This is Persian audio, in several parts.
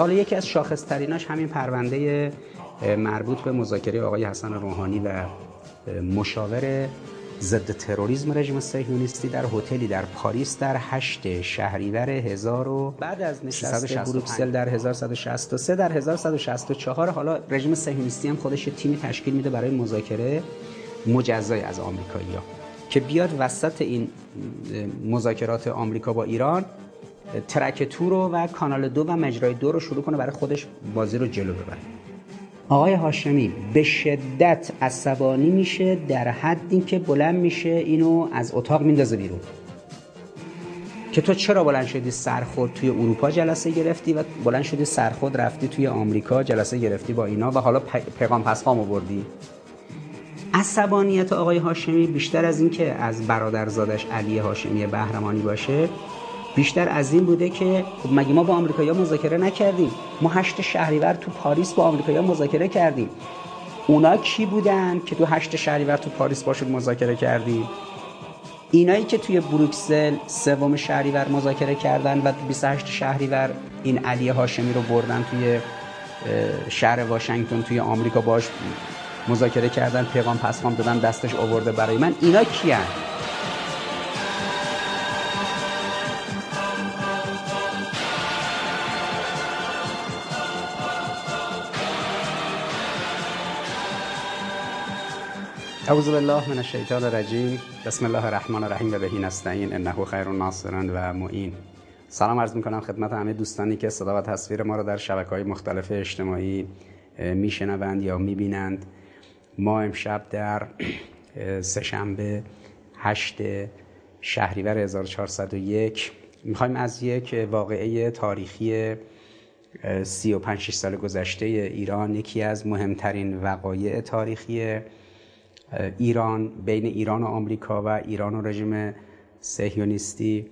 که حالا یکی از شاخصتریناش همین پرونده مربوط به مذاکره آقای حسن روحانی و مشاور ضد تروریسم رژیم صهیونیستی در هتلی در پاریس در 8 شهریور 1000 و بعد از نشست بروکسل در 1163 در 1164 حالا رژیم صهیونیستی هم خودش تیمی تشکیل میده برای مذاکره مجزای از آمریکایی‌ها که بیاد وسط این مذاکرات آمریکا با ایران ترک تو رو و کانال دو و مجرای دو رو شروع کنه برای خودش بازی رو جلو ببره. آقای هاشمی به شدت عصبانی میشه در حدی که بلند میشه اینو از اتاق میندازه بیرون. که تو چرا بلند شدی سرخود توی اروپا جلسه گرفتی و بلند شدی سرخود رفتی توی آمریکا جلسه گرفتی با اینا و حالا پیغام پسخام آوردی؟ عصبانیت آقای هاشمی بیشتر از این که از برادرزادش علی هاشمی بهرمانی باشه بیشتر از این بوده که خب مگه ما با آمریکایی‌ها مذاکره نکردیم؟ ما هشت شهریور تو پاریس با آمریکایی‌ها مذاکره کردیم. اونا کی بودن که تو هشت شهریور تو پاریس باشون مذاکره کردیم؟ اینایی که توی بروکسل سوم شهریور مذاکره کردن و 28 شهریور این علی هاشمی رو بردن توی شهر واشنگتن توی آمریکا باش مذاکره کردن پیغام پسخام دادن دستش آورده برای من. اینا کیان؟ اعوذ بالله من الشیطان الرجیم. بسم الله الرحمن الرحیم و بهی نستعین. انه خیر الناصرین و معین. سلام عرض می‌کنم خدمت همه دوستانی که صدا و تصویر ما رو در شبکه های مختلف اجتماعی میشنوند یا می‌بینند. ما امشب در سهشنبه 8 شهریور 1401 می‌خوایم از یک واقعه تاریخی 35 سال گذشته ایران یکی از مهمترین وقایع تاریخی ایران بین ایران و آمریکا و ایران و رژیم سهیونیستی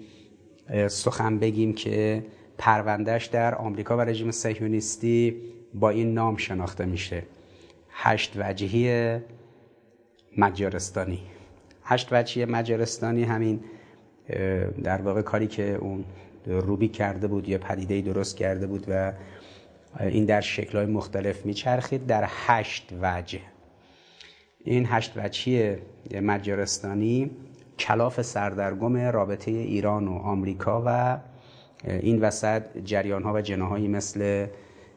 سخن بگیم که پروندهش در آمریکا و رژیم سهیونیستی با این نام شناخته میشه. هشت وجهی مجارستانی. هشت وجهی مجارستانی همین در واقع کاری که اون روبی کرده بود یا پدیده درست کرده بود و این در شکلهای مختلف میچرخید. در هشت وجه این هشت وچی مجارستانی کلاف سردرگم رابطه ایران و آمریکا و این وسط جریان ها و جناهایی مثل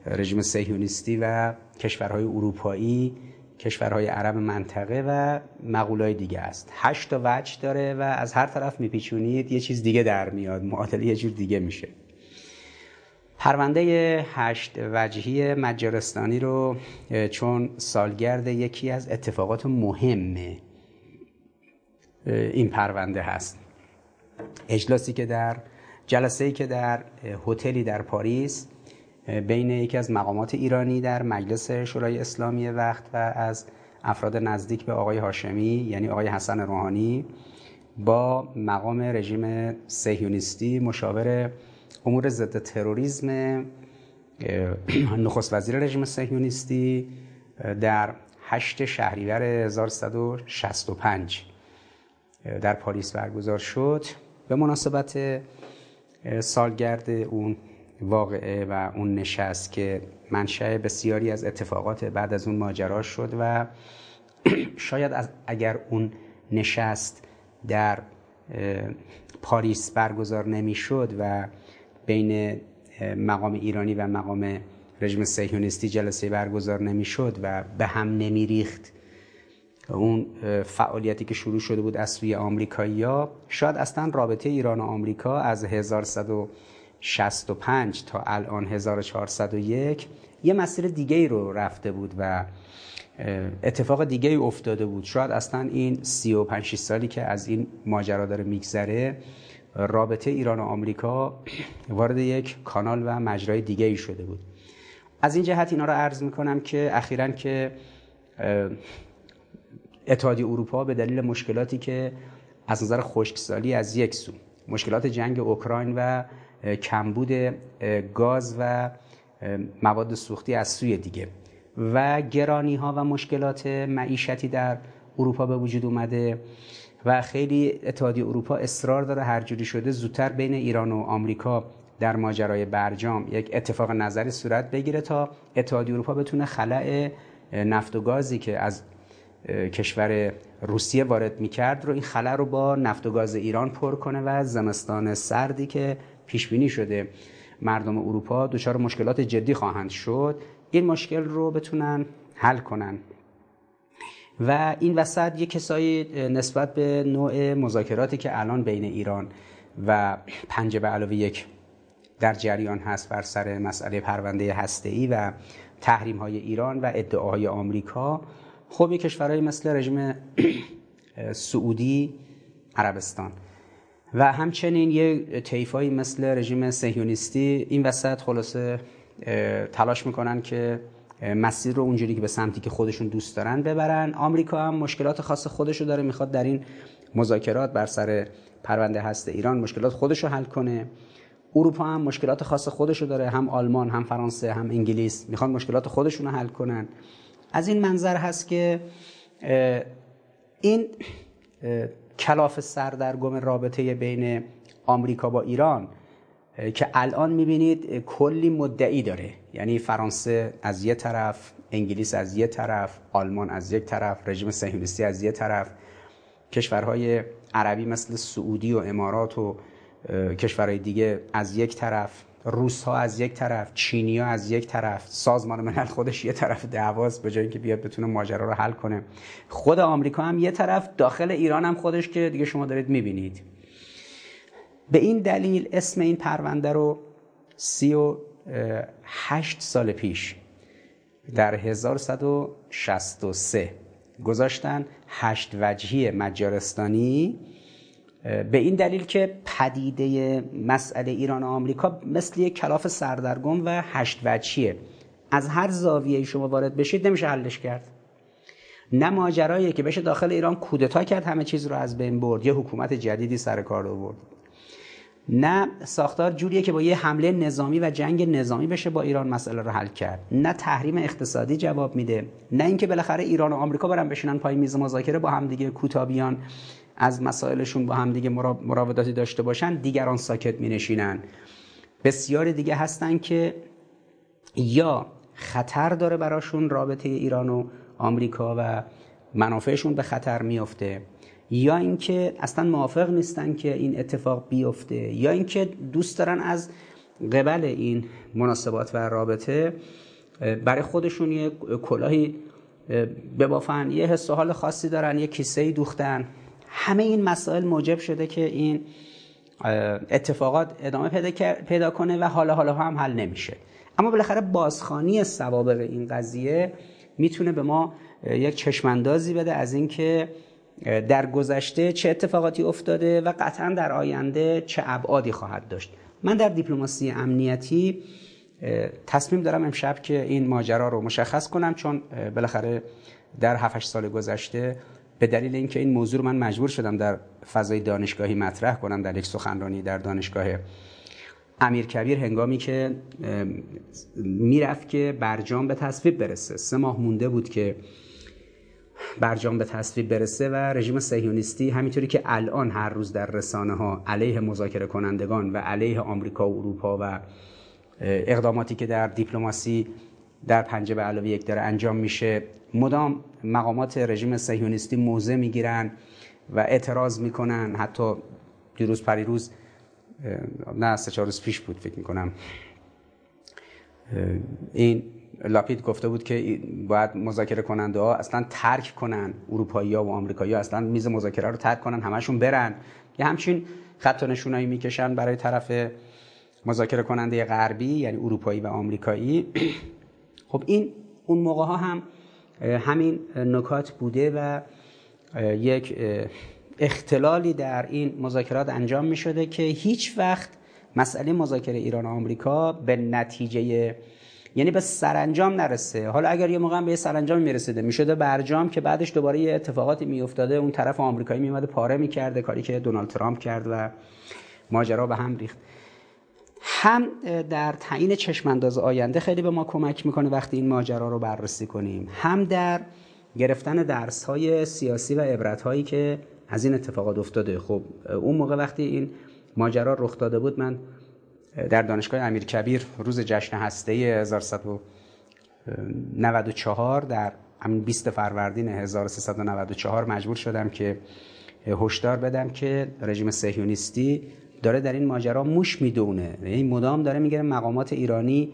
رژیم سهیونیستی و کشورهای اروپایی کشورهای عرب منطقه و مقولای دیگه است. هشت تا وجه داره و از هر طرف میپیچونید یه چیز دیگه در میاد معادله یه جور دیگه میشه. پرونده هشت وجهی مجارستانی رو چون سالگرد یکی از اتفاقات مهم این پرونده هست. اجلاسی که در جلسه که در هتلی در پاریس بین یکی از مقامات ایرانی در مجلس شورای اسلامی وقت و از افراد نزدیک به آقای هاشمی یعنی آقای حسن روحانی با مقام رژیم سهیونیستی مشاور امور ضد تروریسم نخست وزیر رژیم صهیونیستی در 8 شهریور 1165 در پاریس برگزار شد. به مناسبت سالگرد اون واقعه و اون نشست که منشأ بسیاری از اتفاقات بعد از اون ماجرا شد و شاید اگر اون نشست در پاریس برگزار نمی‌شد و بین مقام ایرانی و مقام رژیم سهیونیستی جلسه برگزار نمی‌شد و به هم نمیریخت. اون فعالیتی که شروع شده بود از سوی آمریکایی‌ها شاید اصلا رابطه ایران و آمریکا از 1165 تا الان 1401 یه مسیر دیگه ای رو رفته بود و اتفاق دیگه ای افتاده بود. شاید اصلا این 35 سالی که از این ماجرا داره میگذره رابطه ایران و آمریکا وارد یک کانال و مجرای دیگه ای شده بود. از این جهت اینا رو عرض می‌کنم که اخیرا که اتحادیه اروپا به دلیل مشکلاتی که از نظر خشکسالی از یک سو مشکلات جنگ اوکراین و کمبود گاز و مواد سوختی از سوی دیگه و گرانی ها و مشکلات معیشتی در اروپا به وجود اومده. و خیلی اتحادیه اروپا اصرار داره هر جوری شده زودتر بین ایران و آمریکا در ماجرای برجام یک اتفاق نظری صورت بگیره تا اتحادیه اروپا بتونه خلع نفت و گازی که از کشور روسیه وارد می‌کرد رو این خلع رو با نفت و گاز ایران پر کنه و زمستان سردی که پیش بینی شده مردم اروپا دچار مشکلات جدی خواهند شد. این مشکل رو بتونن حل کنن. و این وسط یه کسایی نسبت به نوع مذاکراتی که الان بین ایران و پنجه به علاوه یک در جریان هست بر سر مسئله پرونده هسته‌ای و تحریم های ایران و ادعاهای آمریکا خب کشورهای مثل رژیم سعودی عربستان. و همچنین یه طیفایی مثل رژیم سهیونیستی این وسط خلاصه تلاش می‌کنن که مسیر رو اونجوری که به سمتی که خودشون دوست دارن ببرن. آمریکا هم مشکلات خاص خودش رو داره می‌خواد در این مذاکرات بر سر پرونده هست ایران مشکلات خودش رو حل کنه. اروپا هم مشکلات خاص خودش رو داره هم آلمان هم فرانسه هم انگلیس. می‌خوان مشکلات خودشون رو حل کنن. از این منظر هست که این کلاف سردرگم رابطه بین آمریکا با ایران که الان می‌بینید کلی مدعی داره. یعنی فرانسه از یه طرف انگلیس از یه طرف آلمان از یک طرف رژیم صهیونیستی از یه طرف. کشورهای عربی مثل سعودی و امارات و کشورهای دیگه از یک طرف روس ها از یک طرف چینی ها از یک طرف سازمان ملل خودش یه طرف دعواست به جایی که بیاد بتونه ماجرا رو حل کنه. خود آمریکا هم یه طرف داخل ایران هم خودش که دیگه شما دارید می‌بینید. به این دلیل اسم این پرونده رو سی و هشت سال پیش در 1163 گذاشتن. هشت وجهی مجارستانی به این دلیل که پدیده مسئله ایران و آمریکا مثل یک کلاف سردرگم و هشت وجهیه. از هر زاویه شما وارد بشید نمیشه حلش کرد. نه ماجرایی که بشه داخل ایران کودتا کرد همه چیز رو از بین برد. یه حکومت جدیدی سر کار آورد. نه ساختار جوریه که با یه حمله نظامی و جنگ نظامی بشه با ایران مسئله رو حل کرد. نه تحریم اقتصادی جواب میده. نه اینکه بالاخره ایران و آمریکا برن بشینن پای میز مذاکره با هم دیگه کوتابیان از مسائلشون با هم دیگه مراوداتی داشته باشن دیگران ساکت می نشینن بسیار دیگه هستن که یا خطر داره براشون رابطه ایران و آمریکا و منافعشون به خطر میفته یا اینکه اصلا موافق نیستن که این اتفاق بیفته یا اینکه دوست دارن از قبل این مناسبات و رابطه برای خودشون یه کلاهی ببافن یه حس و حال خاصی دارن یه کیسه دوختن. همه این مسائل موجب شده که این اتفاقات ادامه پیدا کنه و حالا حالا هم حل نمیشه. اما بالاخره بازخانی سوابق این قضیه می‌تونه به ما یک چشماندازی بده از اینکه در گذشته چه اتفاقاتی افتاده و قطعا در آینده چه ابعادی خواهد داشت. من در دیپلماسی امنیتی تصمیم دارم امشب که این ماجرا رو مشخص کنم چون بالاخره در 7 سال گذشته به دلیل اینکه این موضوع رو من مجبور شدم در فضای دانشگاهی مطرح کنم در یک سخنرانی در دانشگاه امیر کبیر هنگامی که می‌رفت که برجام به تصویب برسه. سه ماه مونده بود که برجام به تصویب برسه و رژیم صهیونیستی همینطوری که الان هر روز در رسانه ها علیه مذاکره کنندگان و علیه آمریکا و اروپا و اقداماتی که در دیپلماسی در پنجه به علاوه یک داره انجام میشه مدام مقامات رژیم صهیونیستی موضع می‌گیرن و اعتراض می‌کنن. حتی دیروز پریروز نه سه چهار روز پیش بود فکر می‌کنم. این لاپید گفته بود که باید مذاکره کننده ها اصلا ترک کنن اروپایی ها و آمریکایی ها اصلا میز مذاکره رو ترک کنن همشون برن یه همچین خط و نشونایی می‌کشن برای طرف مذاکره کننده غربی یعنی اروپایی و آمریکایی. خب این اون موقع ها هم همین نکات بوده و یک اختلالی در این مذاکرات انجام می شده که هیچ وقت مسئله مذاکره ایران و آمریکا به نتیجه یعنی به سرانجام نرسه. حالا اگر یه موقع به یه سرانجام می‌رسیده می‌شده برجام که بعدش دوباره یه اتفاقاتی میافتاده اون طرف آمریکایی میومده پاره می‌کرده کاری که دونالد ترامپ کرد و ماجرا به هم ریخت. هم در تعیین چشمانداز آینده خیلی به ما کمک می‌کنه وقتی این ماجرا رو بررسی کنیم. هم در گرفتن درس های سیاسی و عبرت هایی که از این اتفاقات افتاده. خب اون موقع وقتی این ماجرا رخ داده بود من در دانشگاه امیر کبیر روز جشن هسته 1194 در همین 20 فروردین 1394 مجبور شدم که هشدار بدم که رژیم صهیونیستی داره در این ماجرا موش می‌دونه. یعنی مدام داره میگه مقامات ایرانی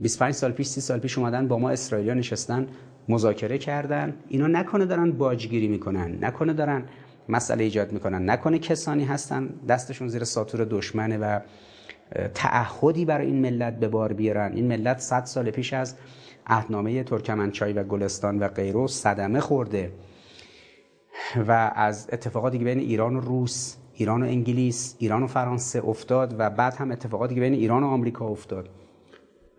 25 سال پیش 30 سال پیش اومدن با ما اسرائیلیا نشستن مذاکره کردن. اینا نکنه دارن باجگیری می‌کنن نکنه دارن مسئله ایجاد می‌کنن نکنه کسانی هستن دستشون زیر ساتور دشمنه و تعهدی برای این ملت به بار بیارن. این ملت 100 سال پیش از عهدنامه ترکمنچای و گلستان و غیره صدمه خورده. و از اتفاقاتی که بین ایران و روس ایران و انگلیس ایران و فرانسه افتاد و بعد هم اتفاقاتی که بین ایران و آمریکا افتاد.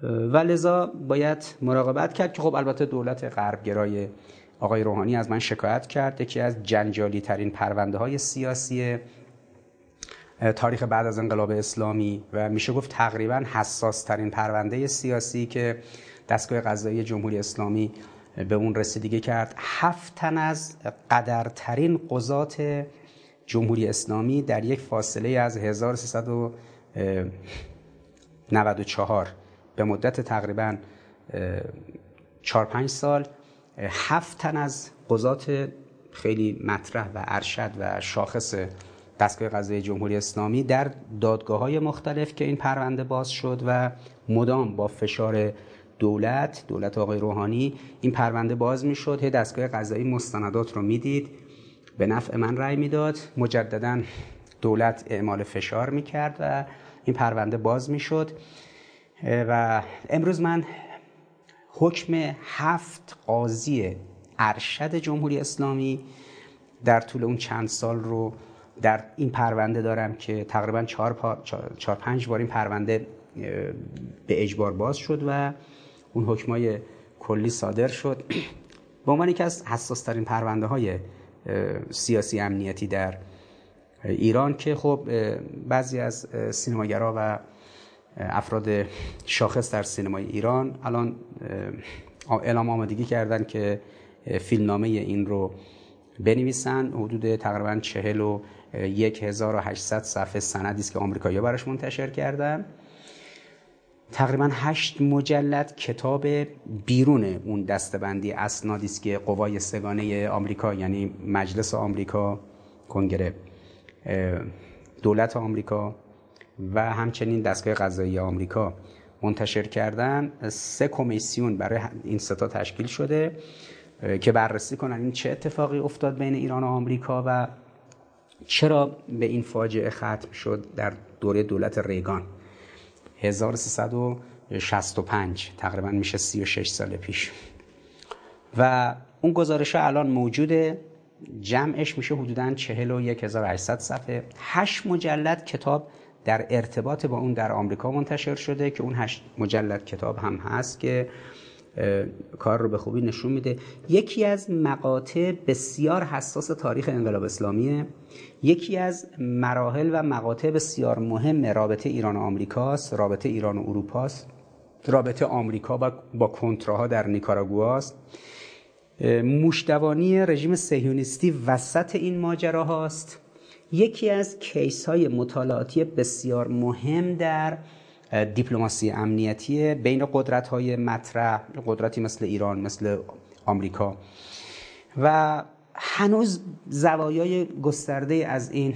و لذا باید مراقبت کرد که خب البته دولت غربگرای آقای روحانی از من شکایت کرد. یکی از جنجالی ترین پرونده های سیاسی تاریخ بعد از انقلاب اسلامی و میشه گفت تقریبا حساس ترین پرونده سیاسی که دستگاه قضایی جمهوری اسلامی به اون رسیدگی کرد. هفت تن از قدرترین قضات جمهوری اسلامی در یک فاصله از 1394 به مدت تقریبا 4 5 سال هفت تن از قضات خیلی مطرح و ارشد و شاخص دستگاه قضایی جمهوری اسلامی در دادگاه های مختلف که این پرونده باز شد و مدام با فشار دولت دولت آقای روحانی این پرونده باز می شد دستگاه قضایی مستندات رو می‌دید. به نفع من رأی می‌داد. مجددا دولت اعمال فشار می‌کرد و این پرونده باز می‌شد. و امروز من حکم هفت قاضی ارشد جمهوری اسلامی در طول اون چند سال رو در این پرونده دارم که تقریبا چهار, پا، چهار پنج بار این پرونده به اجبار باز شد و اون حکمای کلی صادر شد. به عنوان یکی از حساس ترین پرونده های سیاسی امنیتی در ایران که خب بعضی از سینماگرا و افراد شاخص در سینمای ایران الان اعلام آمادگی کردن که فیلمنامه این رو بنویسن. حدود تقریبا چهل و یک هزار و هشتصد صفحه سندی است که آمریکایی‌ها براش منتشر کردن. تقریبا هشت مجلد کتاب بیرون اون دستبندی اسنادی است که قوای سگانه آمریکا یعنی مجلس آمریکا کنگره دولت آمریکا و همچنین دستگاه قضایی آمریکا منتشر کردن. سه کمیسیون برای این ستا تشکیل شده که بررسی کنن این چه اتفاقی افتاد بین ایران و آمریکا و چرا به این فاجعه ختم شد در دوره دولت ریگان؟ 1365 تقریبا میشه 36 سال پیش. و اون گزارش ها الان موجوده جمعش میشه حدودا 41800 صفحه. 8 مجلد کتاب در ارتباط با اون در آمریکا منتشر شده که اون 8 مجلد کتاب هم هست که کار رو به خوبی نشون میده. یکی از مقاطع بسیار حساس تاریخ انقلاب اسلامیه. یکی از مراحل و مقاطع بسیار مهم رابطه ایران و آمریکاست رابطه ایران و اروپاست. رابطه آمریکا با, با کنتراها در نیکاراگواست. موشدوانی رژیم سهیونیستی وسط این ماجرا هاست یکی از کیس های مطالعاتی بسیار مهم در دیپلماسی امنیتی بین قدرت های مطرح قدرتی مثل ایران مثل آمریکا. و هنوز زوایای گسترده از این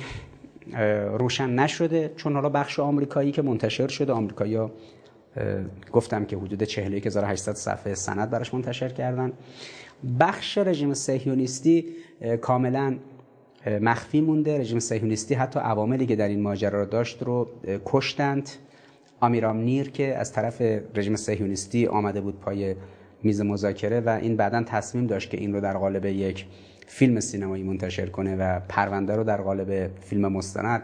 روشن نشده چون حالا بخش آمریکایی که منتشر شده آمریکایی ها گفتم که حدود 41800 صفحه سند براش منتشر کردن. بخش رژیم سهیونیستی کاملا مخفی مونده. رژیم سهیونیستی حتی عواملی که در این ماجرا را داشت رو کشتند. آمیرام نیر که از طرف رژیم سهیونیستی آمده بود پای میز مذاکره و این بعدا تصمیم داشت که این رو در قالب یک فیلم سینمایی منتشر کنه و پرونده رو در قالب فیلم مستند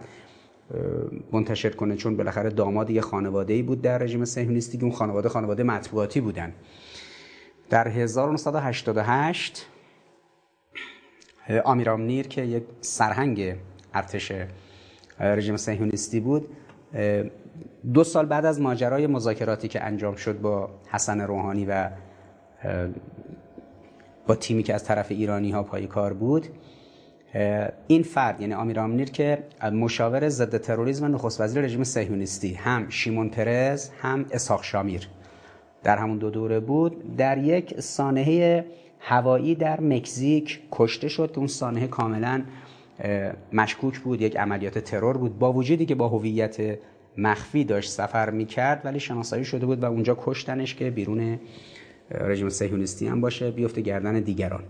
منتشر کنه. چون بالاخره داماد یه خانواده ای بود در رژیم صهیونیستی که اون خانواده خانواده مطبوعاتی بودن. در 1988 آمیرام نیر که یک سرهنگ ارتش رژیم صهیونیستی بود دو سال بعد از ماجرای مذاکراتی که انجام شد با حسن روحانی و با تیمی که از طرف ایرانی ها پای کار بود این فرد یعنی آمیر آمنیر که مشاور ضد تروریسم و نخست وزیر رژیم صهیونیستی هم شیمون پرز هم اسحاق شامیر در همون دو دوره بود در یک سانحه هوایی در مکزیک کشته شد که اون سانحه کاملا مشکوک بود یک عملیات ترور بود با وجودی که با هویت مخفی داشت سفر می‌کرد ولی شناسایی شده بود و اونجا کشتنش که بیرون رژیم صهیونیستی هم باشه بیفته گردن دیگران.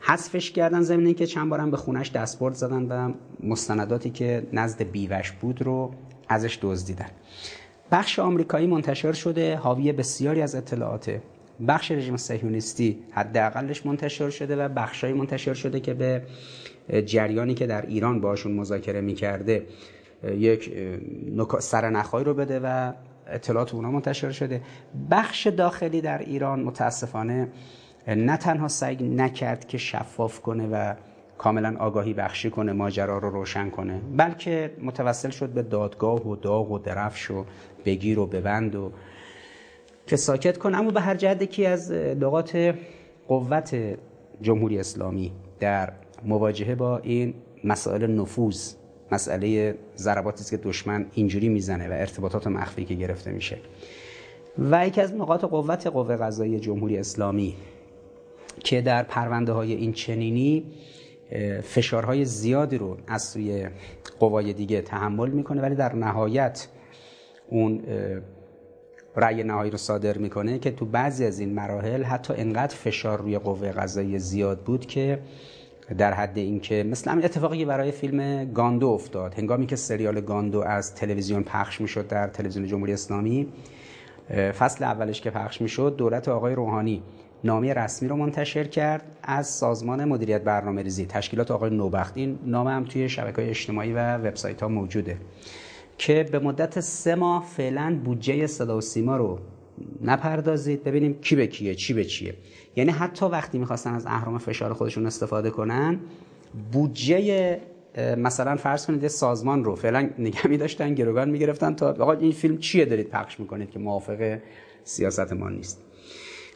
حذفش کردن زمینه که چند بارم به خونش دستبرد زدن و مستنداتی که نزد بیوش بود رو ازش دزدیدن بخش آمریکایی منتشر شده حاوی بسیاری از اطلاعات. بخش رژیم صهیونیستی حداقلش منتشر شده و بخشایی منتشر شده که به جریانی که در ایران باشون مذاکره می‌کرده. یک سرنخهایی رو بده و اطلاعات اونا منتشر شده. بخش داخلی در ایران متاسفانه نه تنها سعی نکرد که شفاف کنه و کاملا آگاهی بخشی کنه ماجرا رو روشن کنه بلکه متوسل شد به دادگاه و داغ و درفش و بگیر و ببند و که ساکت کنه اما به هر جهت که از نقاط قوت جمهوری اسلامی در مواجهه با این مسائل نفوذ مسئله ضرباتی که دشمن اینجوری می‌زنه و ارتباطات مخفی که گرفته میشه. و یکی از نقاط قوت قوه قضایی جمهوری اسلامی که در پرونده های این چنینی فشارهای زیادی رو از سوی قوای دیگه تحمل می‌کنه ولی در نهایت اون رأی نهایی رو صادر می‌کنه که تو بعضی از این مراحل حتی انقدر فشار روی قوه قضایی زیاد بود که در حد اینکه مثل همین اتفاقی برای فیلم گاندو افتاد. هنگامی که سریال گاندو از تلویزیون پخش می‌شد در تلویزیون جمهوری اسلامی فصل اولش که پخش می‌شد دولت آقای روحانی نامه رسمی رو منتشر کرد از سازمان مدیریت برنامه ریزی. تشکیلات آقای نوبخت این نامه هم توی شبکه های اجتماعی و وبسایت ها موجوده. که به مدت سه ماه فعلا بودجه صدا و سیما رو نپردازید. ببینیم کی به کیه چی به چیه. یعنی حتی وقتی می‌خواستن از اهرام فشار خودشون استفاده کنن بودجه مثلا فرض کنید سازمان رو فعلا نگه داشتن گروگان می‌گرفتن تا آقا این فیلم چیه دارید پخش می‌کنید که موافق سیاست ما نیست.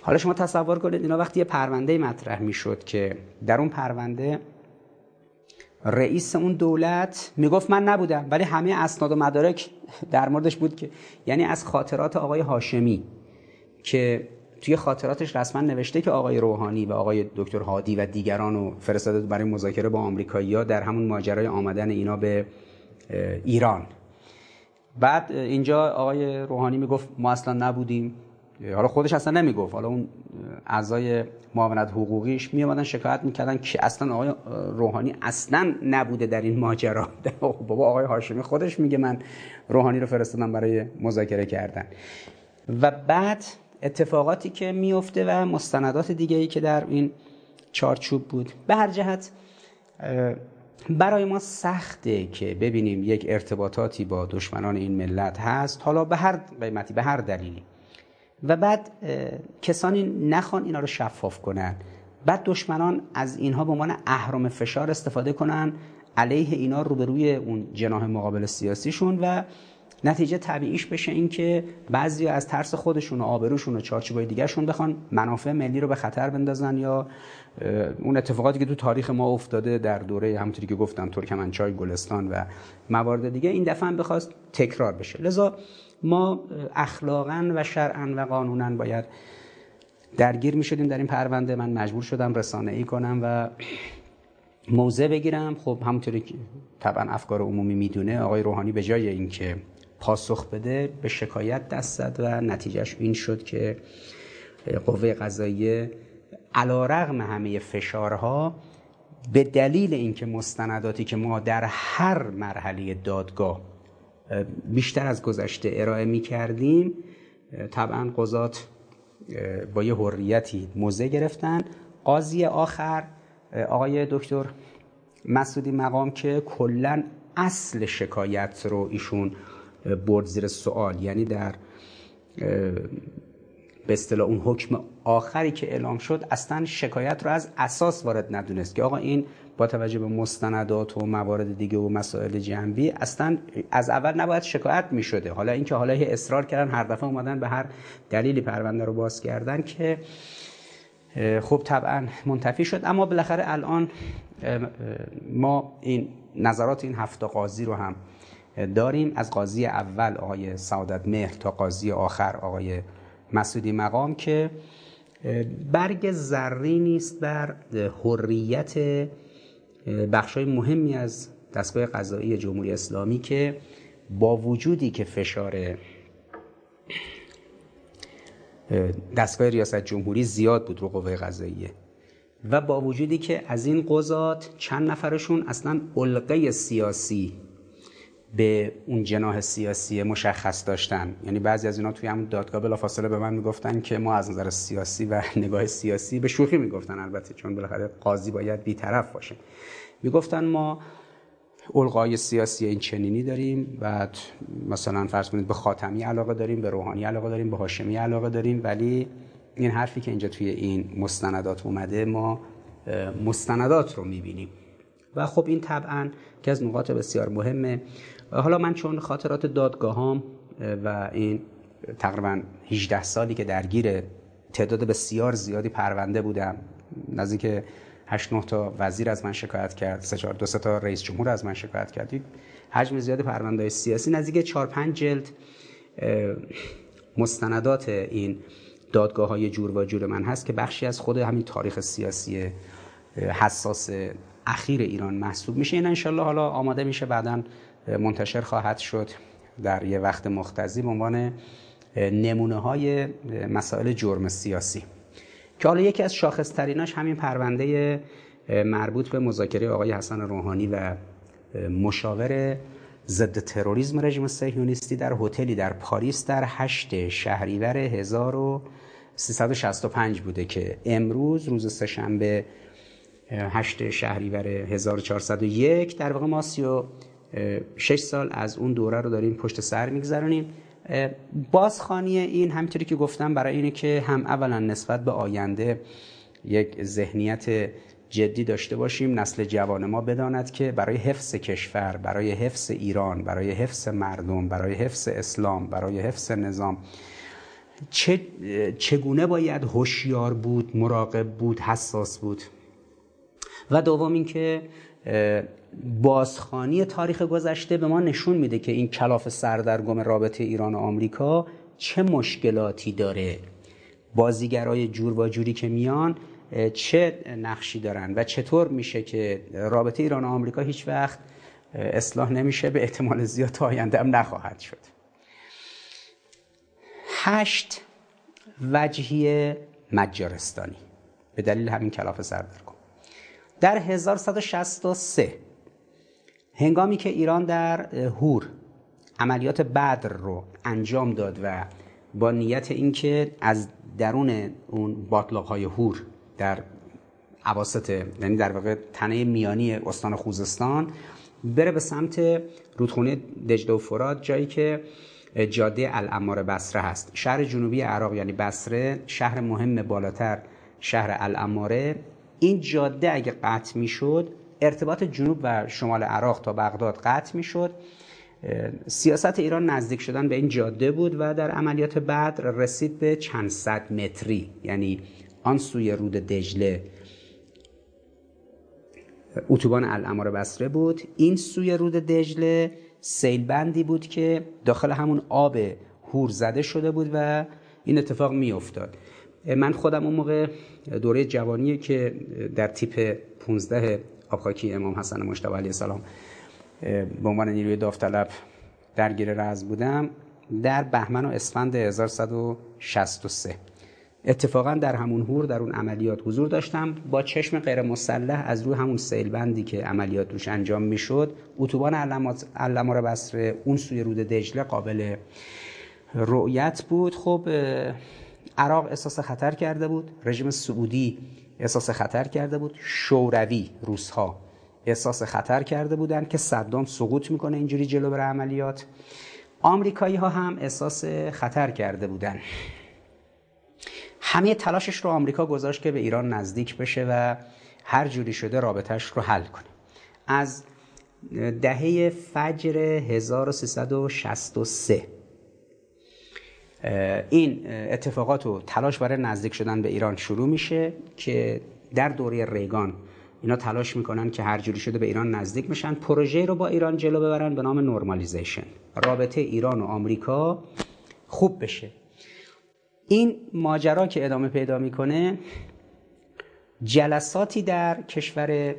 حالا شما تصور کنید اینا وقتی یه پرونده مطرح می‌شد که در اون پرونده رئیس اون دولت می‌گفت من نبودم ولی همه اسناد و مدارک در موردش بود که یعنی از خاطرات آقای هاشمی که توی خاطراتش رسما نوشته که آقای روحانی و آقای دکتر هادی و دیگران رو فرستاده برای مذاکره با آمریکایی‌ها در همون ماجرای آمدن اینا به ایران. بعد اینجا آقای روحانی می‌گفت ما اصلا نبودیم. حالا خودش اصلا نمی‌گفت. حالا اون اعضای معاونت حقوقیش می شکایت می‌کردن که اصلا آقای روحانی اصلا نبوده در این ماجرا. بابا آقای هاشمی خودش میگه من روحانی رو فرستادم برای مذاکره کردن. و بعد اتفاقاتی که میفته و مستندات دیگه ای که در این چارچوب بود. به هر جهت برای ما سخته که ببینیم یک ارتباطاتی با دشمنان این ملت هست حالا به هر قیمتی به هر دلیلی. و بعد کسانی نخوان اینا رو شفاف کنن. بعد دشمنان از اینها به عنوان اهرام فشار استفاده کنن علیه اینا روبروی اون جناح مقابل سیاسیشون و نتیجه طبیعیش بشه این که بعضی از ترس خودشون و آبروشون و چارچوبای دیگرشون بخوان منافع ملی رو به خطر بندازن یا اون اتفاقاتی که تو تاریخ ما افتاده در دوره همونطوری که گفتم ترکمنچای گلستان و موارد دیگه این دفعه هم بخواست تکرار بشه. لذا ما اخلاقا و شرعا و قانونا باید درگیر می شدیم در این پرونده. من مجبور شدم رسانه ای کنم و موضع بگیرم. خب همونطوری که طبعا افکار عمومی می‌دونه آقای روحانی به جای اینکه پاسخ بده به شکایت دست زد و نتیجهش این شد که قوه قضاییه علا رغم همه فشارها به دلیل اینکه مستنداتی که ما در هر مرحله دادگاه بیشتر از گذشته ارائه می کردیم طبعا قضات با یه حریتی موزه گرفتن. قاضی آخر آقای دکتر مسعودی مقام که کلا اصل شکایت رو ایشون برد زیر سوال. یعنی در به اصطلاح اون حکم آخری که اعلام شد اصلا شکایت رو از اساس وارد ندونست که آقا این با توجه به مستندات و موارد دیگه و مسائل جنبی اصلا از اول نباید شکایت می شده حالا اینکه حالا اصرار کردن هر دفعه اومدن به هر دلیلی پرونده رو باز کردن که خب طبعا منتفی شد. اما بالاخره الان ما این نظرات این هفته قاضی رو هم داریم از قاضی اول آقای سعادت مهر تا قاضی آخر آقای مسعودی مقام که برگ زری نیست بر حریت بخشای مهمی از دستگاه قضایی جمهوری اسلامی که با وجودی که فشار دستگاه ریاست جمهوری زیاد بود رو قوه قضاییه و با وجودی که از این قضات چند نفرشون اصلا علقه سیاسی به اون جناح سیاسی مشخص داشتن. یعنی بعضی از اینا توی همون دادگاه بلافاصله به من می‌گفتن که ما از نظر سیاسی و نگاه سیاسی به شوخی می‌گفتن البته چون بالاخره قاضی باید بیطرف باشه. می‌گفتن ما القای سیاسی این چنینی داریم و مثلا فرض کنید به خاتمی علاقه داریم به روحانی علاقه داریم به هاشمی علاقه داریم ولی این حرفی که اینجا توی این مستندات اومده ما مستندات رو می‌بینیم. و خب این طبعا که از نقاط بسیار مهمه. حالا من چون خاطرات دادگاهام و این تقریبا 18 سالی که درگیر تعداد بسیار زیادی پرونده بودم نزدیک 8 9 تا وزیر از من شکایت کرد سه چهار دو سه تا رئیس جمهور از من شکایت کرد حجم زیادی پرونده سیاسی نزدیک 4 5 جلد مستندات این دادگاه های جور و جور من هست که بخشی از خود همین تاریخ سیاسی حساس اخیر ایران محسوب میشه. این انشالله حالا آماده میشه بعدا منتشر خواهد شد در یه وقت مختزی به عنوان نمونه های مسائل جرم سیاسی. که حالا یکی از شاخصتریناش همین پرونده مربوط به مذاکره آقای حسن روحانی و مشاور ضد تروریسم رژیم صهیونیستی در هتلی در پاریس در 8 شهریور 1365 بوده که امروز روز سهشنبه 8 شهریور 1401 در واقع ما 36 سال از اون دوره رو داریم پشت سر میگذرونیم. بازخانی این همینطوری که گفتم برای اینه که هم اولا نسبت به آینده یک ذهنیت جدی داشته باشیم نسل جوان ما بداند که برای حفظ کشور برای حفظ ایران برای حفظ مردم برای حفظ اسلام برای حفظ نظام چه، چگونه باید هوشیار بود مراقب بود حساس بود؟ و دوم اینکه بازخانی تاریخ گذشته به ما نشون میده که این کلاف سردرگم رابطه ایران و آمریکا چه مشکلاتی داره. بازیگرای جور و جوری که میان چه نقشی دارن و چطور میشه که رابطه ایران و آمریکا هیچ وقت اصلاح نمیشه؟ به احتمال زیاد تا آینده هم نخواهد شد. هشت وجهی مجارستانی. به دلیل همین کلاف سردرگم. در 1163 هنگامی که ایران در هور عملیات بدر رو انجام داد و با نیت اینکه از درون اون باطلاق های هور در عواسط یعنی در واقع تنه میانی استان خوزستان بره به سمت رودخونه دجله و فرات جایی که جاده الامار بسره هست. شهر جنوبی عراق یعنی بسره شهر مهم بالاتر شهر الاماره. این جاده اگه قطع می‌شد ارتباط جنوب و شمال عراق تا بغداد قطع می‌شد. سیاست ایران نزدیک شدن به این جاده بود و در عملیات بعد رسید به چند صد متری یعنی آن سوی رود دجله. اتوبان الامار بسره بود. این سوی رود دجله سیلبندی بود که داخل همون آب هور زده شده بود و این اتفاق می افتاد من خودم اون موقع دوره جوانی که در تیپ 15 آبخاکی امام حسن مجتبی علیه السلام به عنوان نیروی داوطلب درگیر رز بودم در بهمن و اسفند 1163 اتفاقا در همون هور در اون عملیات حضور داشتم. با چشم غیر مسلح از روی همون سیلبندی که عملیات روش انجام می‌شد اتوبان علمار بسره اون سوی رود دجله قابل رؤیت بود. خب عراق احساس خطر کرده بود. رژیم سعودی احساس خطر کرده بود. شوروی روسها احساس خطر کرده بودند که صدام سقوط می‌کنه اینجوری جلو بر عملیات. آمریکایی ها هم احساس خطر کرده بودن همه تلاشش رو آمریکا گذاشت که به ایران نزدیک بشه و هر جوری شده رابطهش رو حل کنه. از دهه فجر 1363 این اتفاقات و تلاش برای نزدیک شدن به ایران شروع میشه که در دوره ریگان اینا تلاش می‌کنن که هر جوری شده به ایران نزدیک میشن پروژه رو با ایران جلو ببرن به نام نورمالیزیشن. رابطه ایران و آمریکا خوب بشه. این ماجرا که ادامه پیدا می‌کنه جلساتی در کشور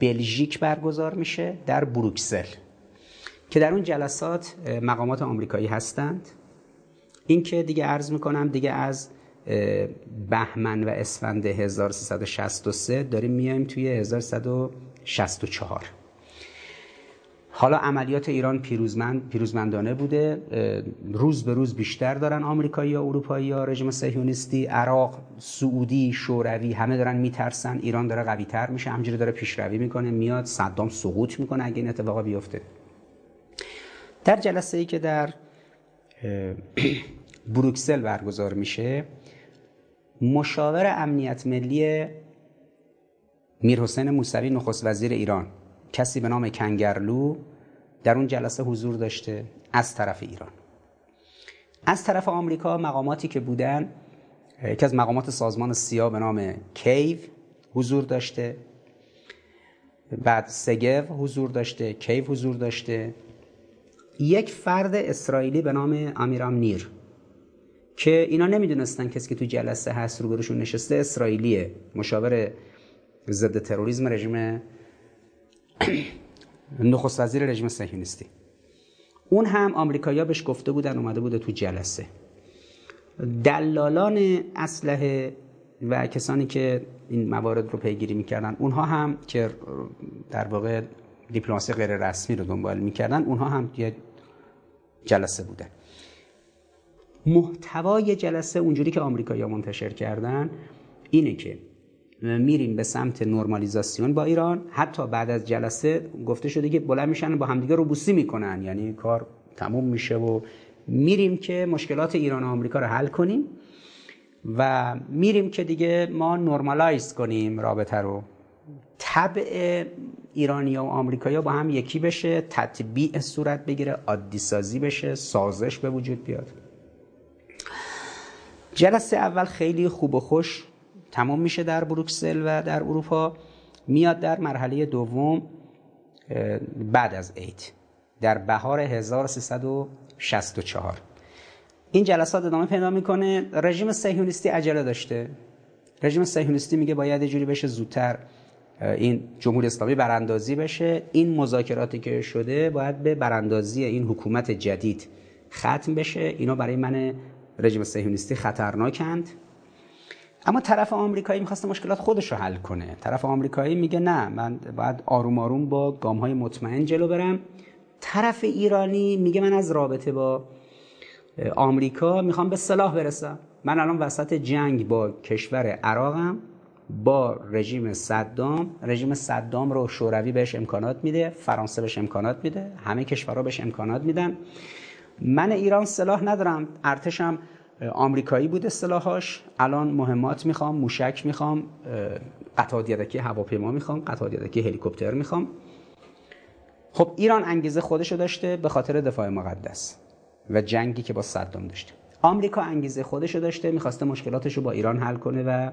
بلژیک برگزار میشه در بروکسل که در اون جلسات مقامات آمریکایی هستند. این که دیگه عرض می‌کنم دیگه از بهمن و اسفند 1363 داریم میایم توی 1164 حالا عملیات ایران پیروزمند پیروزمندانه بوده. روز به روز بیشتر دارن آمریکایی یا اروپایی یا رژیم صهیونیستی عراق سعودی شوروی همه دارن میترسن. ایران داره قوی تر میشه همجوری داره پیشروی می‌کنه میاد صدام سقوط می‌کنه اگه این اتفاقا بیفته. در جلسه ای که در بروکسل برگزار میشه. مشاور امنیت ملی میرحسین موسوی نخست وزیر ایران. کسی به نام کنگرلو در اون جلسه حضور داشته از طرف ایران. از طرف آمریکا مقاماتی که بودن یکی از مقامات سازمان سیا به نام کیو حضور داشته. بعد سگو حضور داشته کیو حضور داشته. یک فرد اسرائیلی به نام امیرام نیر که اینا نمی‌دونستن کسی که تو جلسه هست روبروشون نشسته اسرائیلیه مشاور ضد تروریسم رژیم نخست وزیر رژیم صهیونیستی. اون هم آمریکایی‌ها بهش گفته بودن اومده بوده تو جلسه. دلالان اسلحه و کسانی که این موارد رو پیگیری می‌کردن اونها هم که در واقع دیپلماسی غیر رسمی رو دنبال می‌کردن اونها هم یه جلسه بودن محتوای جلسه اونجوری که آمریکایی‌ها منتشر کردن اینه که میریم به سمت نرمالیزاسیون با ایران. حتی بعد از جلسه گفته شده که بلند میشن با همدیگه روبوسی می‌کنن یعنی کار تموم میشه و میریم که مشکلات ایران و آمریکا رو حل کنیم و میریم که دیگه ما نرمالایز کنیم رابطه رو. طبع ایرانی و آمریکایی با هم یکی بشه تطبیع صورت بگیره عادی سازی بشه سازش به وجود بیاد. جلسه اول خیلی خوب و خوش تمام میشه در بروکسل و در اروپا. میاد در مرحله دوم بعد از عید در بهار 1364 این جلسات ادامه پیدا می‌کنه. رژیم صهیونیستی عجله داشته. رژیم صهیونیستی میگه باید یه جوری بشه زودتر. این جمهوری اسلامی براندازی بشه. این مذاکراتی که شده باید به براندازی این حکومت جدید ختم بشه. اینا برای من رژیم صهیونیستی خطرناکند. اما طرف آمریکایی می‌خواسته مشکلات خودش رو حل کنه. طرف آمریکایی میگه نه من باید آروم آروم با گام های مطمئن جلو برم. طرف ایرانی میگه من از رابطه با آمریکا می‌خوام به صلاح برسم. من الان وسط جنگ با کشور عراقم. با رژیم صدام رژیم صدام رو شوروی بهش امکانات میده فرانسه بهش امکانات میده همه کشورها بهش امکانات میدن. من ایران سلاح ندارم ارتشم آمریکایی بود اصطلاحاش الان مهمات می‌خوام موشک می‌خوام قطعات یدکی هواپیما می‌خوام قطعات یدکی هلیکوپتر می‌خوام. خب ایران انگیزه خودشو داشته به خاطر دفاع مقدس و جنگی که با صدام داشته. آمریکا انگیزه خودشو داشته می‌خواسته مشکلاتشو با ایران حل کنه و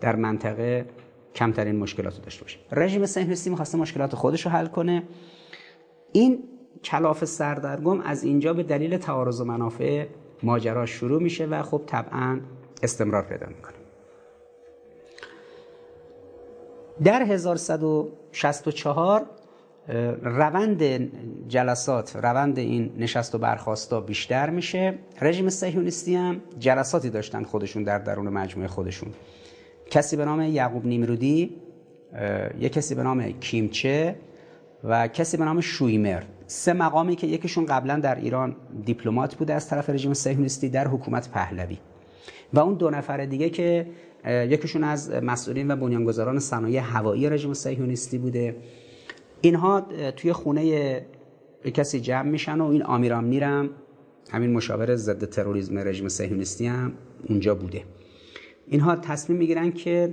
در منطقه کمترین مشکلات رو داشته باشه. رژیم صهیونیستی می‌خواسته مشکلات خودش رو حل کنه. این کلاف سردرگم از اینجا به دلیل تعارض و منافع ماجرا شروع میشه و خب طبعا استمرار پیدا می‌کنه. در 1164 روند جلسات روند این نشست و برخواستا بیشتر میشه. رژیم صهیونیستی هم جلساتی داشتن خودشون در درون مجموعه خودشون. کسی به نام یعقوب نیمرودی یک کسی به نام کیمچه و کسی به نام شویمر. سه مقامی که یکیشون قبلا در ایران دیپلمات بوده از طرف رژیم صهیونیستی در حکومت پهلوی. و اون دو نفر دیگه که یکیشون از مسئولین و بنیانگذاران صنایع هوایی رژیم صهیونیستی بوده. اینها توی خونه کسی جمع میشن و این آمیرام نیرم همین مشاور ضد تروریسم رژیم صهیونیستی هم اونجا بوده. اینها تصمیم می‌گیرن که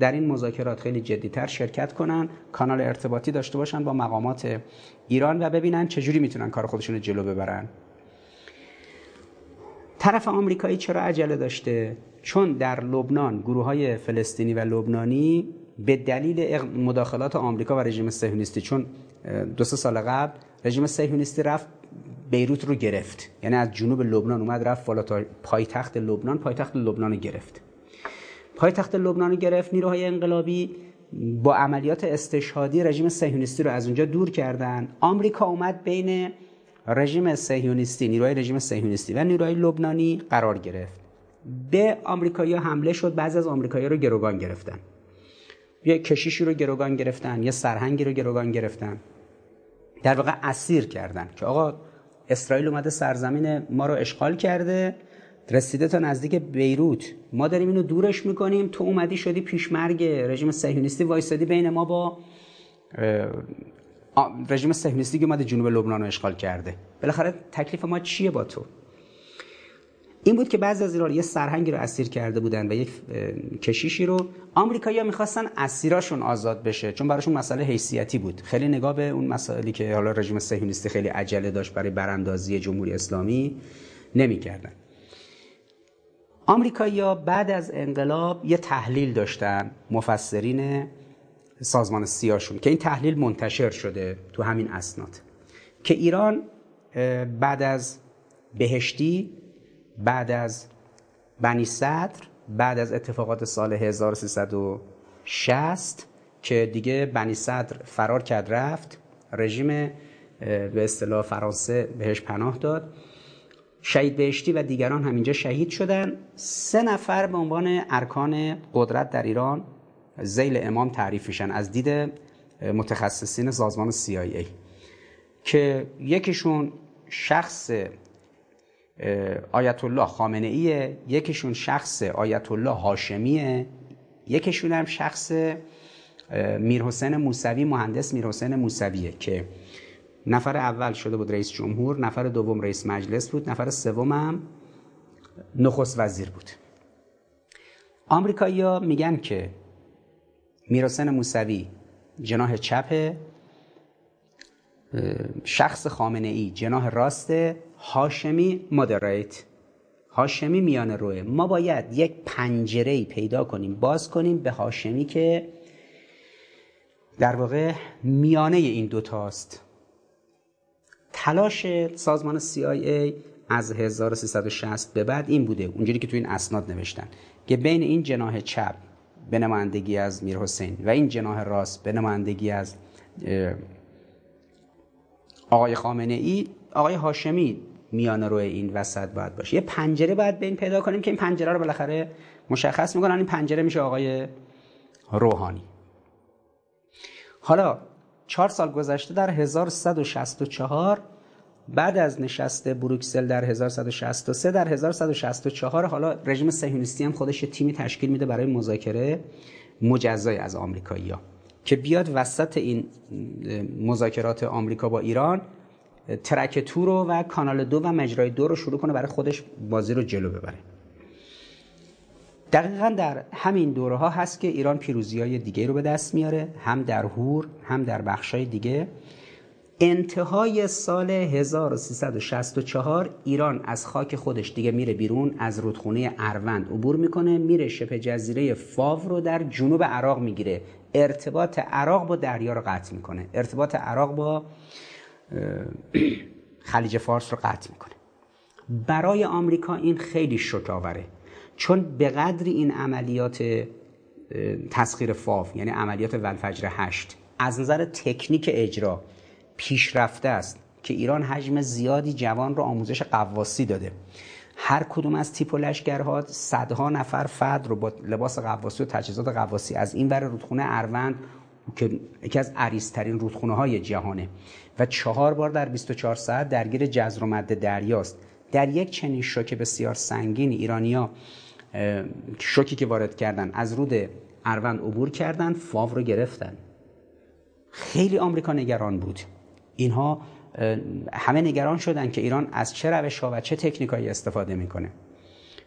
در این مذاکرات خیلی جدیتر شرکت کنن کانال ارتباطی داشته باشن با مقامات ایران و ببینن چجوری می‌تونن کار خودشون رو جلو ببرن. طرف آمریکایی چرا عجله داشته؟ چون در لبنان گروه های فلسطینی و لبنانی به دلیل مداخلات آمریکا و رژیم صهیونیستی چون دو سه سال قبل رژیم صهیونیستی رفت بیروت رو گرفت. یعنی از جنوب لبنان اومد رفت بالا پایتخت لبنان پایتخت لبنان گرفت. پایتخت لبنان گرفت نیروهای انقلابی با عملیات استشهادی رژیم صهیونیستی رو از اونجا دور کردن. آمریکا اومد بین رژیم صهیونیستی نیروهای رژیم صهیونیستی و نیروهای لبنانی قرار گرفت. به آمریکایی‌ها حمله شد بعضی از آمریکایی‌ها رو گروگان گرفتن. یه کشیشی رو گروگان گرفتن یه سرهنگی رو گروگان گرفتن. در واقع اسیر کردن که آقا اسرائیل اومده سرزمین ما رو اشغال کرده رسیده تا نزدیک بیروت. ما داریم اینو دورش می‌کنیم تو اومدی شدی پیشمرگ رژیم صهیونیستی وایسادی بین ما با رژیم صهیونیستی که اومده جنوب لبنان رو اشغال کرده. بالاخره تکلیف ما چیه با تو؟ این بود که بعضی از ایران یه سرهنگی رو اسیر کرده بودن و یک کشیشی رو. آمریکایی‌ها می‌خواستن اسیراشون آزاد بشه چون براشون مسئله حیثیتی بود. خیلی نگاه به اون مسائلی که حالا رژیم صهیونیستی خیلی عجله داشت برای براندازی جمهوری اسلامی نمی‌کردن. آمریکایی‌ها بعد از انقلاب یه تحلیل داشتن مفسرین سازمان سیاشون که این تحلیل منتشر شده تو همین اسناد که ایران بعد از بهشتی بعد از بنی صدر بعد از اتفاقات سال 1360 که دیگه بنی صدر فرار کرد رفت رژیم به اصطلاح فرانسه بهش پناه داد. شهید بهشتی و دیگران همینجا شهید شدن. سه نفر به عنوان ارکان قدرت در ایران زیل امام تعریف میشن از دید متخصصین سازمان CIA که یکیشون شخص آیت الله خامنه ایه یکیشون شخص آیت الله هاشمیه یکیشون هم شخص میر حسین موسوی مهندس میر حسین موسویه که نفر اول شده بود رئیس جمهور نفر دوم رئیس مجلس بود نفر سوم هم نخست وزیر بود. آمریکایی‌ها میگن که میرحسین موسوی جناح چپ شخص خامنه ای جناح راست هاشمی مدریت هاشمی میان روه ما باید یک پنجره پیدا کنیم باز کنیم به هاشمی که در واقع میانه این دوتاست تلاش سازمان CIA از 1360 به بعد این بوده اونجوری که تو این اسناد نوشتن که بین این جناح چپ به نمایندگی از میر حسین و این جناح راست به نمایندگی از آقای خامنه ای آقای هاشمی میان روی این وسط باید باشه. یه پنجره باید به این پیدا کنیم که این پنجره رو بالاخره مشخص می‌کنن این پنجره میشه آقای روحانی. حالا چهار سال گذشته در 1164 بعد از نشست بروکسل در 1163 در 1164 حالا رژیم صهیونیستی هم خودش تیمی تشکیل میده برای مذاکره مجزای از آمریکایی‌ها که بیاد وسط این مذاکرات آمریکا با ایران ترک تو رو و کانال دو و مجرای دو رو شروع کنه برای خودش بازی رو جلو ببره. دقیقا در همین دوره ها هست که ایران پیروزی های دیگه رو به دست میاره هم در هور هم در بخش های دیگه. انتهای سال 1364 ایران از خاک خودش دیگه میره بیرون از رودخونه اروند عبور می‌کنه میره شبه جزیره فاو رو در جنوب عراق می‌گیره. ارتباط عراق با دریا رو قطع می‌کنه. ارتباط عراق با خلیج فارس رو قطع می‌کنه. برای آمریکا این خیلی شکاوره. چون به قدری این عملیات تسخیر فاف یعنی عملیات ولفجر هشت از نظر تکنیک اجرا پیشرفته است که ایران حجم زیادی جوان رو آموزش قواسی داده. هر کدوم از تیپ و لشکرها صدها نفر فرد رو با لباس قواسی و تجهیزات قواسی از این بر رودخونه اروند که یکی از عریضترین رودخونه های جهانه. و چهار بار در 24 ساعت درگیر جزر و مد دریاست در یک چنین شوک بسیار سنگین ایرانیا شوکی که وارد کردن از رود اروند عبور کردن فاو رو گرفتن. خیلی آمریکا نگران بود. اینها همه نگران شدن که ایران از چه روش ها و چه تکنیکایی استفاده می‌کنه.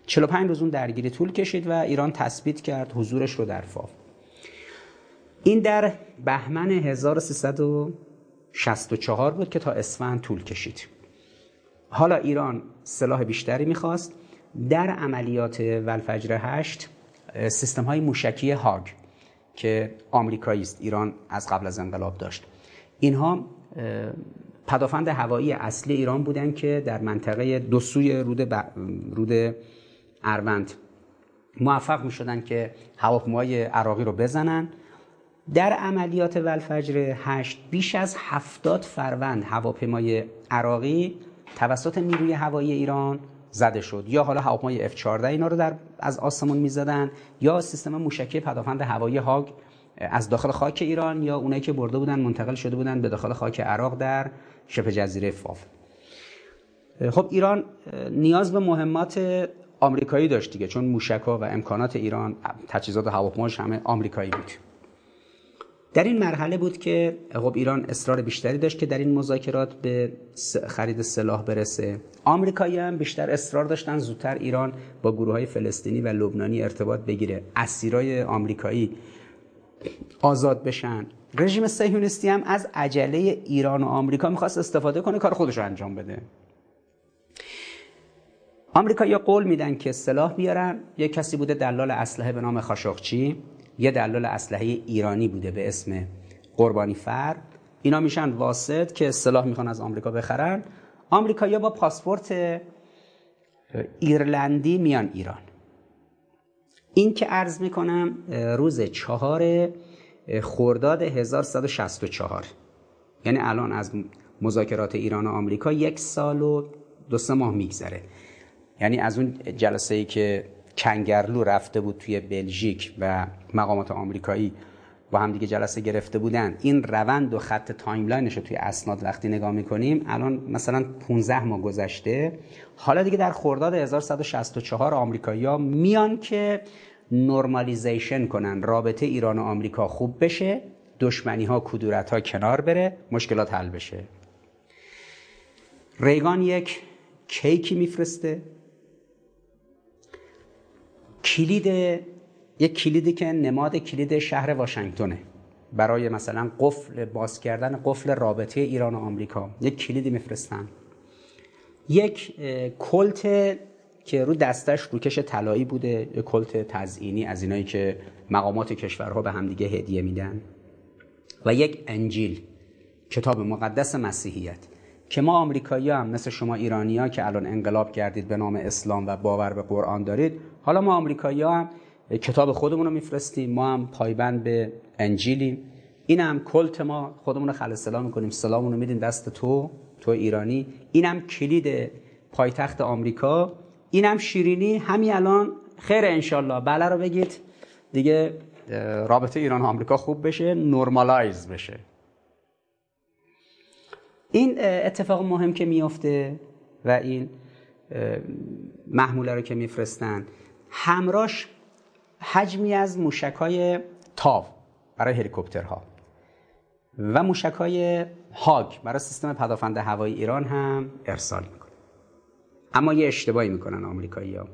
45 روز اون درگیری طول کشید و ایران تثبیت کرد حضورش رو در فاو. این در بهمن 1364 بود که تا اسفند طول کشید. حالا ایران سلاح بیشتری می‌خواست. در عملیات ولفجر هشت سیستم های موشکی هاگ که آمریکایی است ایران از قبل از انقلاب داشت. اینها پدافند هوایی اصلی ایران بودن که در منطقه دو سوی رود, ب... رود اروند موفق می شدن که هواپیمای عراقی رو بزنن. در عملیات ولفجر هشت بیش از هفتاد فروند هواپیمای عراقی توسط نیروی هوایی ایران زده شد. یا حالا هواپیمای F14 اینا رو در از آسمون می‌زدن یا سیستم موشکی پدافند هوایی هاگ از داخل خاک ایران یا اونایی که برده بودن منتقل شده بودن به داخل خاک عراق در شبه جزیره فاف. خب ایران نیاز به مهمات آمریکایی داشت دیگه چون موشک‌ها و امکانات ایران تجهیزات هواپیماش همه آمریکایی بود. در این مرحله بود که خب ایران اصرار بیشتری داشت که در این مذاکرات به خرید سلاح برسه. آمریکایی هم بیشتر اصرار داشتن زودتر ایران با گروه های فلسطینی و لبنانی ارتباط بگیره. اسیرای آمریکایی آزاد بشن. رژیم صهیونیستی هم از عجله ایران و آمریکا می‌خواست استفاده کنه کار خودش رو انجام بده. آمریکا یا قول میدن که سلاح بیارن. یه کسی بوده دلال اسلحه به نام خاشقچی. یه دلال اسلحه ایرانی بوده به اسم قربانی فر اینا میشن واسط که سلاح می‌خوان از آمریکا بخرن. آمریکا با پاسپورت ایرلندی میان ایران. این که عرض می‌کنم روز چهار خرداد 1164 یعنی الان از مذاکرات ایران و آمریکا یک سال و دو سه ماه میگذره. یعنی از اون جلسه ای که کنگرلو رفته بود توی بلژیک و مقامات آمریکایی با هم دیگه جلسه گرفته بودن. این روند و خط timeline ش رو توی اسناد وقتی نگاه می‌کنیم الان مثلا 15 ماه گذشته. حالا دیگه در خرداد 1164 آمریکایی‌ها میان که نرمالیزیشن کنن رابطه ایران و آمریکا خوب بشه دشمنی ها کدورت ها کنار بره مشکلات حل بشه. ریگان یک کیکی میفرسته. کلید یک کلیدی که نماد کلید شهر واشنگتنه. برای مثلا قفل باز کردن قفل رابطه ایران و آمریکا. یک کلیدی میفرستن. یک کلت که رو دستش روکش طلایی بوده کلت تزئینی از اینایی که مقامات کشورها به همدیگه هدیه میدن. و یک انجیل کتاب مقدس مسیحیت. که ما آمریکایی هم مثل شما ایرانی ها که الان انقلاب کردید به نام اسلام و باور به قرآن دارید حالا ما آمریکایی هم کتاب خودمون رو میفرستیم ما هم پایبند به انجیلیم. این هم کلت ما خودمون رو سلام می‌کنیم سلامون رو میدیم دست تو تو ایرانی. این هم کلید پایتخت آمریکا. این هم شیرینی همین الان خیر انشالله بله رو بگید. دیگه رابطه ایران و آمریکا خوب بشه نرمالایز بشه. این اتفاق مهم که میفته و این محموله رو که میفرستن. همراش حجمی از موشکای تاو برای هلیکوپترها و موشکای هاگ برای سیستم پدافند هوایی ایران هم ارسال می‌کنه. اما یه اشتباهی می‌کنن آمریکایی ها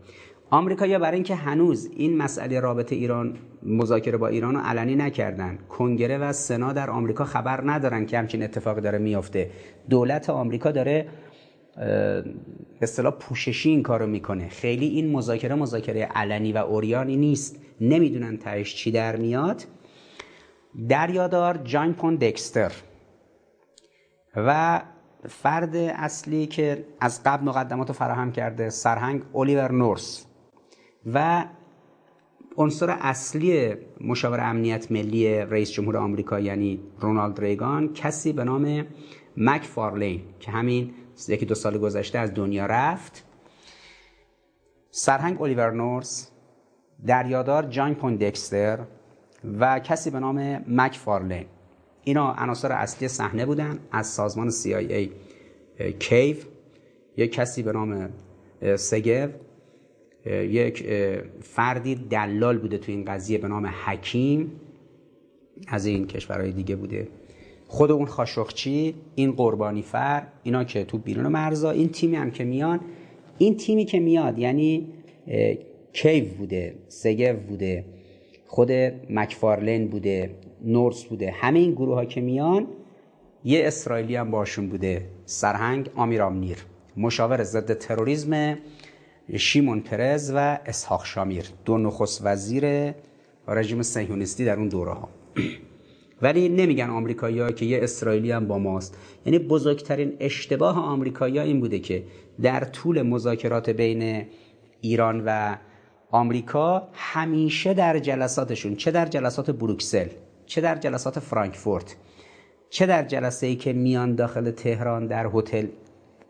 آمریکایی‌ها برای اینکه هنوز این مسئله رابطه ایران مذاکره با ایران رو علنی نکردن. کنگره و سنا در آمریکا خبر ندارن که همچین اتفاقی داره میافته. دولت آمریکا داره به اصطلاح پوششی این کارو می‌کنه. خیلی این مذاکره مذاکره علنی و اوریانی نیست. نمی‌دونن تهش چی در میاد. دریادار جان پون دکستر. و فرد اصلی که از قبل مقدمات فراهم کرده سرهنگ الیور نورس. و عنصر اصلی مشاور امنیت ملی رئیس جمهور آمریکا یعنی رونالد ریگان کسی به نام مک فارلین که همین یکی دو سال گذشته از دنیا رفت. سرهنگ الیور نورس دریادار جان پوندکستر و کسی به نام مک فارلین. اینا عناصر اصلی صحنه بودن از سازمان CIA کیو یک کسی به نام سگو یک فردی دلال بوده تو این قضیه به نام حکیم. از این کشورهای دیگه بوده. خود اون خاشخچی این قربانی فر اینا که تو بیرون مرزا این تیمی هم که میان این تیمی که میاد یعنی کیو بوده سگو بوده خود مکفارلن بوده نورس بوده همه این گروه ها که میان یه اسرائیلی هم باشون بوده سرهنگ آمیرام نیر مشاور ضد تروریسم. شیمون پرز و اسحاق شامیر دو نخست وزیر رژیم صهیونیستی در اون دوره ها ولی نمیگن آمریکایی‌ها که یه اسرائیلی هم با ماست. یعنی بزرگترین اشتباه آمریکایی‌ها این بوده که در طول مذاکرات بین ایران و آمریکا همیشه در جلساتشون چه در جلسات بروکسل چه در جلسات فرانکفورت چه در جلسه ای که میان داخل تهران در هتل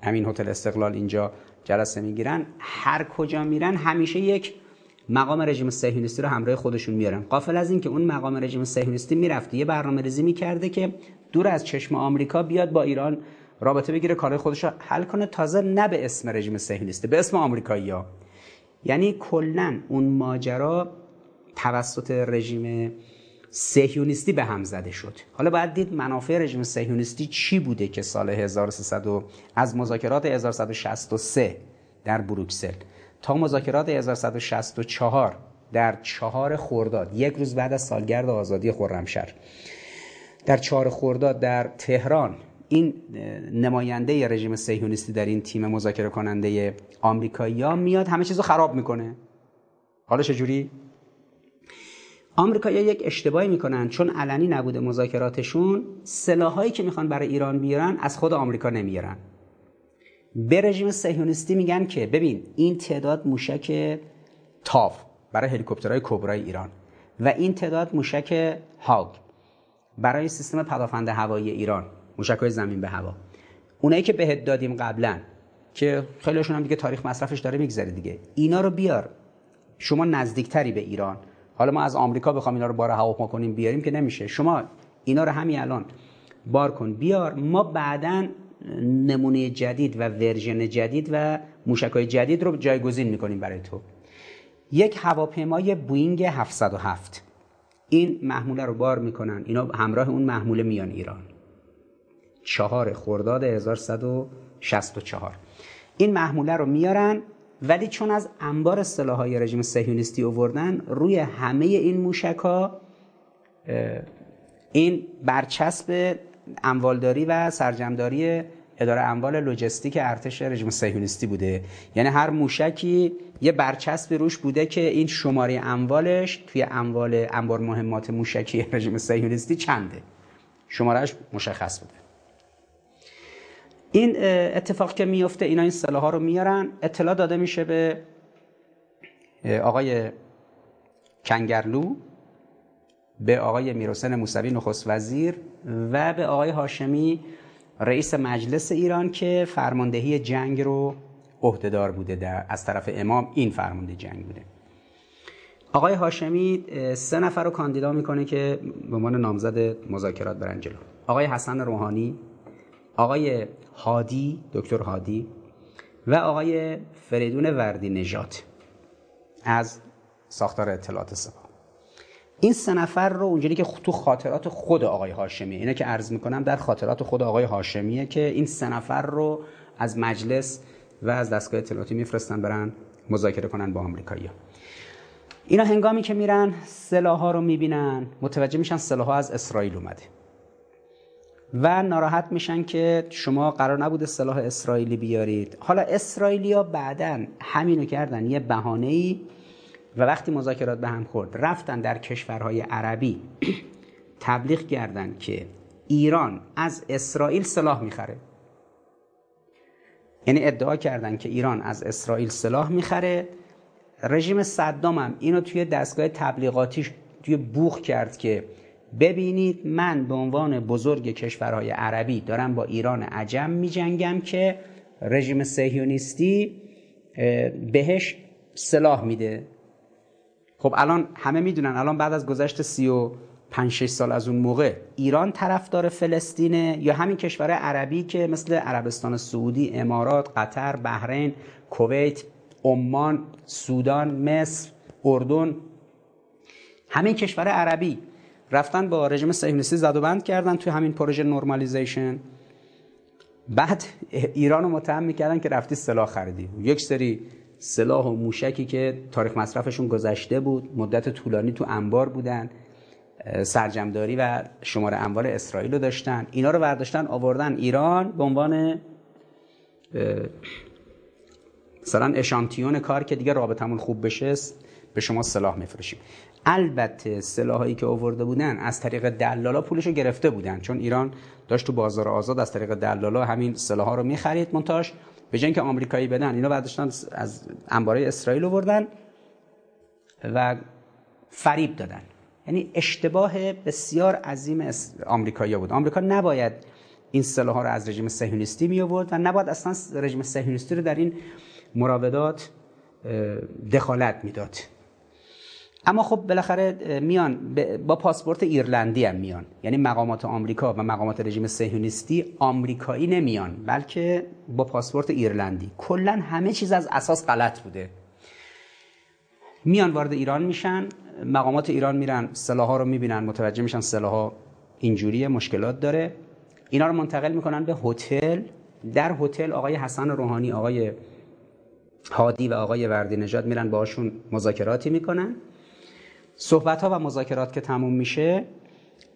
همین هتل استقلال اینجا جلسه می‌گیرن هر کجا میرن همیشه یک مقام رژیم صهیونیستی رو همراه خودشون میارن. قافل از اینکه اون مقام رژیم صهیونیستی می‌رفته یه برنامه ریزی می‌کرده که دور از چشم آمریکا بیاد با ایران رابطه بگیره کارهای خودش رو حل کنه. تازه نه به اسم رژیم صهیونیستی به اسم آمریکایی‌ها یعنی کلا اون ماجرا توسط رژیم سهیونیستی به هم زده شد. حالا باید دید منافع رژیم سهیونیستی چی بوده که سال 1300 از مذاکرات 1163 در بروکسل تا مذاکرات 1164 در چهار خورداد یک روز بعد از سالگرد آزادی خرمشهر. در چهار خورداد در تهران این نماینده رژیم سیهونیستی در این تیم مذاکره کننده آمریکایی ها میاد همه چیز رو خراب می‌کنه. حالا چجوری؟ آمریکایی یک اشتباهی می‌کنن چون علنی نبوده مذاکراتشون سلاحایی که می‌خوان برای ایران بیارن از خود آمریکا نمیارن. به رژیم سهیونیستی میگن که ببین این تعداد موشک تاف برای هلیکوپترهای کبرای ایران و این تعداد موشک هاگ برای سیستم پدافند هوایی ایران موشک های زمین به هوا. اونایی که بهت دادیم قبلا که خیلیشون هم دیگه تاریخ مصرفش داره میگذره دیگه. اینا رو بیار. شما نزدیکتری به ایران. حالا ما از آمریکا بخوام اینا رو بار هواپیما کنیم بیاریم که نمیشه. شما اینا رو همین الان بار کن. بیار. ما بعدا نمونه جدید و ورژن جدید و موشک جدید رو جایگزین می‌کنیم برای تو. یک هواپیمای بوینگ 707 این محموله رو بار می‌کنن. اینا همراه اون محموله میان ایران. چهار خرداد 1164 این محموله رو میارن. ولی چون از انبار های رژیم صهیونیستی آوردن روی همه این موشک ها این برچسب اموالداری و سرجمداری اداره اموال لوجستیک ارتش رژیم صهیونیستی بوده. یعنی هر موشکی یه برچسبی روش بوده که این شماره اموالش توی اموال انبار مهمات موشکی رژیم صهیونیستی چنده. شمارهش مشخص بوده. این اتفاق که میفته اینا این سلاح ها رو میارن. اطلاع داده میشه به آقای کنگرلو به آقای میروسن موسوی نخست وزیر و به آقای هاشمی رئیس مجلس ایران که فرماندهی جنگ رو عهدهدار بوده در از طرف امام این فرمانده جنگ بوده. آقای هاشمی سه نفر رو کاندیدا می‌کنه که به عنوان نامزد مذاکرات برن جلو. آقای حسن روحانی آقای هادی دکتر هادی و آقای فریدون وردی نجات از ساختار اطلاعات سپاه. این سه نفر رو اونجوری که تو خاطرات خود آقای هاشمی اینه که عرض می‌کنم در خاطرات خود آقای هاشمیه که این سه نفر رو از مجلس و از دستگاه اطلاعاتی میفرستن برن مذاکره کنن با آمریکایی‌ها. اینا هنگامی که میرن سلاح ها رو می‌بینن متوجه میشن سلاح ها از اسرائیل اومده. و ناراحت میشن که شما قرار نبوده سلاح اسرائیلی بیارید. حالا اسرائیلیا بعدا همینو کردن یه بهانه ای و وقتی مذاکرات به هم خورد رفتن در کشورهای عربی. تبلیغ کردن که ایران از اسرائیل سلاح می‌خره. یعنی ادعا کردن که ایران از اسرائیل سلاح می‌خره. رژیم صدام هم اینو توی دستگاه تبلیغاتیش توی بوخ کرد که ببینید من به عنوان بزرگ کشورهای عربی دارم با ایران عجم می جنگم که رژیم سهیونیستی بهش سلاح میده. خب الان همه می‌دونن الان بعد از گذشت سی و پنج شش سال از اون موقع ایران طرفدار فلسطینه یا همین کشورهای عربی که مثل عربستان سعودی، امارات، قطر، بحرین، کویت، عمان، سودان، مصر، اردن همین کشور عربی. رفتن با رژیم صهیونیستی زد و بند کردن توی همین پروژه نرمالیزیشن. بعد ایران رو متهم می‌کردن که رفتی سلاح خریدی. یک سری سلاح و موشکی که تاریخ مصرفشون گذشته بود مدت طولانی تو انبار بودن سرجمداری و شماره اموال اسرائیل رو داشتن. اینا رو برداشتن آوردن ایران به عنوان مثلا اشانتیون کار که دیگه رابطمون خوب بشه به شما سلاح میفروشیم البته سلاحایی که آورده بودن از طریق دلالا پولش رو گرفته بودن. چون ایران داشت تو بازار آزاد از طریق دلالا همین سلاح رو می‌خرید منتاش. به جای اینکه آمریکایی بدن اینا بعدشتن از انباره اسرائیل آوردن و فریب دادن. یعنی اشتباه بسیار عظیم آمریکایی بود. آمریکا نباید این سلاح ها رو از رژیم صهیونیستی می آورد و نباید اصلا رژیم صهیونیستی رو در این مراودات دخالت می‌داد. اما خب بالاخره میان با پاسپورت ایرلندی هم میان. یعنی مقامات آمریکا و مقامات رژیم صهیونیستی آمریکایی نمیان بلکه با پاسپورت ایرلندی. کلا همه چیز از اساس غلط بوده. میان وارد ایران میشن مقامات ایران میرن سلاح رو می‌بینن متوجه میشن سلاح ها اینجوری مشکلات داره. اینا رو منتقل می‌کنن به هتل. در هتل آقای حسن روحانی آقای هادی و آقای وردی نژاد میرن باشون مذاکراتی می‌کنن. صحبت ها و مذاکرات که تموم میشه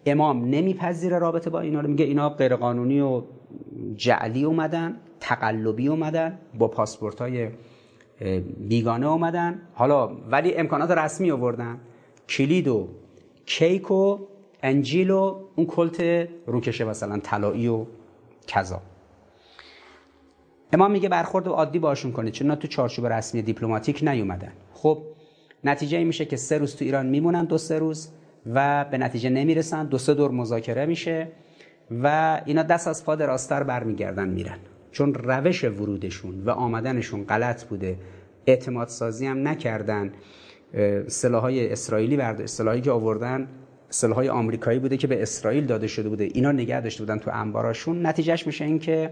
امام نمیپذیره رابطه با اینا رو. میگه اینا غیرقانونی و جعلی اومدن تقلبی اومدن با پاسپورت های بیگانه اومدن. حالا ولی امکانات رسمی آوردن. کلید و کیک و انجیل و اون کلت روکشه مثلا طلایی و کذا. امام میگه برخورد عادی باشون کنید. چون تو چارچوب رسمی دیپلماتیک نیومدن. خب نتیجه این میشه که سه روز تو ایران میمونن دو سه روز و به نتیجه نمی‌رسن. دو سه دور مذاکره میشه و اینا دست از پا راستر برمیگردن میرن. چون روش ورودشون و آمدنشون غلط بوده. اعتماد سازی هم نکردن. سلاحهای اسرائیلی برد سلاحی که آوردن سلاحهای آمریکایی بوده که به اسرائیل داده شده بوده. اینا نگه داشته بودن تو انباراشون. نتیجهش میشه این که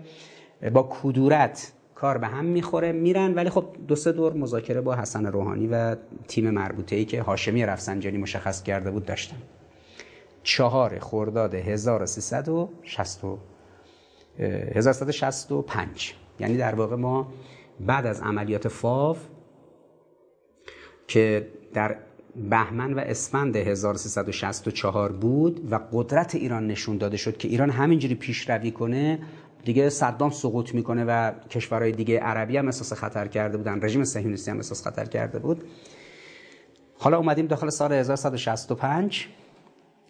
با کدورت کار به هم می‌خوره میرن. ولی خب دو سه دور مذاکره با حسن روحانی و تیم مربوطه ای که هاشمی رفسنجانی مشخص کرده بود داشتن. چهار خرداد 1365 یعنی در واقع ما بعد از عملیات فاف که در بهمن و اسفند 1364 بود و قدرت ایران نشون داده شد که ایران همینجوری پیشروی کنه دیگه صدام سقوط می‌کنه و کشورهای دیگه عربی هم احساس خطر کرده بودن. رژیم صهیونیستی هم احساس خطر کرده بود. حالا اومدیم داخل سال 1165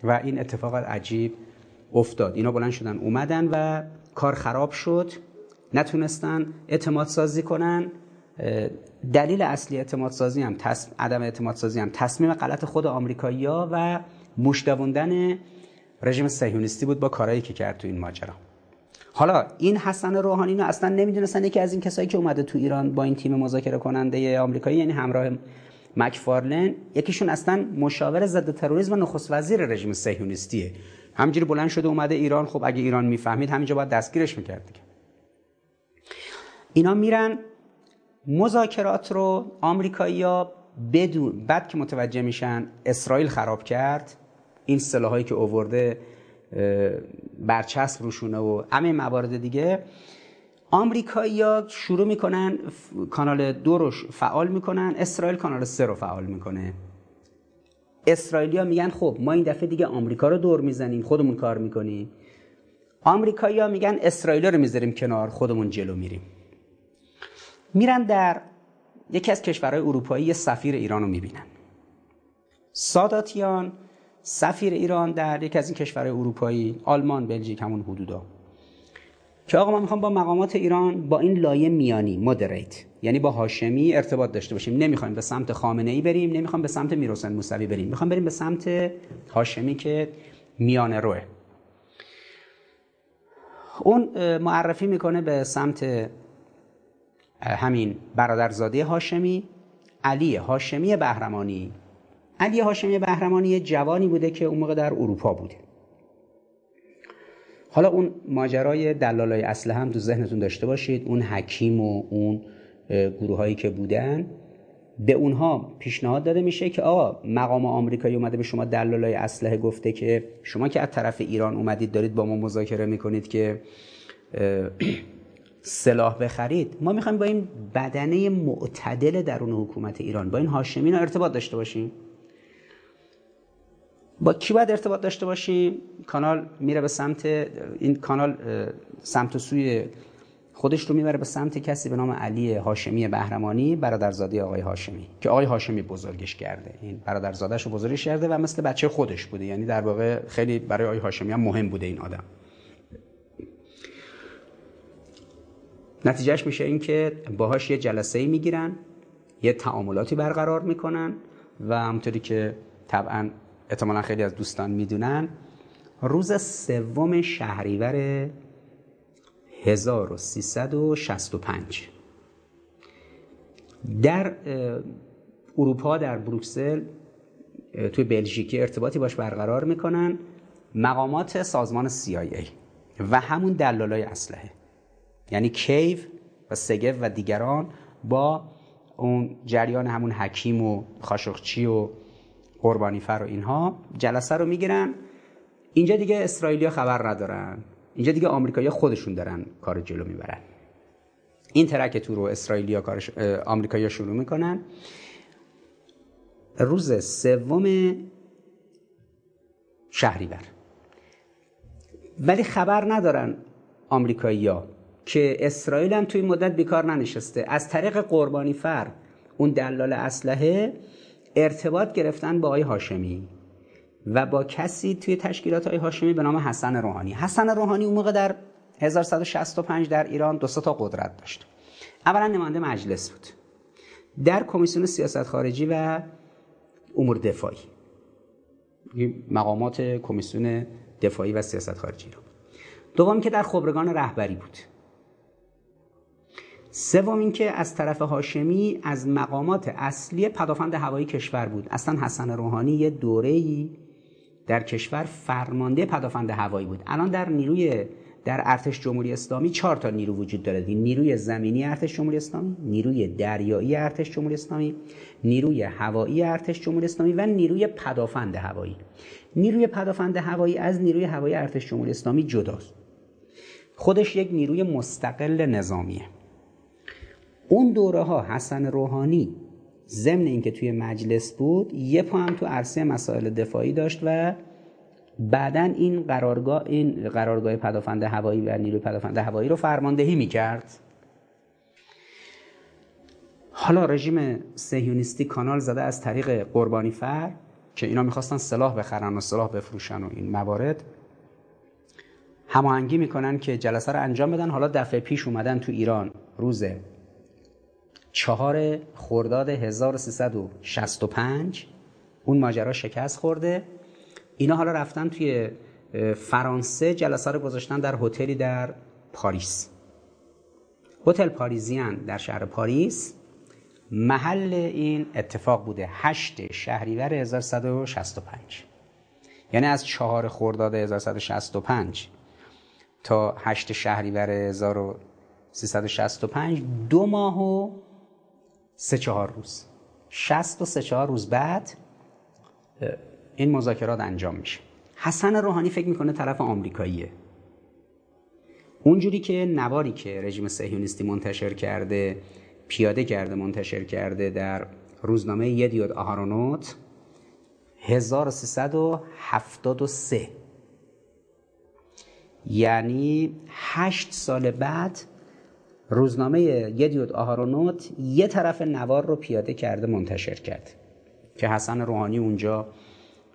و این اتفاق عجیب افتاد. اینا بلند شدن اومدن و کار خراب شد. نتونستن اعتماد سازی کنن. دلیل اصلی اعتماد سازی هم عدم اعتماد سازی هم تصمیم غلط خود آمریکایی‌ها و مشدوندن رژیم صهیونیستی بود با کارهایی که کرد تو این ماجرا. حالا این حسن روحانی رو اصلا نمی‌دونستن یکی از این کسایی که اومده تو ایران با این تیم مذاکره کننده آمریکایی یعنی همراه مکفارلن یکیشون اصلا مشاور ضد تروریسم و نخست وزیر رژیم صهیونیستیه. همینجوری بلند شده اومده ایران خب اگه ایران می‌فهمید همینجا باید دستگیرش می‌کرد دیگه. اینا میرن مذاکرات رو آمریکایی‌ها بدون بعد که متوجه میشن اسرائیل خراب کرد این سلاحایی که اوورده برچسب روشونه و همه موارد دیگه. آمریکایی‌ها شروع می‌کنن کانال دو رو فعال می‌کنن اسرائیل کانال سه رو فعال می‌کنه. اسرائیلیا میگن خب ما این دفعه دیگه آمریکا رو دور می‌زنیم خودمون کار می‌کنیم. آمریکایی‌ها میگن اسرائیل رو می‌ذاریم کنار خودمون جلو میریم. میرن در یکی از کشورهای اروپایی سفیر ایران رو می‌بینن. ساداتیان سفیر ایران در یکی از این کشورهای اروپایی آلمان بلژیک همون حدودا. که آقا ما می‌خوام با مقامات ایران با این لایه میانی مودریت یعنی با هاشمی ارتباط داشته باشیم. نمی‌خوایم به سمت خامنه ای بریم نمی‌خوام به سمت میرحسین موسوی بریم. می‌خوام بریم به سمت هاشمی که میانه روه. اون معرفی می‌کنه به سمت همین برادرزاده هاشمی علی هاشمی بهرمانی. علی هاشمی بهرمانی یه جوانی بوده که اون موقع در اروپا بوده. حالا اون ماجرای دلالای اصله هم تو ذهنتون داشته باشید. اون حکیم و اون گروه هایی که بودن به اونها پیشنهاد داده میشه که آقا مقام آمریکایی اومده به شما دلالای اسلحه گفته که شما که از طرف ایران اومدید دارید با ما مذاکره می‌کنید که سلاح بخرید ما می‌خوایم با این بدنه معتدل درون حکومت ایران با این هاشمین ارتباط داشته باشیم. با کی باید ارتباط داشته باشیم کانال میره به سمت این کانال سمت و سوی خودش رو می‌بره به سمت کسی به نام علی هاشمی بهرمانی برادرزاده آقای هاشمی که آقای هاشمی بزرگش کرده. این برادرزادهش رو بزرگش کرده و مثل بچه خودش بوده. یعنی در واقع خیلی برای آقای هاشمی هم مهم بوده این آدم. نتیجهش میشه این که باهاش یه جلسه ای می‌گیرن یه تعاملاتی برقرار می‌کنن و همطوری که طبعا احتمالا خیلی از دوستان می‌دونن. روز سوم شهریور 1365 در اروپا در بروکسل توی بلژیکی ارتباطی باش برقرار می‌کنن مقامات سازمان CIA و همون دلالای اسلحه. یعنی کیو و سگف و دیگران با اون جریان همون حکیم و خاشخچی و قربانیفر و اینها جلسه رو می‌گیرن. اینجا دیگه اسرائیلیا خبر ندارن. اینجا دیگه آمریکایی‌ها خودشون دارن کار جلو می‌برن. این ترک تو رو اسرائیلیا کارش آمریکایی‌ها شروع می‌کنن. روز سوم شهریور. ولی خبر ندارن آمریکایی‌ها که اسرائیل هم توی مدت بیکار ننشسته. از طریق قربانی فر اون دلال اسلحه ارتباط گرفتن با آقای هاشمی و با کسی توی تشکیلات آقای هاشمی به نام حسن روحانی. حسن روحانی اون موقع در 1165 در ایران دو تا قدرت داشت. اولا نماینده مجلس بود. در کمیسیون سیاست خارجی و امور دفاعی. مقامات کمیسیون دفاعی و سیاست خارجی رو. دوم که در خبرگان رهبری بود. سوم اینکه از طرف هاشمی از مقامات اصلی پدافند هوایی کشور بود. اصلا حسن روحانی یه دوره‌ای در کشور فرمانده پدافند هوایی بود. الان در نیروی در ارتش جمهوری اسلامی چهار تا نیرو وجود داره. نیروی زمینی ارتش جمهوری اسلامی نیروی دریایی ارتش جمهوری اسلامی نیروی هوایی ارتش جمهوری اسلامی و نیروی پدافند هوایی. نیروی پدافند هوایی از نیروی هوایی ارتش جمهوری اسلامی جداست. خودش یک نیروی مستقل نظامیه. اون دوره ها حسن روحانی ضمن اینکه توی مجلس بود یه پا هم تو عرصه مسائل دفاعی داشت و بعدا این قرارگاه این قرارگاه پدافند هوایی و نیروی پدافند هوایی رو فرماندهی می‌کرد. حالا رژیم سهیونیستی کانال زده از طریق قربانی فر که اینا می‌خواستن سلاح بخرن و سلاح بفروشن و این موارد. هماهنگی می‌کنن که جلسه رو انجام بدن. حالا دفعه پیش اومدن تو ایران روز چهار خرداد 1365 اون ماجرا شکست خورده. اینا حالا رفتن توی فرانسه جلسه رو گذاشتن در هتلی در پاریس. هتل پاریزیان در شهر پاریس. محل این اتفاق بوده 8 شهریور 1165 یعنی از چهار خرداد 1165 تا 8 شهریور 1365 دو ماه و سه چهار روز. شست و سه چهار روز بعد این مذاکرات انجام میشه. حسن روحانی فکر می‌کنه طرف آمریکاییه. اونجوری که نواری که رژیم صهیونیستی منتشر کرده پیاده کرده منتشر کرده در روزنامه یدیود آهارونوت 1373 یعنی هشت سال بعد روزنامه یدیود آهارونوت یه طرف نوار رو پیاده کرده منتشر کرد. که حسن روحانی اونجا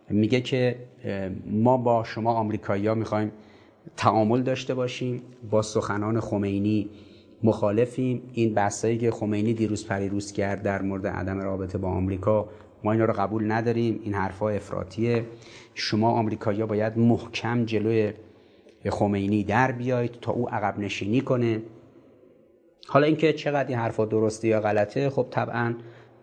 میگه که ما با شما آمریکایی ها می‌خوایم تعامل داشته باشیم با سخنان خمینی مخالفیم. این بحثایی که خمینی دیروز پریروز کرد در مورد عدم رابطه با آمریکا ما اینا رو قبول نداریم. این حرفها افراطیه. شما آمریکایی‌ها باید محکم جلوی خمینی در بیاید تا او عقب نشینی کنه. حالا اینکه چقدر این حرفا درسته یا غلطه خب طبعا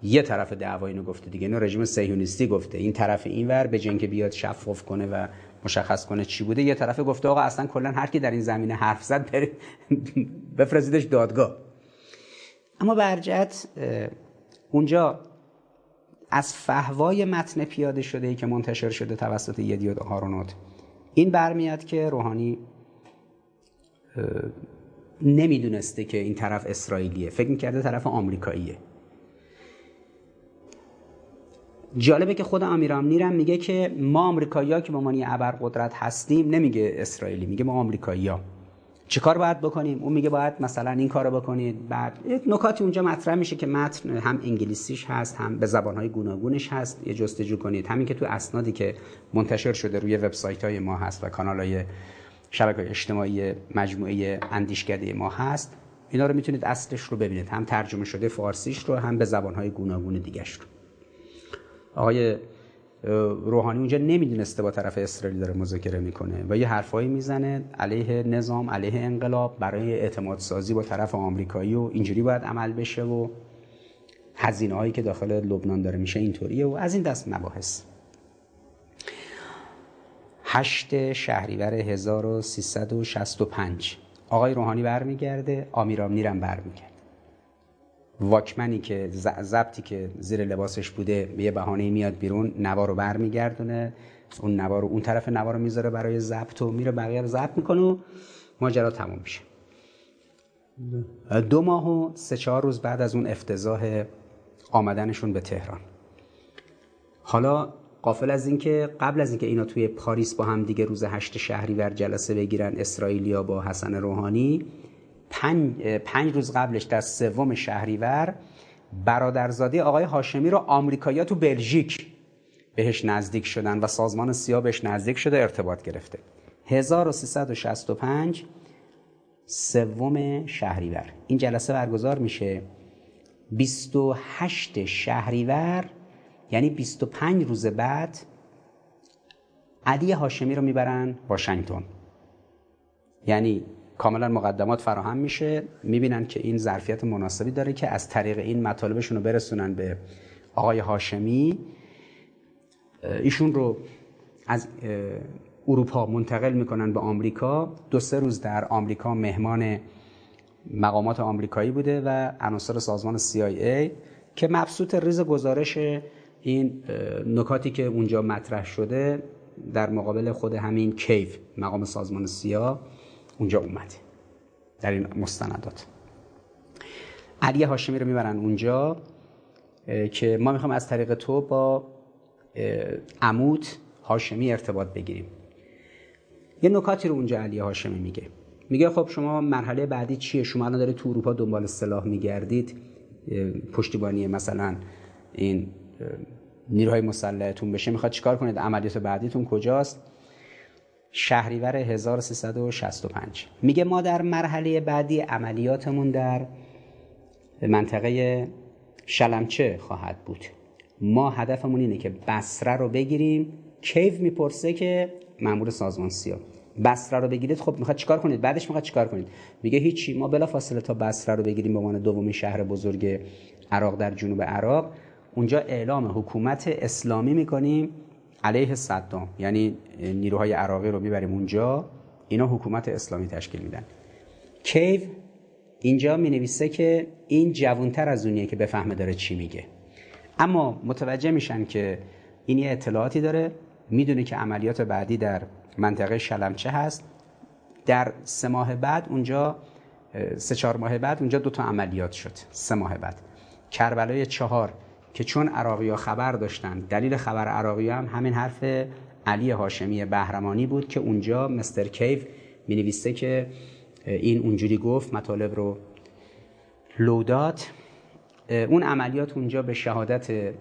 یه طرف دعوا اینو گفته دیگه. اینو رژیم صهیونیستی گفته. این طرف اینور به جنگ بیاد شفاف کنه و مشخص کنه چی بوده یه طرف گفته آقا اصلا کلا هر کی در این زمینه حرف زد بفرستیدش دادگاه. اما برجت اونجا از فهوای متن پیاده شده ای که منتشر شده توسط یدیود هارونوت این برمیاد که روحانی نمی‌دونسته که این طرف اسرائیلیه. فکر می‌کرده طرف آمریکاییه. جالبه که خود امیر امنیرم میگه که ما آمریکایی‌ها که به عنوان ابرقدرت هستیم نمیگه اسرائیلی میگه ما آمریکایی‌ها. چه کار باید بکنیم؟ اون میگه باید مثلا این کارو بکنید. بعد نکاتی اونجا مطرح میشه که متن هم انگلیسیش هست هم به زبانهای گوناگونش هست. یه جستجو کنید. همین که تو اسنادی که منتشر شده روی وبسایت های ما هست و کانال های شبکه اجتماعی مجموعه اندیشکده ما هست. اینا رو می‌تونید اصلش رو ببینید. هم ترجمه شده فارسیش رو هم به زبانهای گوناگون دیگش رو. آقای روحانی اونجا نمی‌دونسته با طرف اسرائیل داره مذاکره می‌کنه و یه حرفایی می‌زنه علیه نظام علیه انقلاب برای اعتماد سازی با طرف آمریکایی و اینجوری باید عمل بشه و هزینه هایی که داخل لبنان داره میشه اینطوریه و از این دست مباحث. هشت شهریور 1365 آقای روحانی برمیگرده آمیرام نیرم برمیگرده. واکمنی که زبطی که زیر لباسش بوده به یه بهانه میاد بیرون نوار رو برمیگردونه. اون نوار رو اون طرف نوار رو می‌ذاره برای ضبط و میره بقیه رو ضبط می‌کنه و ماجرا تموم میشه. دو ماه و سه چهار روز بعد از اون افتضاح آمدنشون به تهران. حالا قافل از اینکه قبل از اینکه اینا توی پاریس با هم دیگه روز هشت شهریور جلسه بگیرن اسرائیلیا با حسن روحانی پنج, پنج روز قبلش در سوم شهریور برادرزاده آقای هاشمی رو آمریکایی‌ها تو بلژیک بهش نزدیک شدن و سازمان سیا بهش نزدیک شده ارتباط گرفته. 1365 سوم شهریور. این جلسه برگزار میشه 28 شهریور یعنی 25 روز بعد علی هاشمی رو می‌برن واشنگتن. یعنی کاملا مقدمات فراهم میشه. می‌بینن که این ظرفیت مناسبی داره که از طریق این مطالبشون رو برسونن به آقای هاشمی. ایشون رو از اروپا منتقل می‌کنن به آمریکا. دو سه روز در آمریکا مهمان مقامات آمریکایی بوده و عناصر سازمان CIA که مبسوط ریز گزارش این نکاتی که اونجا مطرح شده در مقابل خود همین کیف مقام سازمان سیا اونجا اومده در این مستندات. علی هاشمی رو می‌برن اونجا که ما می‌خوام از طریق تو با عمود هاشمی ارتباط بگیریم. یه نکاتی رو اونجا علی هاشمی میگه. میگه خب شما مرحله بعدی چیه؟ شما الان دارید تو اروپا دنبال سلاح میگردید. پشتیبانی مثلا این نیروهای مسلحتون بشه می‌خواد چیکار کنید؟ عملیات بعدیتون کجاست؟ شهریور 1365 میگه ما در مرحله بعدی عملیاتمون در منطقه شلمچه خواهد بود. ما هدفمون اینه که بسره رو بگیریم. کیف می‌پرسه که مامور سازمان سیا بسره رو بگیرید خب می‌خواد چیکار کنید؟ بعدش می‌خواد چیکار کنید؟ میگه هیچی. ما بلا فاصله تا بسره رو بگیریم به عنوان دومین شهر بزرگ عراق در جنوب عراق. اونجا اعلام حکومت اسلامی می‌کنیم علیه صدام. یعنی نیروهای عراقی رو می‌بریم اونجا اینا حکومت اسلامی تشکیل میدن. کیو اینجا می نویسه که این جوانتر از اونیه که بفهمه داره چی میگه. اما متوجه میشن که این یه اطلاعاتی داره. می‌دونه که عملیات بعدی در منطقه شلمچه هست. در سه ماه بعد اونجا سه چهار ماه بعد اونجا دو تا عملیات شد. سه ماه بعد. کربلای چهار. که چون عراقی خبر داشتن دلیل خبر عراقی هم همین حرف علی هاشمی بهرمانی بود که اونجا مستر کیف می نویسته که این اونجوری گفت مطالب رو لودات اون عملیات اونجا به شهادت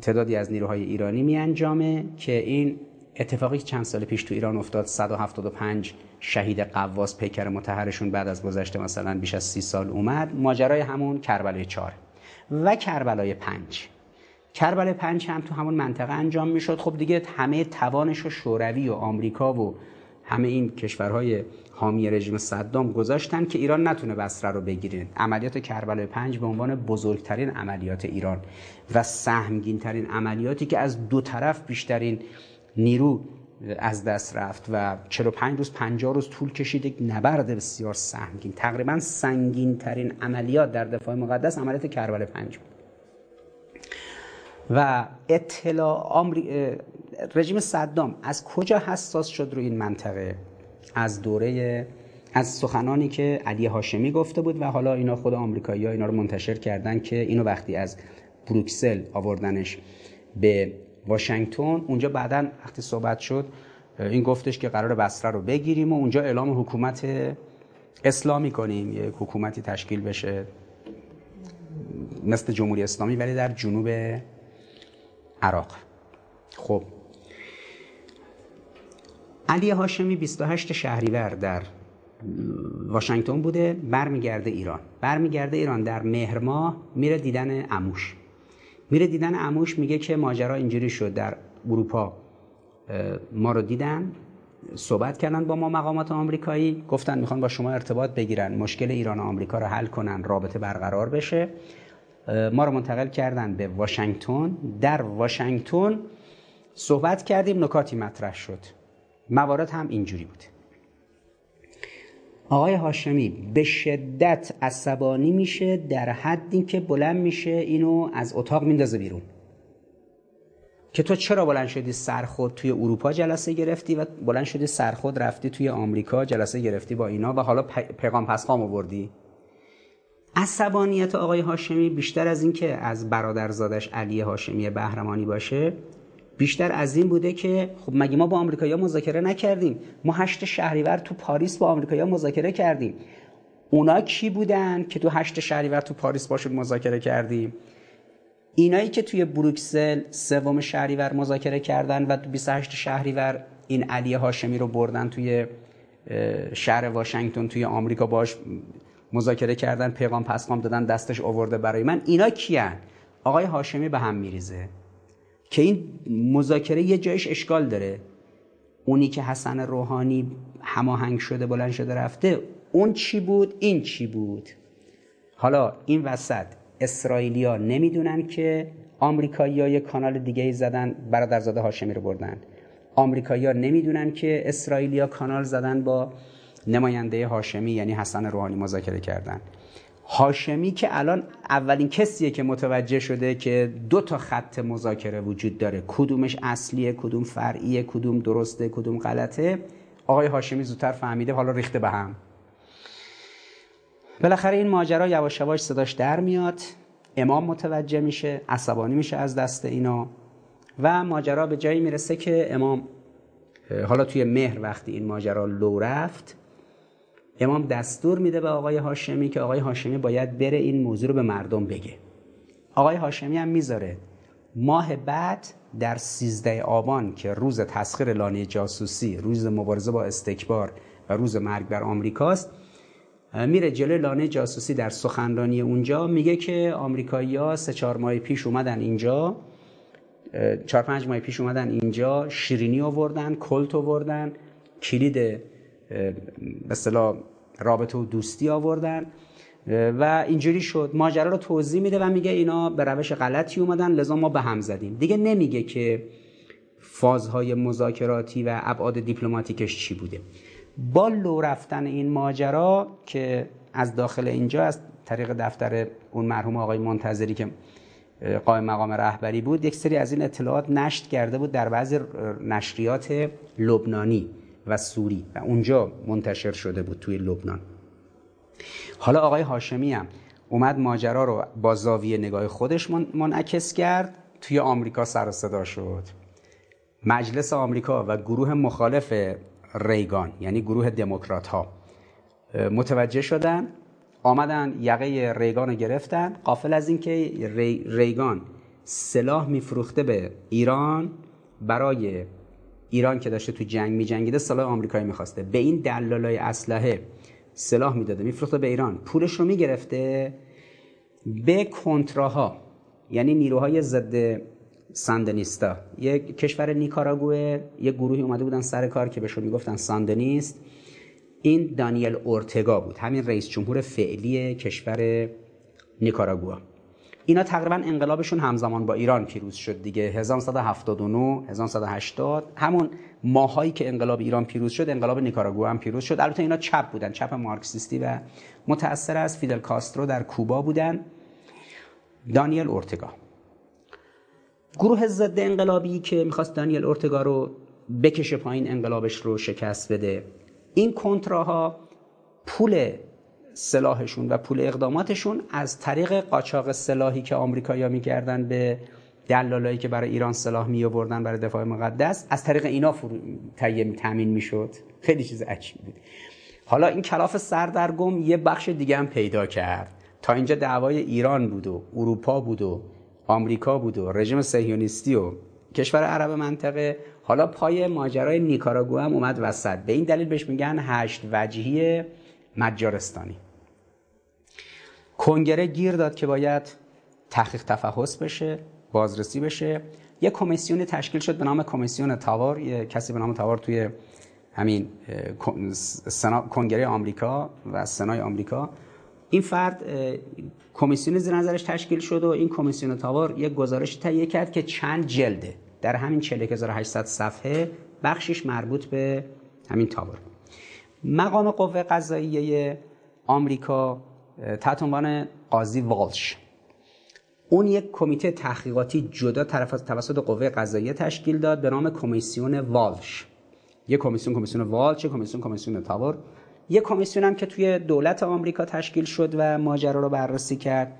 تعدادی از نیروهای ایرانی می انجامه که این اتفاقی چند سال پیش تو ایران افتاد 175 شهید قواس پیکر متحرشون بعد از گذشت مثلا بیش از 30 سال اومد ماجرای همون کربلای 4 و کربلای پنج. کربل پنج هم تو همون منطقه انجام می‌شد. خب دیگه همه توانش و شوروی و آمریکا و همه این کشورهای حامی رژیم صدام گذاشتن که ایران نتونه بصره رو بگیره. عملیات کربلای پنج به عنوان بزرگترین عملیات ایران و سهمگینترین عملیاتی که از دو طرف بیشترین نیرو از دست رفت و 45 روز 50 روز طول کشید یک نبرد بسیار سهمگین تقریبا سنگین ترین عملیات در دفاع مقدس عملیات کربلای پنج بود. و اطلاع. رژیم صدام از کجا حساس شد رو این منطقه از دوره از سخنانی که علی هاشمی گفته بود و حالا اینا خود آمریکایی ها اینا رو منتشر کردن که اینو وقتی از بروکسل آوردنش به واشنگتن اونجا بعدا وقتی صحبت شد این گفتش که قرار بسره رو بگیریم و اونجا اعلام حکومت اسلامی کنیم یک حکومتی تشکیل بشه مثل جمهوری اسلامی ولی در جنوب عراق. خب. علی هاشمی 28 شهریور در واشنگتن بوده برمیگرده ایران. برمیگرده ایران در مهر ماه میره دیدن عموش. میره دیدن عموش میگه که ماجرا اینجوری شد. در اروپا ما رو دیدن صحبت کردن با ما مقامات آمریکایی گفتن می‌خوان با شما ارتباط بگیرن مشکل ایران و آمریکا رو حل کنن رابطه برقرار بشه. ما رو منتقل کردن به واشنگتن. در واشنگتن صحبت کردیم نکاتی مطرح شد. موارد هم اینجوری بود. آقای هاشمی به شدت عصبانی میشه در حدی که بلند میشه اینو از اتاق میندازه بیرون. که تو چرا بلند شدی سرخود توی اروپا جلسه گرفتی و بلند شدی سرخود رفتی توی آمریکا جلسه گرفتی با اینا و حالا پیغام پسخام آوردی؟ عصبانیت آقای هاشمی بیشتر از اینکه از برادرزادش علی هاشمی بهرمانی باشه بیشتر از این بوده که خب مگه ما با آمریکایی‌ها مذاکره نکردیم؟ ما هشت شهریور تو پاریس با آمریکایی‌ها مذاکره کردیم. اونا کی بودن که تو هشت شهریور تو پاریس باشون مذاکره کردیم؟ اینایی که توی بروکسل سوم شهریور مذاکره کردن و 28 شهریور این علی هاشمی رو بردن توی شهر واشنگتن توی آمریکا باش مذاکره کردن پیغام پسخام دادن دستش آورده برای من. اینا کیان آقای هاشمی به هم میریزه. که این مذاکره یه جایش اشکال داره. اونی که حسن روحانی هماهنگ شده بلند شده رفته اون چی بود؟ این چی بود؟ حالا این وسط اسرائیلیا نمی‌دونن که آمریکایی‌ها یه کانال دیگه ای زدن برادرزاده هاشمی رو بردن. آمریکایی‌ها نمی‌دونن که اسرائیلیا کانال زدن با نماینده هاشمی یعنی حسن روحانی مذاکره کردن. هاشمی که الان اولین کسیه که متوجه شده که دو تا خط مذاکره وجود داره. کدومش اصلیه کدوم فرعیه کدوم درسته کدوم غلطه. آقای هاشمی زودتر فهمیده حالا ریخته به هم. بالاخره این ماجرا یواش یواش صداش در میاد. امام متوجه میشه عصبانی میشه از دست اینا. و ماجرا به جایی می‌رسه که امام حالا توی مهر وقتی این ماجرا لو رفت امام دستور میده به آقای هاشمی که آقای هاشمی باید بره این موضوع رو به مردم بگه. آقای هاشمی هم می‌ذاره. ماه بعد در 13 آبان که روز تسخیر لانه جاسوسی روز مبارزه با استکبار و روز مرگ بر آمریکاست میره جلوی لانه جاسوسی در سخنرانی اونجا. میگه که ها سه چهار ماه پیش اومدن اینجا چهار پنج ماه پیش اومدن اینجا شیرینی آوردن کلت آوردن کلید به رابطه و دوستی آوردن و اینجوری شد. ماجرا رو توضیح میده و میگه اینا به روش غلطی اومدن لذا ما به هم زدیم. دیگه نمیگه که فازهای مذاکراتی و ابعاد دیپلماتیکش چی بوده. با لو رفتن این ماجرا که از داخل اینجا از طریق دفتر اون مرحوم آقای منتظری که قائم مقام رهبری بود یک سری از این اطلاعات نشت کرده بود در بعضی نشریات لبنانی. و سوری و اونجا منتشر شده بود توی لبنان. حالا آقای هاشمی هم اومد ماجرا رو با زاویه نگاه خودش منعکس کرد توی آمریکا سر صدا شد. مجلس آمریکا و گروه مخالف ریگان یعنی گروه دموکرات ها متوجه شدن آمدن یقه ریگان رو گرفتن. قافل از اینکه ری، ریگان سلاح میفروخته به ایران برای ایران که داشته تو جنگ میجنگیده سلاح آمریکایی می‌خواسته. به این دلالای اسلحه سلاح می‌داده میفروخته به ایران. پولش رو می‌گرفته به کنتراها یعنی نیروهای ضد ساندنیستا. یک کشور نیکاراگوه یک گروهی اومده بودن سر کار که بهشون می‌گفتن ساندنیست. این دانیل اورتگا بود. همین رئیس جمهور فعلی کشور نیکاراگوه اینا تقریبا انقلابشون همزمان با ایران پیروز شد دیگه. 1979 1980 همون ماهایی که انقلاب ایران پیروز شد انقلاب نیکاراگوه هم پیروز شد. البته اینا چپ بودن چپ مارکسیستی و متأثر از فیدل کاسترو در کوبا بودن. دانیل اورتگا. گروه ضد انقلابی که می‌خواست دانیل اورتگا رو بکشه پایین انقلابش رو شکست بده. این کنتراها پول سلاحشون و پول اقداماتشون از طریق قاچاق سلاحی که آمریکایی‌ها می‌کردن به دلالایی که برای ایران سلاح می آوردن برای دفاع مقدس از طریق اینا فرو... تامین می‌شد. خیلی چیز عجیب بود. حالا این کلاف سردرگم یه بخش دیگه هم پیدا کرد. تا اینجا دعوای ایران بود و اروپا بود و آمریکا بود و رژیم صهیونیستی و کشور عرب منطقه. حالا پای ماجرای نیکاراگو هم اومد وسط. به این دلیل بهش میگن هشت وجهی مجارستانی. کنگره گیر داد که باید تحقیق تفحص بشه بازرسی بشه. یه کمیسیون تشکیل شد به نام کمیسیون تاوار. یه کسی به نام تاوار توی همین کنگره آمریکا و سنای آمریکا. این فرد کمیسیون زیر نظرش تشکیل شد و این کمیسیون تاوار یک گزارش تهیه کرد که چند جلده در همین 41800 صفحه بخشش مربوط به همین تاور مقام قوه قضاییه آمریکا تحت عنوان قاضی والش. اون یک کمیته تحقیقاتی جدا توسط قوه قضاییه تشکیل داد به نام کمیسیون والش. یک کمیسیون کمیسیون والش کمیسیون کمیسیون تاور یک کمیسیون هم که توی دولت آمریکا تشکیل شد و ماجرا رو بررسی کرد.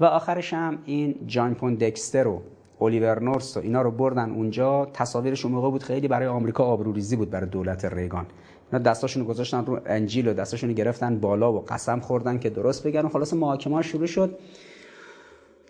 و آخرش هم این جان پون دکستر و الیور نورس و اینا رو بردن اونجا. تصاویرش اون موقع بود خیلی برای آمریکا آبروریزی بود برای دولت ریگان. اینا دستاشون گذاشتن رو انجیل و دستاشون گرفتن بالا و قسم خوردن که درست بگن و خلاص محاکمه شروع شد.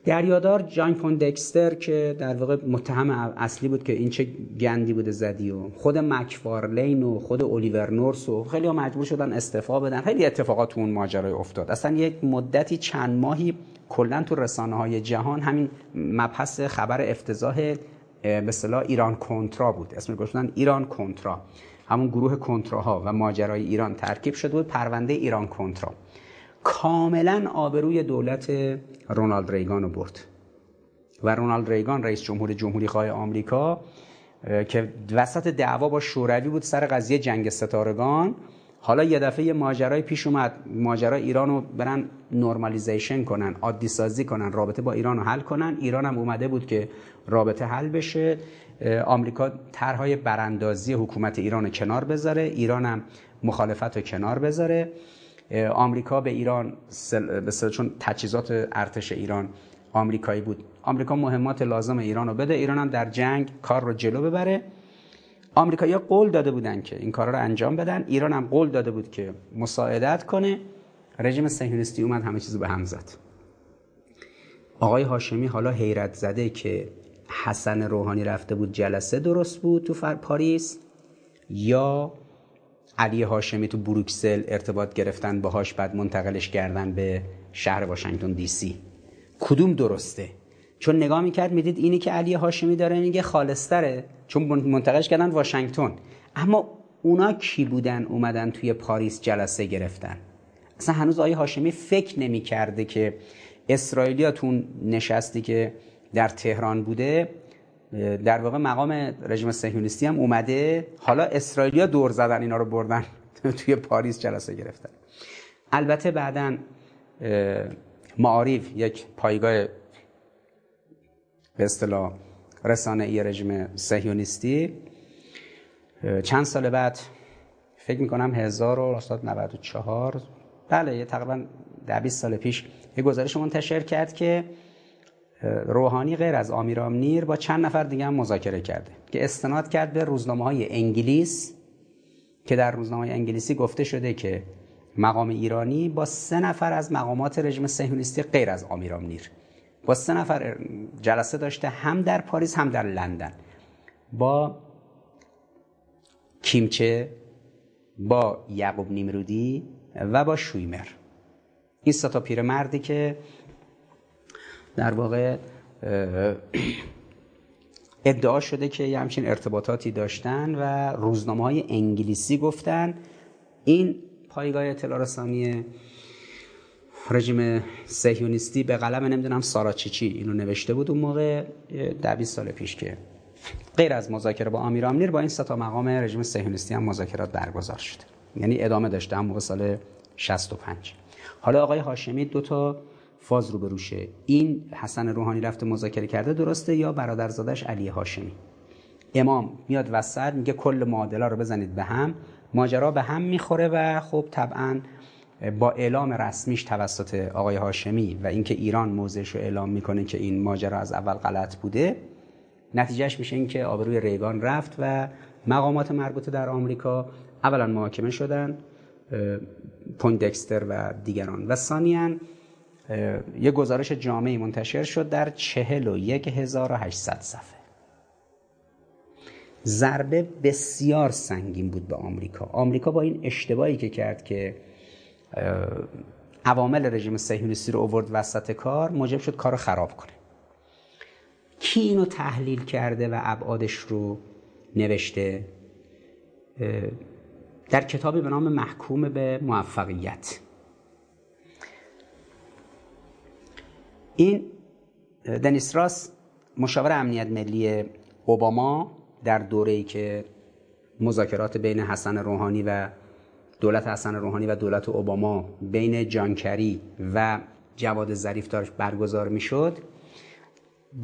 دریادار جان پوندکستر که در واقع متهم اصلی بود که این چه گندی بوده زدی و خود مکفارلین و خود الیور نورس و خیلی ها مجبور شدن استعفا بدن. خیلی اتفاقات تو اون ماجرای افتاد. اصلا یک مدتی چند ماهی کلا تو رسانه های جهان همین مبحث خبر افتضاح به ایران کنترا بود. اسم گذاشتن ایران کنترا. همون گروه کنتراها و ماجرای ایران ترکیب شده بود پرونده ایران کنترا. کاملا آبروی دولت رونالد ریگان رو برد. و رونالد ریگان رئیس جمهور جمهوری خواه آمریکا که وسط دعوا با شوروی بود سر قضیه جنگ ستارگان. حالا یه دفعه ماجرای پیش اومد ماجرا ایران رو برن نرمالیزیشن کنن عادی سازی کنن رابطه با ایران رو حل کنن. ایران هم اومده بود که رابطه حل بشه. آمریکا طرحهای براندازی حکومت ایران کنار بذاره ایران هم مخالفت رو کنار بذاره. آمریکا به ایران به چون تجهیزات ارتش ایران آمریکایی بود. آمریکا مهمات لازم ایران رو بده ایران هم در جنگ کار رو جلو ببره. آمریکایی‌ها قول داده بودن که این کارا رو انجام بدن. ایران هم قول داده بود که مساعدت کنه. رژیم صهیونیستی اومد همه چیزو به هم زد. آقای هاشمی حالا حیرت زده که حسن روحانی رفته بود جلسه درست بود تو پاریس؟ یا علی هاشمی تو بروکسل ارتباط گرفتن باهاش بعد منتقلش کردن به شهر واشنگتن دی سی؟ کدوم درسته؟ چون نگاه می‌کرد می‌دید اینی که علی هاشمی داره میگه خالصتره چون منتقلش کردن واشنگتن. اما اونا کی بودن اومدن توی پاریس جلسه گرفتن؟ اصلا هنوز آقای هاشمی فکر نمی‌کرده که اسرائیلیا تو نشستی که در تهران بوده در واقع مقام رژیم صهیونیستی هم اومده. حالا اسرائیلیا دور زدن اینا رو بردن توی پاریس جلسه گرفتن البته بعدا معارف یک پایگاه به اصطلاح رسانه ای رژیم صهیونیستی. چند سال بعد فکر می‌کنم 1994 بله تقریبا 20 سال پیش یه گزارش منتشر کرد که روحانی غیر از آمیرام نیر با چند نفر دیگه هم مذاکره کرده که استناد کرد به روزنامه های انگلیس که در روزنامه های انگلیسی گفته شده که مقام ایرانی با سه نفر از مقامات رژیم صهیونیستی غیر از آمیرام نیر. با سه نفر جلسه داشته هم در پاریس هم در لندن. با کیمچه با یعقوب نیمرودی و با شویمر. این سه تا پیرمردی که در واقع ادعا شده که یه همچین ارتباطاتی داشتن و روزنامه های انگلیسی گفتن این پایگاه اطلاع رژیم سهیونیستی به قلم نمی‌دونم سارا چیچی اینو نوشته بود اون موقع ده 20 سال پیش که غیر از مذاکره با آمیر آمنیر با این ستا مقام رژیم سهیونیستی هم مذاکرات برگزار شده. یعنی ادامه داشته هم موقع سال 65 حالا آقای هاشمی دو تا فاز رو بروشه این حسن روحانی رفته مذاکره کرده درسته؟ یا برادرزادش علی هاشمی؟ امام میاد وسط میگه کل معادله رو بزنید به هم ماجرا به هم می‌خوره و خب طبعا با اعلام رسمیش توسط آقای هاشمی و اینکه ایران موضعش رو اعلام می‌کنه که این ماجرا از اول غلط بوده نتیجهش میشه اینکه آبروی ریگان رفت و مقامات مربوطه در آمریکا اولا محاکمه شدن پویندکستر و دیگران. و ثانیا یه گزارش جامعی منتشر شد در چهل و یک هزار و هشتصد صفحه. ضربه بسیار سنگین بود به آمریکا. آمریکا با این اشتباهی که کرد که عوامل رژیم صهیونیستی رو اوورد وسط کار موجب شد کار خراب کنه. کی اینو تحلیل کرده و ابعادش رو نوشته؟ در کتابی به نام محکوم به موفقیت. این دنیس راس مشاور امنیت ملی اوباما در دوره‌ای که مذاکرات بین حسن روحانی و دولت حسن روحانی و دولت اوباما بین جانکری و جواد ظریف داشت برگزار می‌شد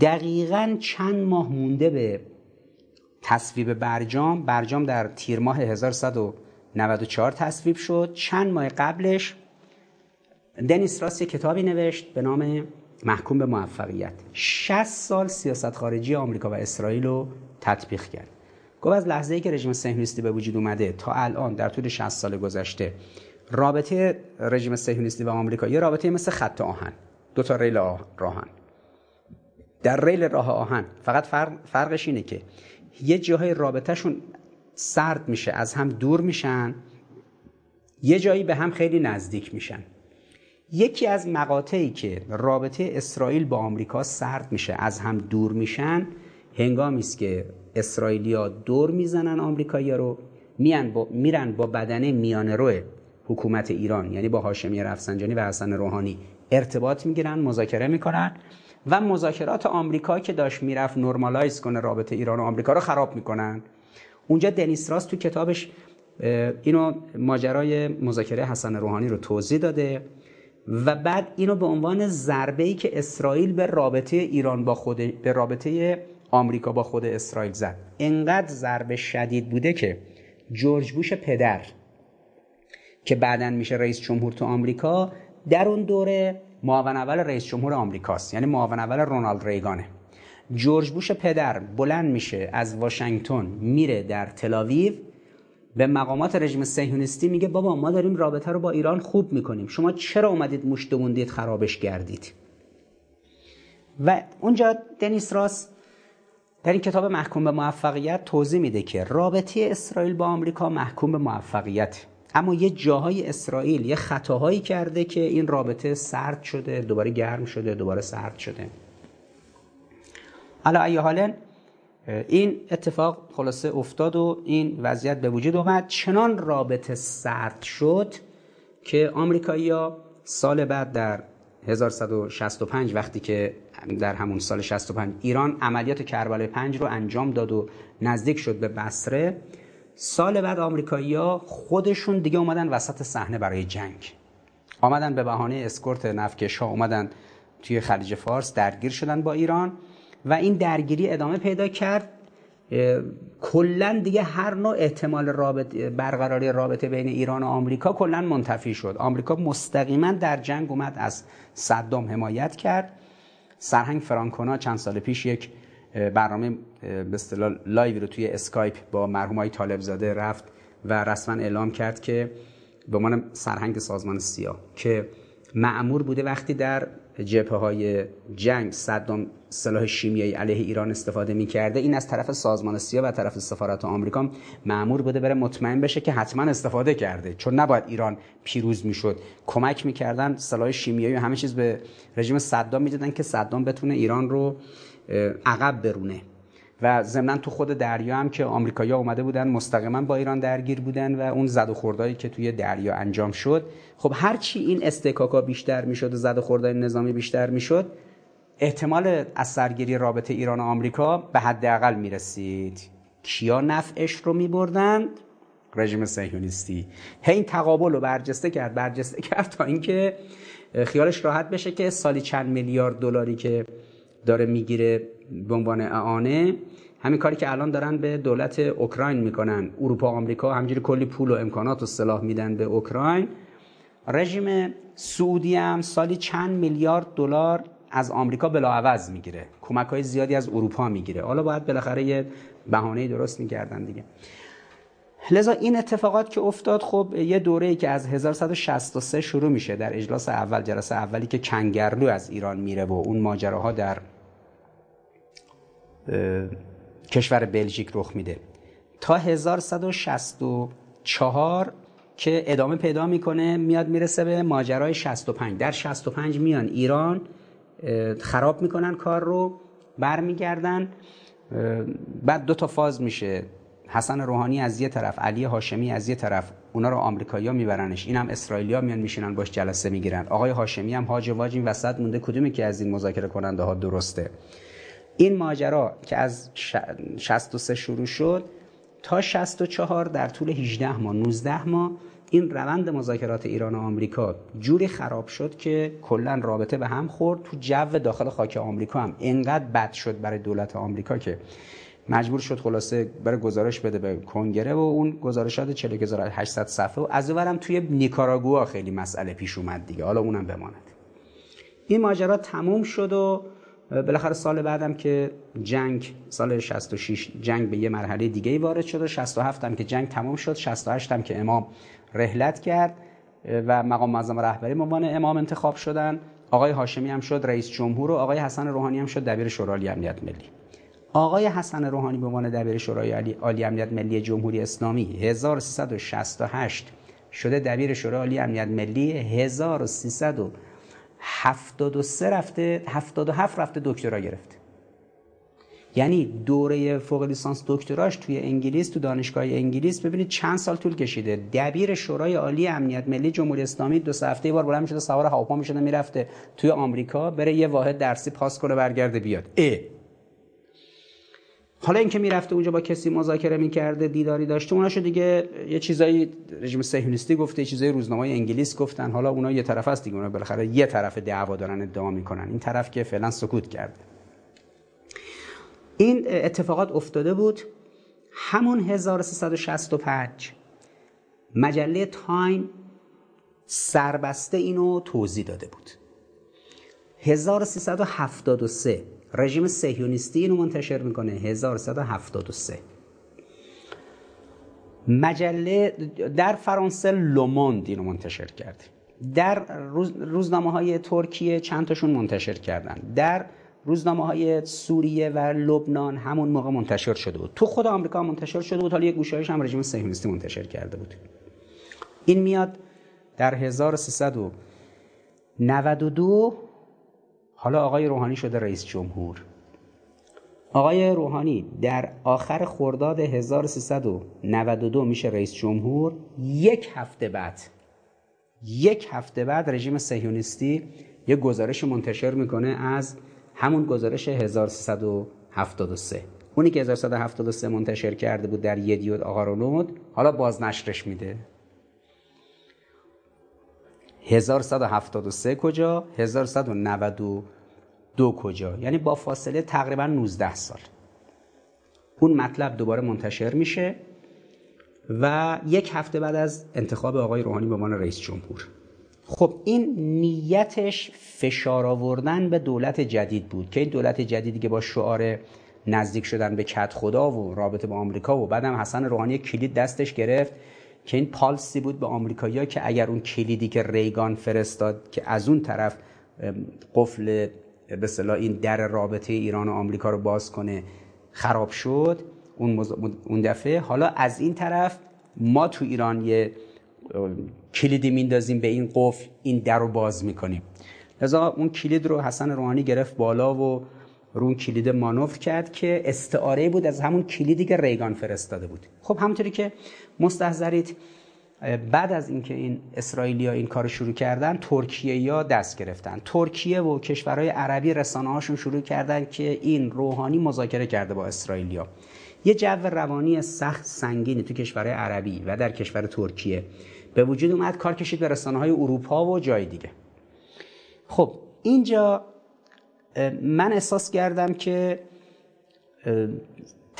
دقیقا چند ماه مونده به تصویب برجام. برجام در تیر ماه 1194 تصویب شد. چند ماه قبلش دنیس راست کتابی نوشت به نام محکوم به موفقیت. 60 سال سیاست خارجی آمریکا و اسرائیل رو تطبیق کرد. گفت از لحظه ای که رژیم صهیونیستی به وجود اومده تا الان در طول 60 سال گذشته رابطه رژیم صهیونیستی و آمریکا یه رابطه مثل خط آهن دو تا ریل راهن. در ریل راه آهن فقط فرقش اینه که یه جاهای رابطهشون سرد میشه از هم دور میشن یه جایی به هم خیلی نزدیک میشن. یکی از مقاطعی که رابطه اسرائیل با آمریکا سرد میشه از هم دور میشن هنگامی است که اسرائیلیا دور می‌زنن آمریکایی‌ها رو میان با میرن با بدنه میانه رو حکومت ایران یعنی با هاشمی رفسنجانی و حسن روحانی ارتباط می‌گیرن مذاکره می‌کنن و مذاکرات آمریکا که داشت می‌رفت نرمالایز کنه رابطه ایران و آمریکا رو خراب می‌کنن. اونجا دنیس راست تو کتابش اینو ماجرای مذاکره حسن روحانی رو توضیح داده. و بعد اینو به عنوان ضربه ای که اسرائیل به رابطه ایران با خود به رابطه آمریکا با خود اسرائیل زد. انقدر ضربه شدید بوده که جورج بوش پدر که بعدا میشه رئیس جمهور تو آمریکا در اون دوره معاون اول رئیس جمهور آمریکاست یعنی معاون اول رونالد ریگانه. جورج بوش پدر بلند میشه از واشنگتن میره در تلاویو به مقامات رژیم صهیونیستی میگه بابا ما داریم رابطه رو با ایران خوب می‌کنیم. شما چرا اومدید مشت خرابش کردید؟ و اونجا دنیس راس در این کتاب محکوم به موفقیت توضیح میده که رابطه اسرائیل با آمریکا محکوم به موفقیت. اما یه جاهای اسرائیل یه خطاهایی کرده که این رابطه سرد شده دوباره گرم شده دوباره سرد شده. حالا ای حالا این اتفاق خلاصه افتاد و این وضعیت به وجود اومد چنان رابطه سرد شد که آمریکایی‌ها سال بعد در 1165 وقتی که در همون سال 65 ایران عملیات کربلای 5 رو انجام داد و نزدیک شد به بصره سال بعد آمریکایی‌ها خودشون دیگه اومدن وسط صحنه برای جنگ. آمدن به بهانه اسکورت نفکش ها اومدن توی خلیج فارس درگیر شدن با ایران. و این درگیری ادامه پیدا کرد. کلا دیگه هر نوع احتمال رابطه برقراری رابطه بین ایران و آمریکا کلا منتفی شد. آمریکا مستقیما در جنگ اومد از صدام حمایت کرد. سرهنگ فرانکونا چند سال پیش یک برنامه به اصطلاح live رو توی اسکایپ با مرحوم آقای طالب زاده رفت و رسما اعلام کرد که به عنوان سرهنگ سازمان سیا که مامور بوده وقتی در جبهه های جنگ صدام سلاح شیمیایی علیه ایران استفاده می‌کرده. این از طرف سازمان سیا و طرف سفارت آمریکا مامور بوده بره مطمئن بشه که حتما استفاده کرده. چون نباید ایران پیروز می‌شد. کمک می‌کردن سلاح شیمیایی و همه چیز به رژیم صدام می‌دادن که صدام بتونه ایران رو عقب برونه. و ضمنا تو خود دریا هم که آمریکایی‌ها اومده بودن مستقیما با ایران درگیر بودن و اون زد و خوردایی که توی دریا انجام شد. خب هرچی این استکاکا بیشتر می‌شد و زد و خوردای نظامی بیشتر می‌شد احتمال از سرگیری رابطه ایران و آمریکا به حداقل می‌رسید. کیا نفعش رو میبردند رژیم صهیونیستی. هی این تقابل رو برجسته کرد برجسته کرد تا اینکه خیالش راحت بشه که سالی چند میلیارد دلاری که داره می‌گیره به عنوان اعانه همین کاری که الان دارن به دولت اوکراین می‌کنن. اروپا و آمریکا همجوری کلی پول و امکانات و سلاح میدن به اوکراین. رژیم سعودی هم سالی چند میلیارد دلار از آمریکا بلاعوض می‌گیره. کمک های زیادی از اروپا می‌گیره. حالا باید بالاخره یه بهانه درست می‌کردن دیگه. لذا این اتفاقات که افتاد خب یه دوره ای که از 1163 شروع میشه در اجلاس اول جلسه اولی که کنگرلو از ایران میره و اون ماجراها در کشور بلژیک رخ میده. تا 1164 که ادامه پیدا می‌کنه میاد می‌رسه به ماجرای 65 در 65 میان ایران خراب می‌کنن کار رو برمیگردن. بعد دو تا فاز میشه. حسن روحانی از یه طرف علی هاشمی از یه طرف اونا رو آمریکایی‌ها میبرنش. اینم اسرائیلیا میان میشینن باش جلسه می‌گیرن. آقای هاشمی هم هاج واج این وسط مونده. کدومی که از این مذاکره کننده ها درسته؟ این ماجرا که از 63 شروع شد تا 64 در طول 18 ماه 19 ماه این روند مذاکرات ایران و آمریکا جوری خراب شد که کلا رابطه به هم خورد. تو جو داخل خاک آمریکا هم انقدر بد شد برای دولت آمریکا که مجبور شد خلاصه برای گزارش بده به کنگره و اون گزارشات 40800 صفحه و از اونورم توی نیکاراگوآ خیلی مسئله پیش اومد دیگه. حالا اونم بماند. این ماجرا تموم شد و بالاخره سال بعدم که جنگ سال 66 جنگ به یه مرحله دیگه وارد شد و 67 هم که جنگ تموم شد 68 هم که امام رحلت کرد و مقام معظم رهبری عنوان امام انتخاب شدن. آقای هاشمی هم شد رئیس جمهور و آقای حسن روحانی هم شد دبیر شورای امنیت ملی. آقای حسن روحانی به عنوان دبیر شورای عالی امنیت ملی جمهوری اسلامی 1368 شده دبیر شورای عالی امنیت ملی 1373 رفته 77 رفته دکترا گرفته یعنی دوره فوق لیسانس دکتراش توی انگلیس تو دانشگاه انگلیس ببینید چند سال طول کشیده. دبیر شورای عالی امنیت ملی جمهوری اسلامی دو هفته بار بلند می‌شده سوار هواپیما می‌شده می‌رفته توی آمریکا بره یه واحد درسی پاس کنه برگرده بیاد. حالا اینکه می‌رفته اونجا با کسی مذاکره می‌کرده دیداری داشته اوناشو دیگه یه چیزایی رژیم صهیونیستی گفته یه چیزایی روزنامه انگلیس گفتن. حالا اونا یه طرف است دیگه اونا بالاخره یه طرف دعوا دارن ادعا می‌کنن. این طرف که فعلا سکوت کرده. این اتفاقات افتاده بود همون 1365 مجله تایم سربسته اینو توضیح داده بود. 1373 رژیم سهیونیستی اینو منتشر می‌کنه 1373 مجله در فرانسه لوموند اینو منتشر کرده در روزنامه های ترکیه چند تاشون منتشر کردن. در روزنامه های سوریه و لبنان همون موقع منتشر شده بود. تو خود آمریکا منتشر شده بود حالا یک گوشهایش هم رژیم صهیونیستی منتشر کرده بود. این میاد در 1392 حالا آقای روحانی شده رئیس جمهور. آقای روحانی در آخر خرداد 1392 میشه رئیس جمهور. یک هفته بعد یک هفته بعد رژیم صهیونیستی یک گزارش منتشر می‌کنه از همون گزارش 1373 اونی که 1373 منتشر کرده بود در یدیود آقارولود حالا بازنشرش میده. 1173 کجا؟ 1192 کجا؟ یعنی با فاصله تقریبا 19 سال. اون مطلب دوباره منتشر میشه و یک هفته بعد از انتخاب آقای روحانی به عنوان رئیس جمهور. خب این نیتش فشار آوردن به دولت جدید بود که این دولت جدیدی که با شعار نزدیک شدن به کت خدا و رابطه با آمریکا و بعدم حسن روحانی کلید دستش گرفت که این پالسی بود به آمریکایی‌ها که اگر اون کلیدی که ریگان فرستاد که از اون طرف قفل به این در رابطه ایران و آمریکا رو باز کنه خراب شد اون دفعه. حالا از این طرف ما تو ایران یه کلیدی میندازیم به این قفل این در رو باز می‌کنیم. لذا اون کلید رو حسن روحانی گرفت بالا و رو اون کلید مانور کرد که استعاره بود از همون کلیدی که ریگان فرستاده بود. خب همونطوری که مستحضرید. بعد از اینکه این اسرائیلیا این کار شروع کردن ترکیه یا دست گرفتن. ترکیه و کشورهای عربی رسانه هاشون شروع کردن که این روحانی مذاکره کرده با اسرائیلیا. یه جو روانی سخت سنگینی تو کشورهای عربی و در کشور ترکیه به وجود اومد کار کشید به رسانه های اروپا و جای دیگه. خب اینجا من احساس کردم که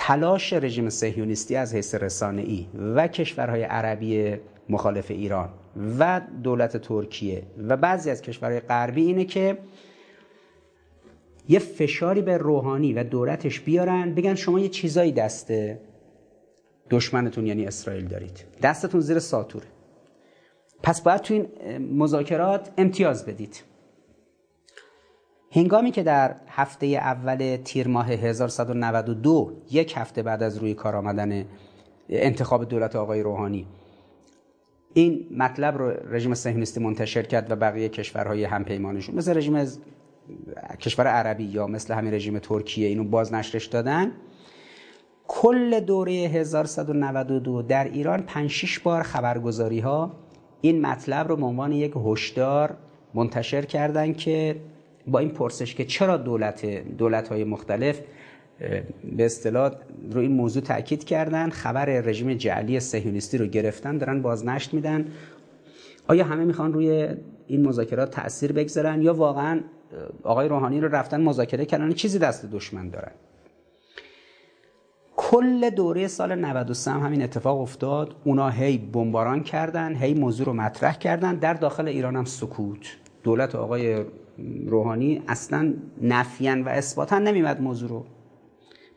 تلاش رژیم سهیونیستی از حیث رسانه ای و کشورهای عربی مخالف ایران و دولت ترکیه و بعضی از کشورهای غربی اینه که یه فشاری به روحانی و دولتش بیارن بگن شما یه چیزایی دست دشمنتون یعنی اسرائیل دارید. دستتون زیر ساتوره. پس باید تو این مذاکرات امتیاز بدید. هنگامی که در هفته اول تیر ماه 1192 یک هفته بعد از روی کار آمدن انتخاب دولت آقای روحانی این مطلب رو رژیم صهیونیستی منتشر کرد و بقیه کشورهای همپیمانشون مثل رژیم کشور عربی یا مثل همین رژیم ترکیه اینو بازنشرش دادن. کل دوره 1192 در ایران 5 6 بار خبرگزاری ها این مطلب رو به عنوان یک هشدار منتشر کردن که با این پرسش که چرا دولت دولت های مختلف به اصطلاح رو این موضوع تاکید کردن خبر رژیم جعلی صهیونیستی رو گرفتن دارن بازنشت میدن. آیا همه می‌خوان روی این مذاکرات تاثیر بگذارن یا واقعا آقای روحانی رو رفتن مذاکره کردن؟ چیزی دست دشمن دارن. کل دوره سال 93 هم همین اتفاق افتاد. اونا هی بمباران کردن هی موضوع رو مطرح کردن. در داخل ایران هم سکوت. دولت آقای روحانی اصلا نفیان و اثباتا نمیمد موضوع رو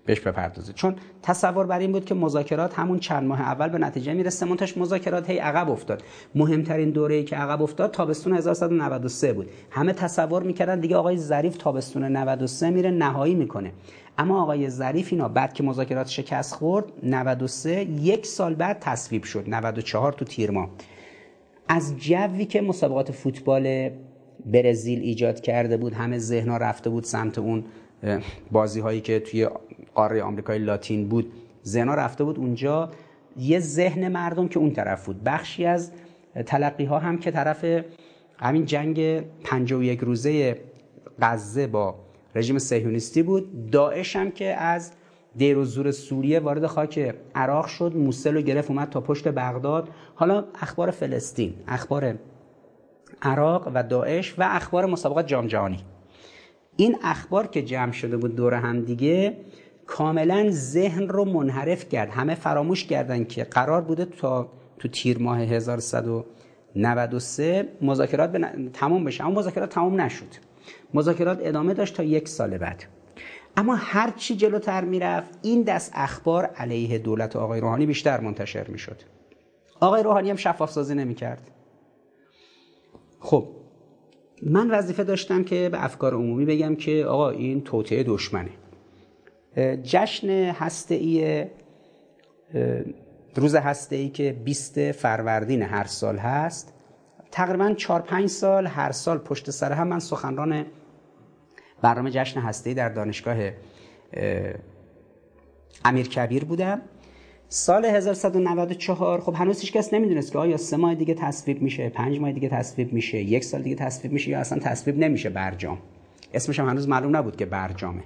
بهش بپردازه. چون تصور بر این بود که مذاکرات همون چند ماه اول به نتیجه می‌رسه منتش مذاکرات هی عقب افتاد. مهمترین دوره ای که عقب افتاد تابستون 1193 بود. همه تصور می‌کردن دیگه آقای ظریف تابستون 93 میره نهایی می‌کنه. اما آقای ظریف اینا بعد که مذاکرات شکست خورد 93 یک سال بعد تصویب شد 94 تو تیر ماه. از جوی که مسابقات فوتبال برزیل ایجاد کرده بود همه ذهنها رفته بود سمت اون بازی هایی که توی قاره آمریکای لاتین بود. ذهنها رفته بود اونجا. یه ذهن مردم که اون طرف بود. بخشی از تلقی ها هم که طرف همین جنگ 51 روزه غزه با رژیم صهیونیستی بود. داعش هم که از دیر و زور سوریه وارد خاک عراق شد. موسل رو گرفت اومد تا پشت بغداد. حالا اخبار فلسطین اخبار عراق و داعش و اخبار مسابقات جام جهانی. این اخبار که جمع شده بود دور هم دیگه کاملا ذهن رو منحرف کرد. همه فراموش کردن که قرار بوده تا تو تیر ماه 1193 مذاکرات تمام بشه. اما مذاکرات تمام نشد. مذاکرات ادامه داشت تا یک سال بعد. اما هر چی جلوتر می‌رفت این دست اخبار علیه دولت آقای روحانی بیشتر منتشر می‌شد. آقای روحانی هم شفاف سازی نمی‌کرد. خب. من وظیفه داشتم که به افکار عمومی بگم که آقا این توطعه دشمنه. جشن هسته روز هسته ای که 20 فروردین هر سال هست. تقریبا 4 5 سال هر سال پشت سر هم. من سخنران برنامه جشن هسته ای در دانشگاه امیر کبیر بودم. سال 1194 خب هنوز هیچ کس نمی‌دونست که آیا سه ماه دیگه تصویب میشه پنج ماه دیگه تصویب میشه یک سال دیگه تصویب میشه یا اصلا تصویب نمیشه برجام اسمش هم هنوز معلوم نبود که برجامه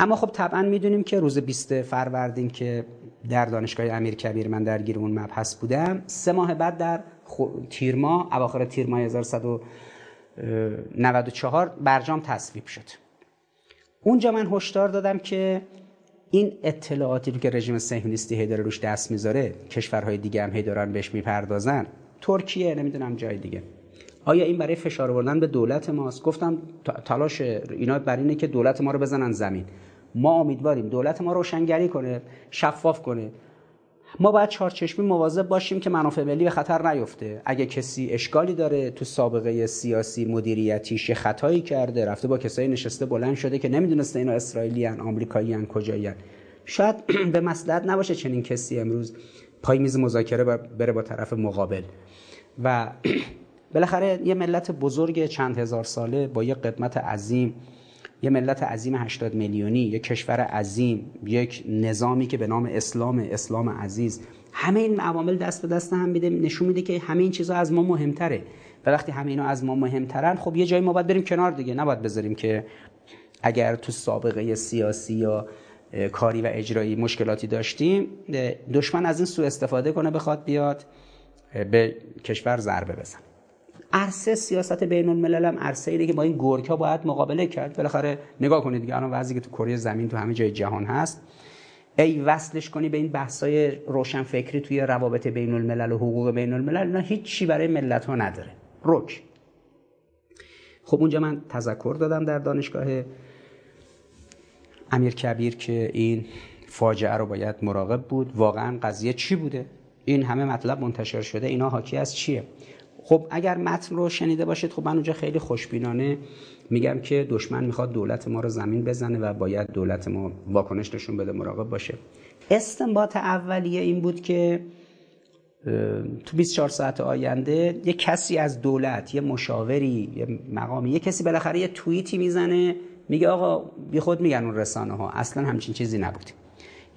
اما خب طبعا می‌دونیم که روز 20 فروردین که در دانشگاه امیر کبیر من درگیر اون مبحث بودم سه ماه بعد در تیر ماه اواخر تیر ماه 1194 برجام تصویب شد. اونجا من هشدار دادم که این اطلاعاتی رو که رژیم صهیونیستی هی داره روش دست می‌ذاره کشورهای دیگه هم هی دارن بهش می‌پردازن. ترکیه نمی‌دونم جای دیگه. آیا این برای فشار آوردن به دولت ماست؟ گفتم تلاش اینا بر اینه که دولت ما رو بزنن زمین. ما امیدواریم دولت ما روشنگری کنه شفاف کنه. ما باید چارچشمی مواظب باشیم که منافع ملی به خطر نیفته. اگه کسی اشکالی داره تو سابقه سیاسی مدیریتیش خطایی کرده رفته با کسایی نشسته بلند شده که نمی‌دونسته اینا اسرائیلی ان آمریکایی ان کجایی شاید به مصلحت نباشه چنین کسی امروز پای میز مذاکره بره با طرف مقابل. و بالاخره یه ملت بزرگ چند هزار ساله با یه قدمت عظیم یه ملت عظیم 80 میلیونی یک کشور عظیم یک نظامی که به نام اسلام اسلام عزیز. همه این عوامل دست به دست هم میده نشون میده که همه این چیزها از ما مهمتره. و وقتی همه اینا از ما مهمترن خب یه جایی ما باید بریم کنار دیگه. نباید بذاریم که اگر تو سابقه سیاسی یا کاری و اجرایی مشکلاتی داشتیم دشمن از این سوء استفاده کنه بخواد بیاد به کشور ضربه بزنه. عرصه سیاست بین الملل هم عرصه ایه که با این گرگ ها باید مقابله کرد. بالاخره نگاه کنید دیگه الان وضعی که تو کره زمین تو همه جای جهان هست. ای وصلش کنی به این بحثای روشن فکری توی روابط بین الملل و حقوق بین الملل اینا هیچی برای ملت ها نداره. رک. خب اونجا من تذکر دادم در دانشگاه امیر کبیر که این فاجعه رو باید مراقب بود. واقعا قضیه چی بوده؟ این همه مطلب منتشر شده. اینا حاکی از چیه؟ خب اگر متن رو شنیده باشید خب من اونجا خیلی خوشبینانه میگم که دشمن می‌خواد دولت ما رو زمین بزنه و باید دولت ما واکنش نشون بده مراقب باشه. استنباط اولیه این بود که تو 24 ساعت آینده یه کسی از دولت یه مشاوری یه مقامی یه کسی بالاخره یه توییتی می‌زنه میگه آقا بی خود میگن اون رسانه ها اصلا همچین چیزی نبود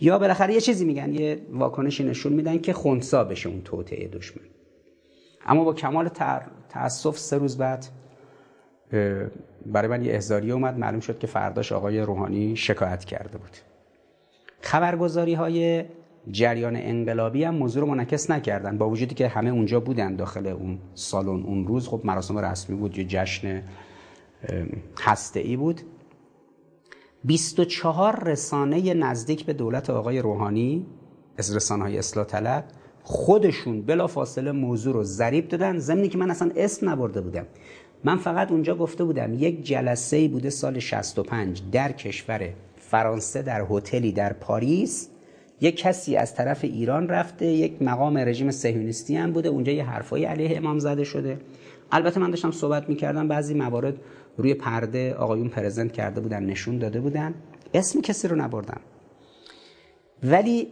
یا بالاخره یه چیزی میگن یه واکنشی نشون میدن که خونسا بشه اون توطعه دشمن. اما با کمال تاسف سه روز بعد برای من یه احزاری اومد. معلوم شد که فرداش آقای روحانی شکایت کرده بود. خبرگزاری های جریان انقلابی هم موضوع رو منعکس نکردن. با وجودی که همه اونجا بودن داخل اون سالن اون روز خب مراسم رسمی بود یه جشن هسته ای بود. 24 رسانه نزدیک به دولت آقای روحانی از رسانه های اصلاح طلب خودشون بلا فاصله موضوع رو ضریب دادن. زمینی که من اصلا اسم نبرده بودم. من فقط اونجا گفته بودم یک جلسه ای بوده سال 65 در کشور فرانسه در هتلی در پاریس. یک کسی از طرف ایران رفته یک مقام رژیم صهیونیستی هم بوده. اونجا یه حرفای علیه امام زده شده. البته من داشتم صحبت می‌کردم بعضی موارد روی پرده آقایون پرزنت کرده بودن نشون داده بودن. اسم کسی رو نبردم. ولی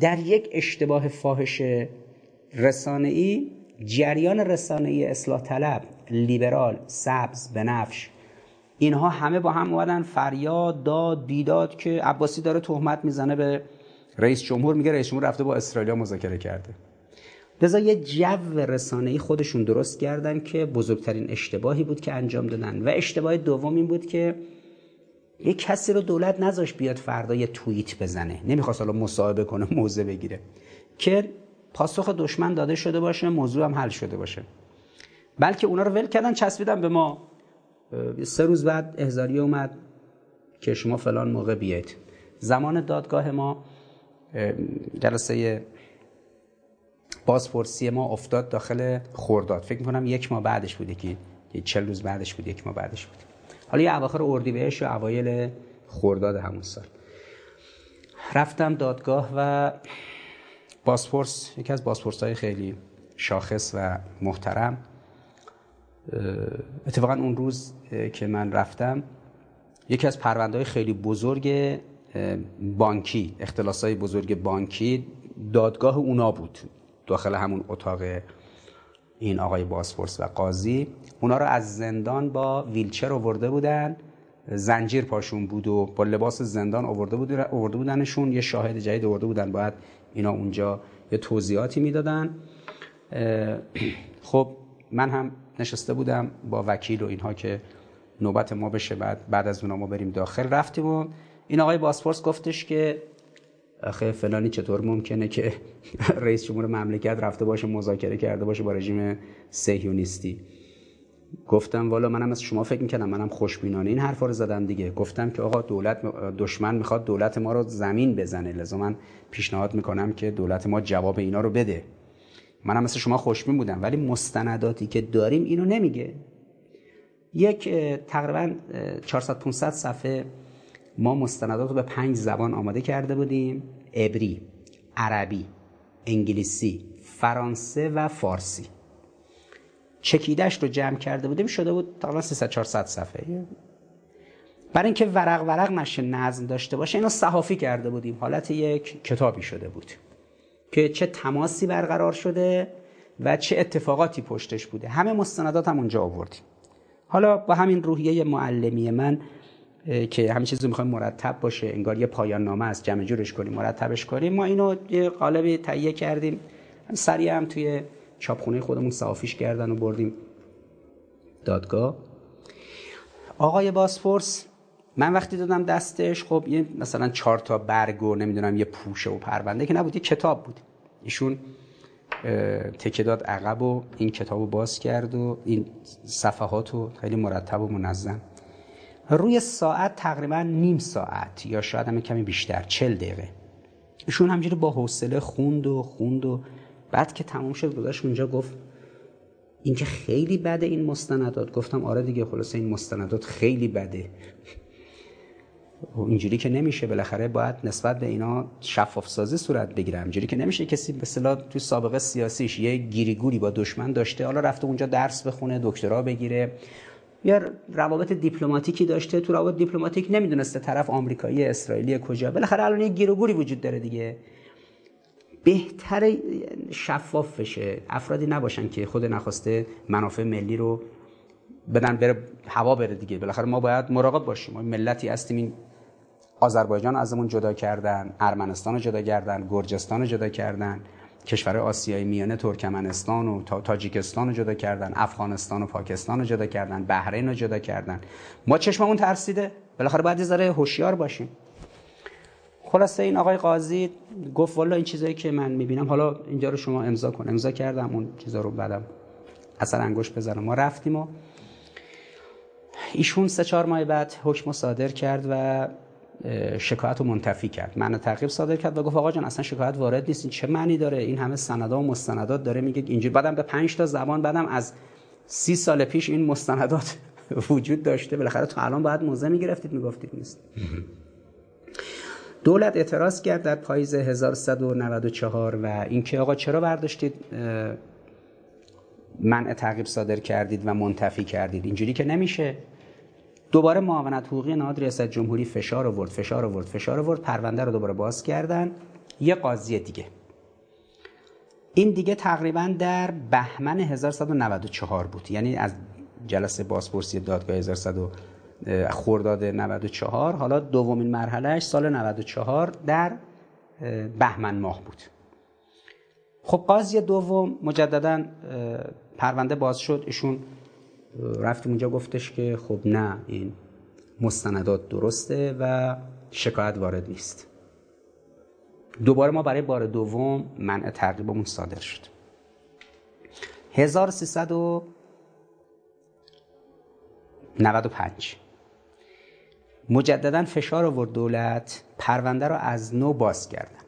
در یک اشتباه فاحش رسانه‌ای جریان رسانه‌ای اصلاح طلب لیبرال سبز بنفش اینها همه با هم اومدن فریاد داد بیداد که عباسی داره تهمت می‌زنه به رئیس جمهور میگه رئیس جمهور رفته با اسرائیل مذاکره کرده. لذا یه جو رسانه‌ای خودشون درست کردن که بزرگترین اشتباهی بود که انجام دادن. و اشتباه دوم این بود که یه کسی رو دولت نذاش بیاد فردا یه توییت بزنه. نمی‌خواست حالا مصاحبه کنه موضع بگیره. که پاسخ دشمن داده شده باشه موضوع هم حل شده باشه. بلکه اونا رو ول کردن چسبیدن به ما. سه روز بعد احزاری اومد که شما فلان موقع بیاید. زمان دادگاه ما جلسه بازپرسی ما افتاد داخل خورداد. فکر می‌کنم یک ماه بعدش بوده که چل روز بعدش بود یک ماه بعدش بود. حالا یه اواخر اردیبهشت و اوایل خورداد همون سال. رفتم دادگاه و بازپرس یکی از بازپرس های خیلی شاخص و محترم اتفاقا اون روز که من رفتم یکی از پرونده های خیلی بزرگ بانکی اختلاس های بزرگ بانکی دادگاه اونا بود داخل همون اتاق این آقای بازپرس و قاضی اونا رو از زندان با ویلچر آورده بودن. زنجیر پاشون بود و با لباس زندان آورده بود آورده بودنشون. یه شاهد جدید آورده بودن. باید اینا اونجا یه توضیحاتی می‌دادن. خب من هم نشسته بودم با وکیل و اینها که نوبت ما بشه. بعد بعد از اونا ما بریم داخل رفتیم و این آقای باسپورس گفتش که آخه فلانی چطور ممکنه که رئیس جمهور مملکت رفته باشه مذاکره کرده باشه با رژیم صهیونیستی؟ گفتم والا منم از شما فکر می‌کردم منم خوشبینانه این حرفا رو زدم دیگه. گفتم که آقا دولت دشمن می‌خواد دولت ما رو زمین بزنه. لذا من پیشنهاد می‌کنم که دولت ما جواب اینا رو بده. منم مثل شما خوشبین بودم ولی مستنداتی که داریم اینو نمیگه. یک تقریبا 400 500 صفحه ما مستندات رو به پنج زبان آماده کرده بودیم. عبری عربی انگلیسی فرانسه و فارسی. چکیدش رو جمع کرده بودیم شده بود تقریبا 300 400 صفحه. برای اینکه ورق ورق نشه نظم داشته باشه اینو صحافی کرده بودیم. حالت یک کتابی شده بود که چه تماسی برقرار شده و چه اتفاقاتی پشتش بوده. همه مستندات هم اونجا آوردیم. حالا با همین روحیه معلمی من که همه چیز رو می‌خوایم مرتب باشه انگار یه پایان نامه است جمع جورش کنیم مرتبش کنیم. ما اینو یه قالبی تهیه کردیم. سریع هم توی چاپخونه خودمون صافیش کردن و بردیم دادگاه. آقای باسفورس من وقتی دادم دستش خب یه مثلا چهار تا برگ و نمی‌دونم یه پوشه و پرونده که نبود یه کتاب بود. ایشون تکه داد عقب و این کتاب رو باز کرد و این صفحات رو خیلی مرتب و منظم روی ساعت تقریبا نیم ساعت یا شاید هم کمی بیشتر چل دقیقه. ایشون همجوری با حوصله خوند و خوند و بعد که تموم شد گذاشت اونجا گفت این که خیلی بده این مستندات. گفتم آره دیگه خلاصه این مستندات خیلی بده. اینجوری که نمیشه بالاخره باید نسبت به اینا شفاف سازی صورت بگیره. اینجوری که نمیشه کسی به اصطلاح تو سابقه سیاسیش یه گیریگوری با دشمن داشته حالا رفته اونجا درس بخونه دکترا بگیره. یا روابط دیپلماتیکی داشته تو روابط دیپلماتیک نمی‌دونسته طرف آمریکایی اسرائیلی کجا. بالاخره الان یه گیروگوری وجود داره دیگه. بهتر شفاف بشه افرادی نباشن که خود نخواسته منافع ملی رو بدن بره هوا بره دیگه. بالاخره ما باید مراقب باشیم. ما ملتی هستیم این آذربایجان ازمون جدا کردن ارمنستان رو جدا کردن گرجستان رو جدا کردن. کشور آسیای میانه ترکمنستان و تاجیکستان رو جدا کردن افغانستان و پاکستان رو جدا کردن بحرین رو جدا کردن. ما چشممون ترسیده. بالاخره باید ذره هوشیار باشیم. خلاصه این آقای قاضی گفت والا این چیزایی که من می‌بینم حالا اینجا رو شما امضا کن. امضا کردم اون چیزا رو بعدم اثر انگشت بزنم ما رفتیم و ایشون سه چهار ماه بعد حکم صادر کرد و شکایت رو منتفی کرد. من تعقیب صادر کرد و گفت آقا جان اصلا شکایت وارد نیست. این چه معنی داره؟ این همه سندها و مستندات داره. میگه اینجوری بعدم به پنج تا زبان بعدم از سی سال پیش این مستندات وجود داشته. بالاخره تا الان باید موزه می‌گرفتید می‌گفتید نیست. دولت اعتراض کرد در پاییز 1194 و اینکه آقا چرا برداشتید؟ منع تعقیب صادر کردید و منتفی کردید. اینجوری که نمیشه. دوباره معاونت حقوقی نهاد ریاست جمهوری فشار آورد فشار آورد فشار آورد. پرونده رو دوباره باز کردن. یه قاضی دیگه. این دیگه تقریبا در بهمن 1194 بود. یعنی از جلسه بازپرسی دادگاه 1100 خرداد 94 حالا دومین مرحلهش سال 94 در بهمن ماه بود. خب قاضی دوم مجددا پرونده باز شد. ایشون رفتیم اونجا گفتش که خب نه این مستندات درسته و شکایت وارد نیست. دوباره ما برای بار دوم منع تعقیبمون صادر شد. 1395 مجددا فشار آورد دولت پرونده رو از نو باز کردن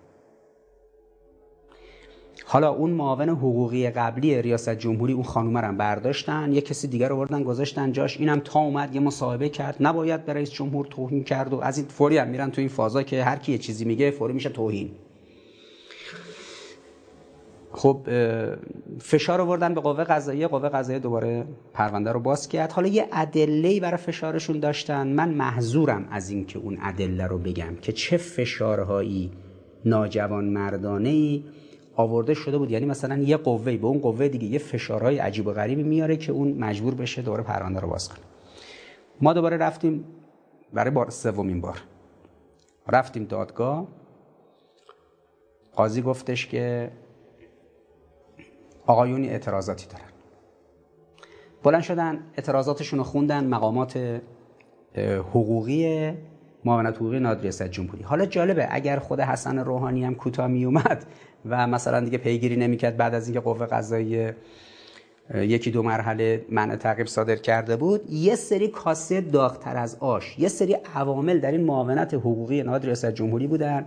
حالا اون معاون حقوقی قبلی ریاست جمهوری اون خانومه رو برداشتن یه کسی دیگر رو بردن گذاشتن جاش اینم تا اومد یه مصاحبه کرد. نباید به رئیس جمهور توهین کرد و از این فوری هم میرن تو این فازا که هر کی یه چیزی میگه فوری میشه توهین. خب فشار آوردن به قوه قضاییه قوه قضاییه دوباره پرونده رو باز کرد. حالا یه ادله برای فشارشون داشتن. من محضورم از اینکه اون ادله رو بگم که چه فشارهایی ناجوان مردانه ای آورده شده بود. یعنی مثلا یه قوه به اون قوه دیگه یه فشارهای عجیب و غریبی میاره که اون مجبور بشه دوباره پرونده رو باز کنه. ما دوباره رفتیم برای بار سومین بار. رفتیم دادگاه. قاضی گفتش که آقایونی اعتراضاتی دارن. بلند شدن اعتراضاتشون رو خوندن مقامات حقوقی معاونت حقوقی نادریست جمهوری. حالا جالبه اگر خود حسن روحانی هم کوتاه می اومد و مثلا دیگه پیگیری نمی‌کرد بعد از اینکه قوه قضاییه یکی دو مرحله منع تعقیب صادر کرده بود. یه سری کاسه داغتر از آش یه سری عوامل در این معاونت حقوقی نهاد ریاست جمهوری بودن.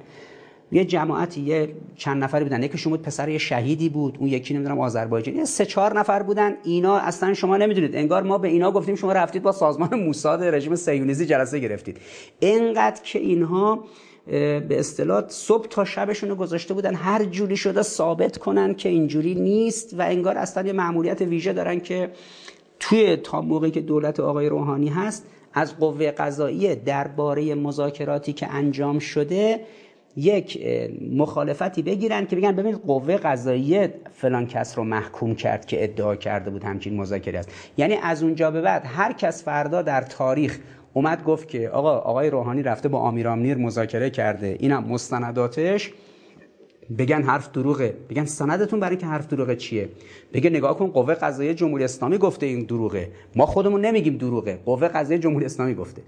یه جماعتی یه چند نفری بودن. یکیشون بود پسر یه شهیدی بود اون یکی نمی‌دونم آذربایجانی. سه چهار نفر بودن. اینا اصلا شما نمی‌دونید. انگار ما به اینا گفتیم شما رفتید با سازمان موساد رژیم صهیونیستی جلسه گرفتید. اینقدر که اینها به اصطلاح صبح تا شبشون رو گذاشته بودن. هر جوری شده ثابت کنن که اینجوری نیست و انگار اصلا یه معمولیت ویژه دارن که توی تا موقعی که دولت آقای روحانی هست از قوه قضاییه درباره مذاکراتی که انجام شده یک مخالفتی بگیرن که بگن ببینید قوه قضاییه فلان کس رو محکوم کرد که ادعا کرده بود همچین مذاکره است. یعنی از اونجا به بعد هر کس فردا در تاریخ اومد گفت که آقا آقای روحانی رفته با آمیرامنیر مذاکره کرده. اینم مستنداتش. بگن حرف دروغه. بگن سندتون برای که حرف دروغه چیه؟ بگه نگاه کن قوه قضاییه جمهوری اسلامی گفته این دروغه. ما خودمون نمیگیم دروغه. قوه قضاییه جمهوری اسلامی گفته.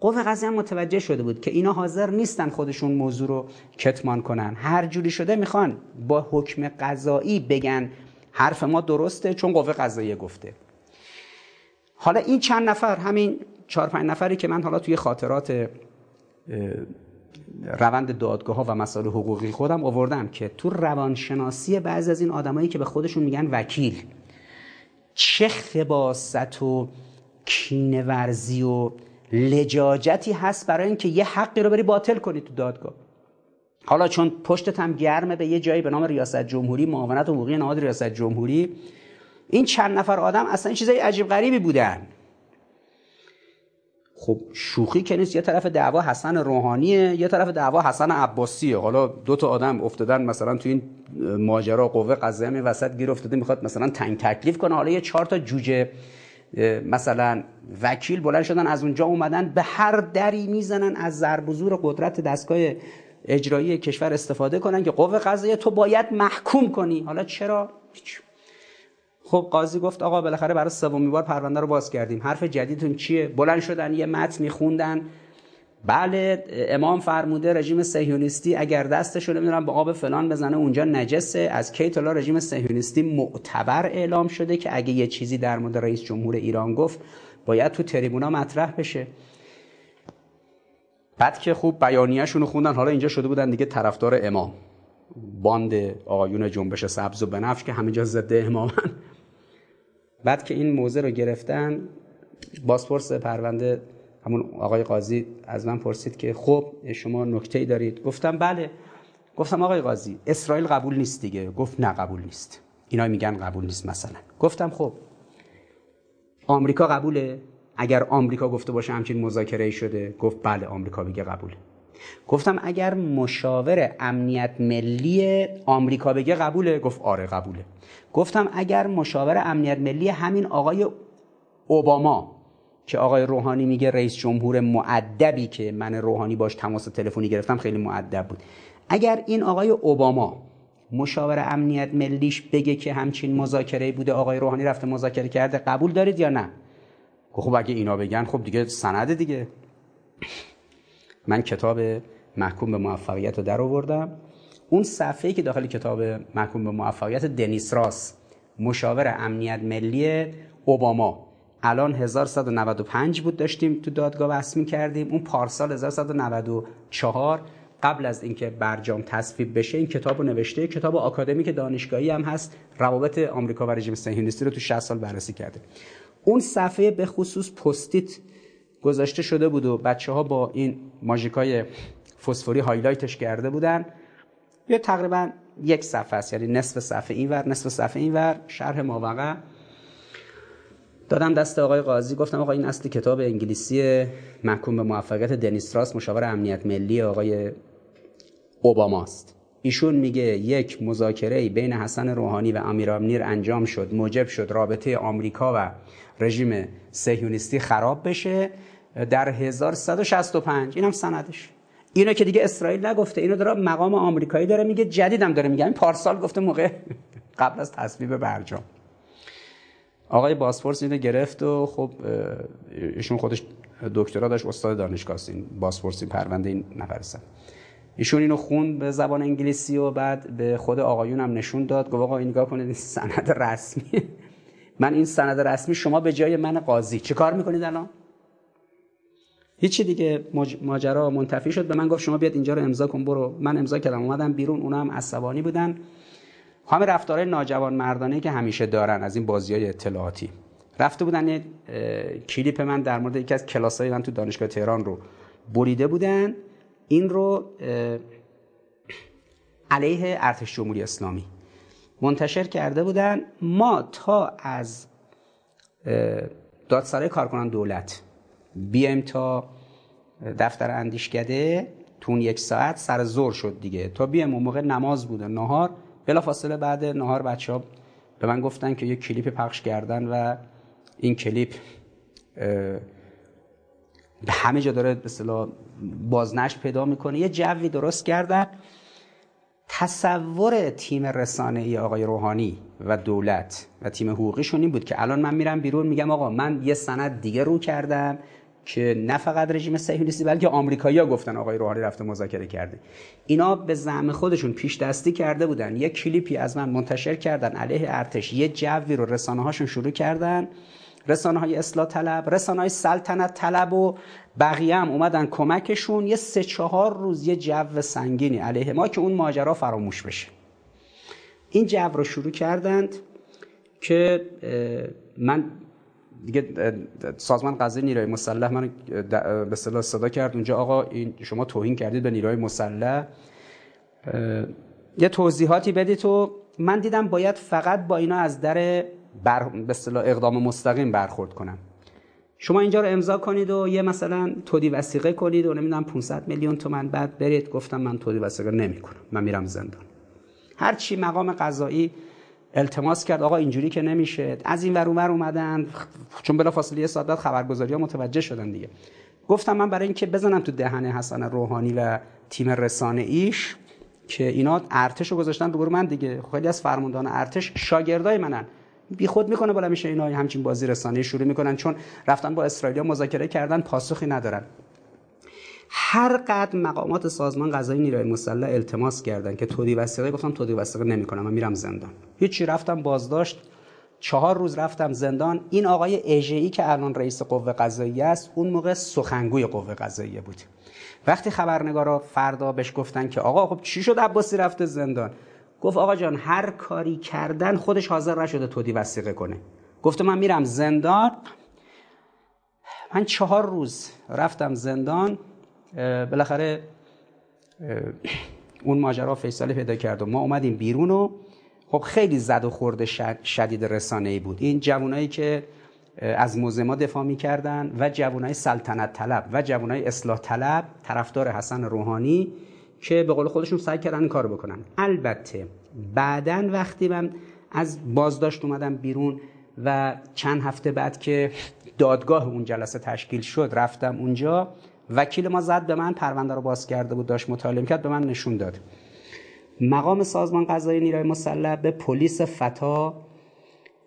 قوه قضاییه هم متوجه شده بود که اینا حاضر نیستن خودشون موضوع رو کتمان کنن. هر جوری شده می‌خوان با حکم قضایی بگن حرف ما درسته چون قوه قضاییه گفته. حالا این چند نفر همین چهار پنج نفری که من حالا توی خاطرات روند دادگاه ها و مسائل حقوقی خودم آوردم که تو روانشناسی بعضی از این آدمایی که به خودشون میگن وکیل چه خباست و کینه ورزی و لجاجتی هست برای اینکه یه حقی رو بری باطل کنی تو دادگاه؟ حالا چون پشتت هم گرمه به یه جایی به نام ریاست جمهوری معاونت حقوقی نهاد ریاست جمهوری این چند نفر آدم اصلا چیزای عجیب غریبی بودن. خب شوخی که نیست. یه طرف دعوا حسن روحانیه یه طرف دعوا حسن عباسیه. حالا دو تا آدم افتادن مثلا تو این ماجرا قوه قضاییه وسط گیر افتاده می‌خواد مثلا تنگ تکلیف کنه. حالا یه چهار تا جوجه مثلا وکیل بلند شدن از اونجا اومدن به هر دری می‌زنن از ضرب و قدرت دستگاه اجرایی کشور استفاده کنن که قوه قضاییه تو باید محکوم کنی. حالا چرا؟ خب قاضی گفت آقا بالاخره برای سومین بار پرونده رو باز کردیم. حرف جدیدتون چیه؟ بلند شدن یه متن میخوندن. بله امام فرموده رژیم صهیونیستی اگر دستش رو نمی‌دونم به آب فلان بزنه اونجا نجسه. از کی تا رژیم صهیونیستی معتبر اعلام شده که اگه یه چیزی در مورد رئیس جمهور ایران گفت باید تو تریبونا مطرح بشه. بعد که خوب بیانیه‌شون رو خوندن حالا اینجا شده بودن دیگه طرفدار امام. باند آقایون جنبش سبز و بنفش که همه جا ضد امامن. بعد که این موزه رو گرفتن بازپرس پرونده همون آقای قاضی از من پرسید که خب شما نکته دارید؟ گفتم بله. گفتم آقای قاضی اسرائیل قبول نیست دیگه. گفت نه قبول نیست. اینا میگن قبول نیست مثلا. گفتم خب آمریکا قبوله؟ اگر آمریکا گفته باشه همچین مذاکره شده. گفت بله آمریکا میگه قبوله. گفتم اگر مشاور امنیت ملی آمریکا بگه قبوله گفت آره قبوله. گفتم اگر مشاور امنیت ملی همین آقای اوباما که آقای روحانی میگه رئیس جمهور معدبی که من روحانی باش تماس تلفنی گرفتم خیلی معدب بود. اگر این آقای اوباما مشاور امنیت ملیش بگه که همچین مذاکره بوده آقای روحانی رفته مذاکره کرده قبول دارید یا نه؟ خب اگه اینا بگن خب دیگه سند دیگه. من کتاب محکوم به موفقیت رو در آوردم اون صفحه که داخل کتاب محکوم به موفقیت دنیس راس مشاور امنیت ملی اوباما الان 1195 بود داشتیم تو دادگاه بحث کردیم اون پارسال 1194 قبل از اینکه برجام تصویب بشه این کتاب رو نوشته. کتاب آکادمیک دانشگاهی هم هست. روابط آمریکا و رژیم صهیونیستی رو تو 60 سال بررسی کرده. اون صفحه به خصوص Post-it گذاشته شده بود و بچه ها با این ماژیکای فسفوری highlight ش کرده بودن. یه تقریبا یک صفحه است یعنی نصف صفحه اینور نصف صفحه اینور شرح ماوقع. دادم دست آقای قاضی گفتم آقا این اصل کتاب انگلیسی محکوم به موفقیت دنیستراس مشاور امنیت ملی آقای اوباماست ایشون میگه یک مذاکره بین حسن روحانی و امیر امنیر انجام شد موجب شد رابطه آمریکا و رژیم سهیونیستی خراب بشه. در 1165 اینم سندش. اینو که دیگه اسرائیل نگفته اینو داره مقام آمریکایی داره میگه جدیدم داره میگه. این پارسال گفته موقع قبل از تصویب برجام. آقای باسپورس اینو گرفت و خب ایشون خودش دکترا داشت استاد دانشگاه این. باسپورس این پرونده این نفرسن ایشون اینو خون به زبان انگلیسی و بعد به خود آقایون هم نشون داد. گفت آقا این نگاه کنید این سند رسمی. من این سند رسمی شما به جای من قاضی. چه کار می‌کنید الان؟ هیچی دیگه ماجرا منتفی شد به من گفت شما بیاد اینجا رو امضا کن برو. من امضا کردم اومدم بیرون اونا هم عصبانی بودن. همه رفتارهای ناجوان مردانه که همیشه دارن از این بازی های اطلاعاتی. رفته بودن یه کلیپ من در مورد یکی از کلاسای من تو دانشگاه تهران رو بریده بودن. این رو علیه ارتش جمهوری اسلامی. منتشر کرده بودن ما تا از دادسرای کارکنان دولت بیایم تا دفتر اندیشکده. تون یک ساعت سر زور شد دیگه. تا بیایم اون موقع نماز بوده. نهار بلا فاصله بعد نهار بچه ها به من گفتن که یه کلیپ پخش کردن و این کلیپ به همه جا داره به بازنشت پیدا می‌کنه. یه جوی درست کردن. تصور تیم رسانه ای آقای روحانی و دولت و تیم حقوقیشون این بود که الان من میرم بیرون میگم آقا من یه سند دیگه رو کردم. که نه فقط رژیم صهیونیستی بلکه آمریکایی‌ها گفتن آقای روحانی رفته مذاکره کرده. اینا به زعم خودشون پیش دستی کرده بودن. یه کلیپی از من منتشر کردن علیه ارتش. یه جوی رو رسانه هاشون شروع کردن. رسانه های اصلاح طلب رسانه های سلطنت طلب و بقیه هم اومدن کمکشون. یه سه چهار روز یه جو سنگینی علیه ما که اون ماجرا فراموش بشه. این جو رو شروع کردند که من دیگه سازمان قضایی نیروی مسلح من به اصطلاح صدا کرد اونجا آقا این شما توهین کردید به نیروی مسلح. یه توضیحاتی بدید تو. من دیدم باید فقط با اینا از در بر... به اصطلاح اقدام مستقیم برخورد کنم. شما اینجا رو امضا کنید و یه مثلا تودی وسیقه کنید و نمی‌دونم 500 میلیون تومن بعد برید. گفتم من تودی وسیقه نمی‌کنم. من میرم زندان. هر چی مقام قضایی التماس کرد آقا اینجوری که نمیشه. از این ور اونور اومدن. چون بلا فاصله یه ساعت خبرگزاری ها متوجه شدن دیگه. گفتم من برای اینکه بزنم تو دهن حسن روحانی و تیم رسانه ایش که اینا ارتش رو گذاشتن رو من دیگه. خیلی از فرماندهان ارتش شاگردای منن. بی خود می‌کنه بالا میشه اینا همچین بازی رسانه شروع می‌کنن چون رفتن با اسرائیل مذاکره کردن پاسخی ندارن. هر قد مقامات سازمان قضایی نیروی مسلح التماس کردن که تودی وثیقه گفتم تودی وثیقه نمی‌کنم من میرم زندان. هیچی رفتم بازداشت چهار روز رفتم زندان. این آقای ای که الان رئیس قوه قضایی است اون موقع سخنگوی قوه قضاییه بود. وقتی خبرنگارا فردا بهش گفتن که آقا خب چی شد عباسی رفته زندان؟ گفت آقا جان هر کاری کردن خودش حاضر نشده تودی وسیقه کنه. گفته من میرم زندان. من چهار روز رفتم زندان. بالاخره اون ماجرا فیصله پیدا کرد و ما اومدیم بیرون و خب خیلی زد و خورده شدید رسانه ای بود. این جوانایی که از موزه دفاع می‌کردن و جوانای سلطنت طلب و جوانای اصلاح طلب طرفدار حسن روحانی که به قول خودشون سعی کردن کارو بکنن. البته بعدا وقتی من از بازداشت اومدم بیرون و چند هفته بعد که دادگاه اون جلسه تشکیل شد رفتم اونجا وکیل ما زد به من پرونده رو باز کرده بود داشت مطالعه کرد به من نشون داد. مقام سازمان قضایی نیروی مسلح به پلیس فتا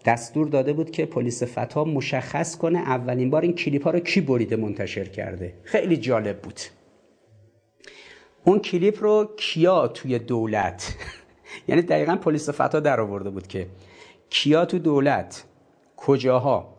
دستور داده بود که پلیس فتا مشخص کنه اولین بار این کلیپ ها رو کی بریده منتشر کرده. خیلی جالب بود. اون کلیپ رو کیا توی دولت؟ یعنی دقیقا پلیس فتا در آورده بود که کیا تو دولت؟ کجاها؟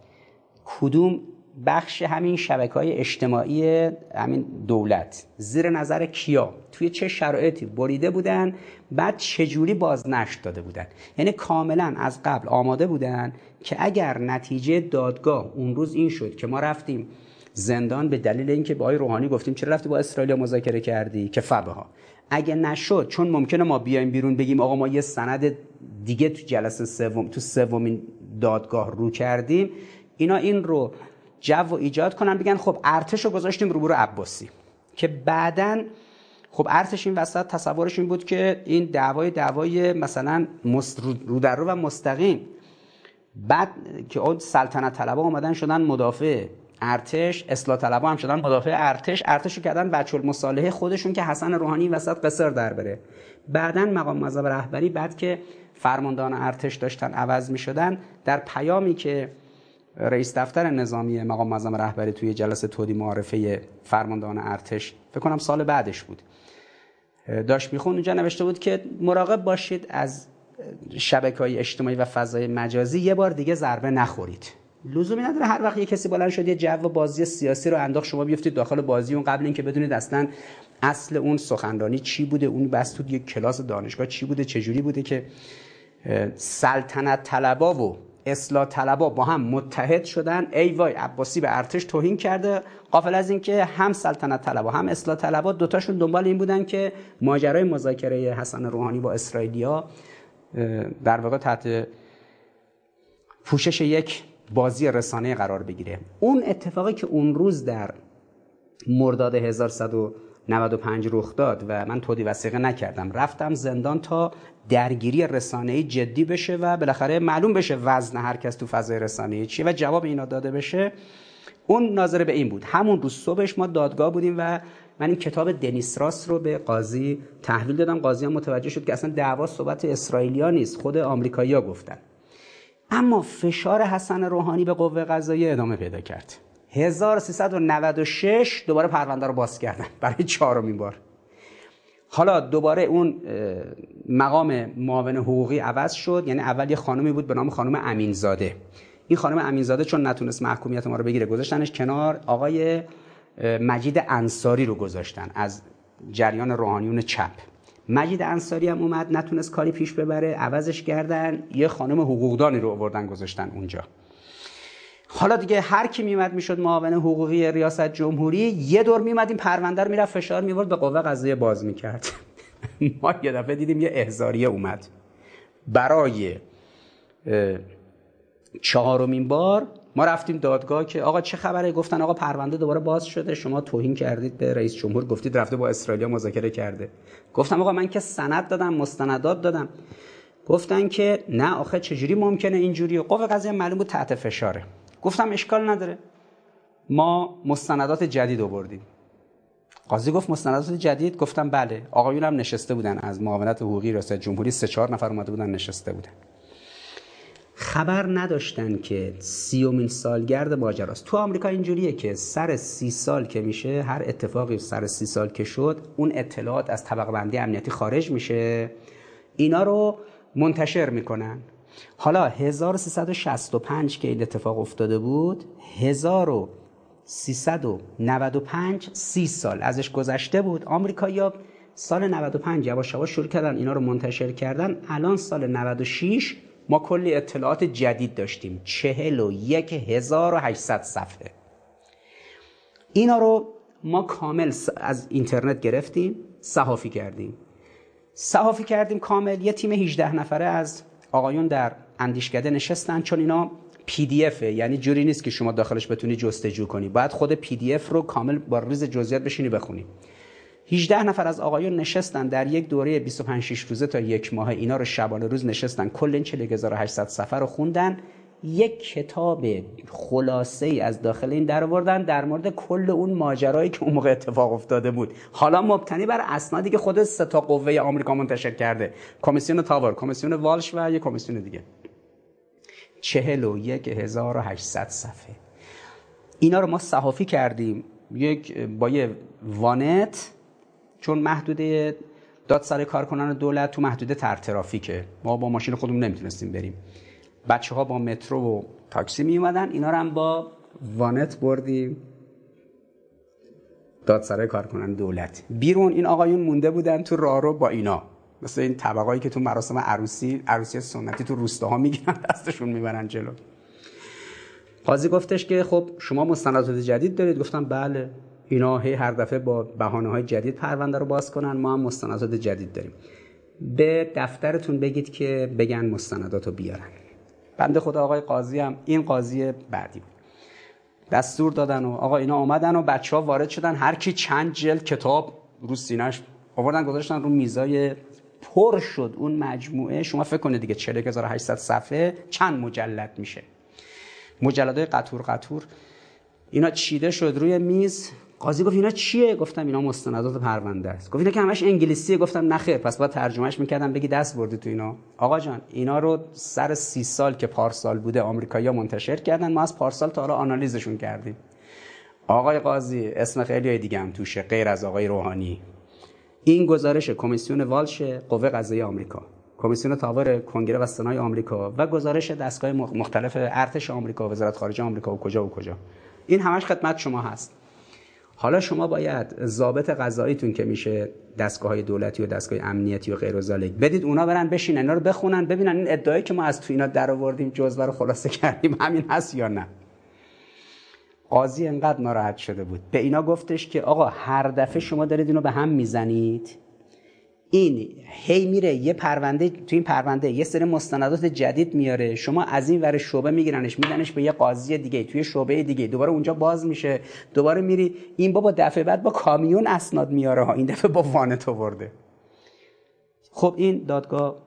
کدوم بخش همین شبکه های اجتماعی همین دولت. زیر نظر کیا؟ توی چه شرایطی؟ بریده بودن بعد چجوری بازنشر داده بودن؟ یعنی کاملا از قبل آماده بودن که اگر نتیجه دادگاه اون روز این شد که ما رفتیم زندان به دلیل اینکه با آقای روحانی گفتیم چرا رفتی با اسرائیل مذاکره کردی؟ که فبه ها اگه نشد چون ممکنه ما بیایم بیرون بگیم آقا ما یه سند دیگه تو جلسه سوم تو سومین دادگاه رو کردیم اینا این رو جو ایجاد کنن بگن خب ارتش رو گذاشتیم روبرو عباسی. که بعدا خب ارتش این وسط تصورش این بود که این دعوای دعوای مثلا رو در رو و مستقیم. بعد که اون سلطنت طلبا اومدن شدن مدافع ارتش اصلاح طلبا هم شدن مدافع ارتش. ارتش رو کردن بچه المصالحه خودشون که حسن روحانی وسط قصر در بره. بعدا مقام مذهب رهبری بعد که فرماندهان ارتش داشتن عوض می شدن در پیامی که رئیس دفتر نظامی مقام معظم رهبری توی جلسه تودی معارفه فرماندهان ارتش فکر کنم سال بعدش بود. داشت میخون اونجا نوشته بود که مراقب باشید از شبکه های اجتماعی و فضای مجازی یه بار دیگه ضربه نخورید. لزومی نداره هر وقت یه کسی بلند شد یه جو بازی سیاسی رو انداخت شما بیفتید داخل بازی اون قبل اینکه بدونید اصلا اصل اون سخنرانی چی بوده اون بس تو یک کلاس دانشگاه چی بوده چه جوری بوده که سلطنت طلبا و اصلاح طلبا با هم متحد شدن. ای وای عباسی به ارتش توهین کرده. قافل از اینکه هم سلطنت طلبا هم اصلاح طلبا دوتاشون دنبال این بودن که ماجرای مذاکره حسن روحانی با اسرائیلیا در واقع تحت پوشش یک بازی رسانه قرار بگیره. اون اتفاقی که اون روز در مرداد 1195 رخ داد و من تودی وسیقه نکردم. رفتم زندان تا درگیری رسانه‌ای جدی بشه و بالاخره معلوم بشه وزن هر کس تو فضای رسانه‌ای چیه و جواب اینا داده بشه. اون ناظر به این بود. همون روز صبحش ما دادگاه بودیم و من این کتاب دنیس راس رو به قاضی تحویل دادم. قاضی هم متوجه شد که اصلا دعوا صحبت اسرائیلیا نیست خود آمریکایی‌ها گفتن. اما فشار حسن روحانی به قوه قضاییه ادامه پیدا کرد. 1396 دوباره پرونده رو باز کردن. برای چهارمین بار. حالا دوباره اون مقام معاون حقوقی عوض شد. یعنی اول یه خانمی بود به نام خانم امینزاده. این خانم امینزاده چون نتونست محکومیت ما رو بگیره گذاشتنش کنار. آقای مجید انصاری رو گذاشتن از جریان روحانیون چپ. مجید انصاری هم اومد نتونست کاری پیش ببره عوضش کردن. یه خانم حقوقدانی رو آوردن گذاشتن اونجا. حالا دیگه هر کی میومد می‌شد معاون حقوقی ریاست جمهوری. یه دور میومد این پرونده رو می‌رفت فشار میورد به قوه قضاییه باز می‌کرد. ما یه دفعه دیدیم یه احزاریه اومد. برای چهارمین بار ما رفتیم دادگاه که آقا چه خبره؟ گفتن آقا پرونده دوباره باز شده. شما توهین کردید به رئیس جمهور. گفتید رفته با اسرائیل مذاکره کرده. گفتم آقا من که سند دادم مستندات دادم. گفتن که نه آخه چجوری ممکنه اینجوری؟ قوه قضیه معلوم بود تحت فشاره. گفتم اشکال نداره. ما مستندات جدید آوردیم. قاضی گفت مستندات جدید؟ گفتم بله. آقایون هم نشسته بودن. از معاونت حقوقی ریاست جمهوری سه چهار نفر اومده بودن نشسته بودن. خبر نداشتن که سیومین سالگرد ماجراست. تو آمریکا اینجوریه که سر سی سال که میشه هر اتفاقی سر سی سال که شد اون اطلاعات از طبق بندی امنیتی خارج میشه. اینا رو منتشر می‌کنن. حالا 1365 که این اتفاق افتاده بود 1395 سی سال ازش گذشته بود. آمریکایی‌ها سال 95 یواش یواش شروع کردن اینا رو منتشر کردن. الان سال 96 ما کلی اطلاعات جدید داشتیم. چهل و یک هزار و هشتصد صفحه. اینا رو ما کامل از اینترنت گرفتیم صحافی کردیم. صحافی کردیم کامل. یه تیم 18 نفره از آقایون در اندیشکده نشستن چون اینا PDF ه یعنی جوری نیست که شما داخلش بتونی جستجو کنی. باید خود PDF رو کامل با ریز جزئیات بشینی بخونی. 18 نفر از آقایون نشستن در یک دوره 25 6 روزه تا یک ماه اینا رو شبانه روز نشستن. کل این 40800 صفحه رو خوندن. یک کتاب خلاصه ای از داخل این در آوردن در مورد کل اون ماجرایی که اون موقع اتفاق افتاده بود. حالا مبتنی بر اسنادی که خود سه تا قوه آمریکا منتشر کرده. کمیسیون تاور کمیسیون والش و یک کمیسیون دیگه. چهل و یک هزار و هشتصد صفحه. اینا رو ما صحافی کردیم. یک با یه وانت چون محدوده دادسرای کارکنان دولت تو محدوده تر ترافیکه. ما با ماشین خودمون نمی‌تونستیم بریم. بچه ها با مترو و تاکسی می اومدن اینا رو هم با وانت بردیم. دادسرای کارکنان دولت. بیرون این آقایون مونده بودن تو راهرو با اینا. مثل این طبقایی که تو مراسم عروسی عروسی سنتی تو روستاها می‌گیرن دستشون می‌برن جلو. قاضی گفتش که خب شما مستندات جدید دارید. گفتم بله. اینا هی هر دفعه با بهانه های جدید پرونده رو باز کنن. ما هم مستندات جدید داریم. به دفترتون بگید که بگن مستندات رو بیارن. بنده خدا آقای قاضی هم این قاضی بعدی بود. دستور دادن و آقا اینا آمدن و بچه ها وارد شدن. هر کی چند جلد کتاب رو سینش آوردن گذاشتن رو میزای پر شد. اون مجموعه شما فکر کنید دیگه 40800 صفحه چند مجلد میشه؟ مجلدهای قطور قطور. اینا چیده شد روی میز قاضی گفت اینا چیه؟ گفتم اینا مستندات پرونده است. گفت اینا که همش انگلیسیه. گفتم نخیر پس باید ترجمهش می‌کردم. بگی دست بردی تو اینا. آقا جان اینا رو سر سی سال که پارسال بوده آمریکایی‌ها منتشر کردن. ما از پارسال تا حالا آنالیزشون کردیم. آقای قاضی اسم خیلی دیگه هم توشه غیر از آقای روحانی. این گزارش کمیسیون والش قوه قضایی آمریکا. کمیسیون تاور کنگره و سنای آمریکا و گزارش دستگاه مختلف ارتش آمریکا وزارت خارجه آمریکا و کجا و کجا. این همش خدمت شما هست. حالا شما باید ضابط قضاییتون که میشه دستگاه های دولتی و دستگاه امنیتی و غیر و بدید اونا برن بشینن اینا رو بخونن ببینن این ادعایی که ما از تو اینا در آوردیم جزوه رو خلاصه کردیم همین هست یا نه؟ قاضی انقدر ناراحت شده بود. به اینا گفتش که آقا هر دفعه شما دارید اینو به هم می‌زنید این هی میره یه پرونده تو این پرونده یه سری مستندات جدید میاره. شما از این ور شعبه میگیرنش میدنش به یه قاضی دیگه توی شعبه دیگه. دوباره اونجا باز میشه. دوباره میری. این بابا دفعه بعد با کامیون اسناد میاره. ها این دفعه با وانت آورده. خب این دادگاه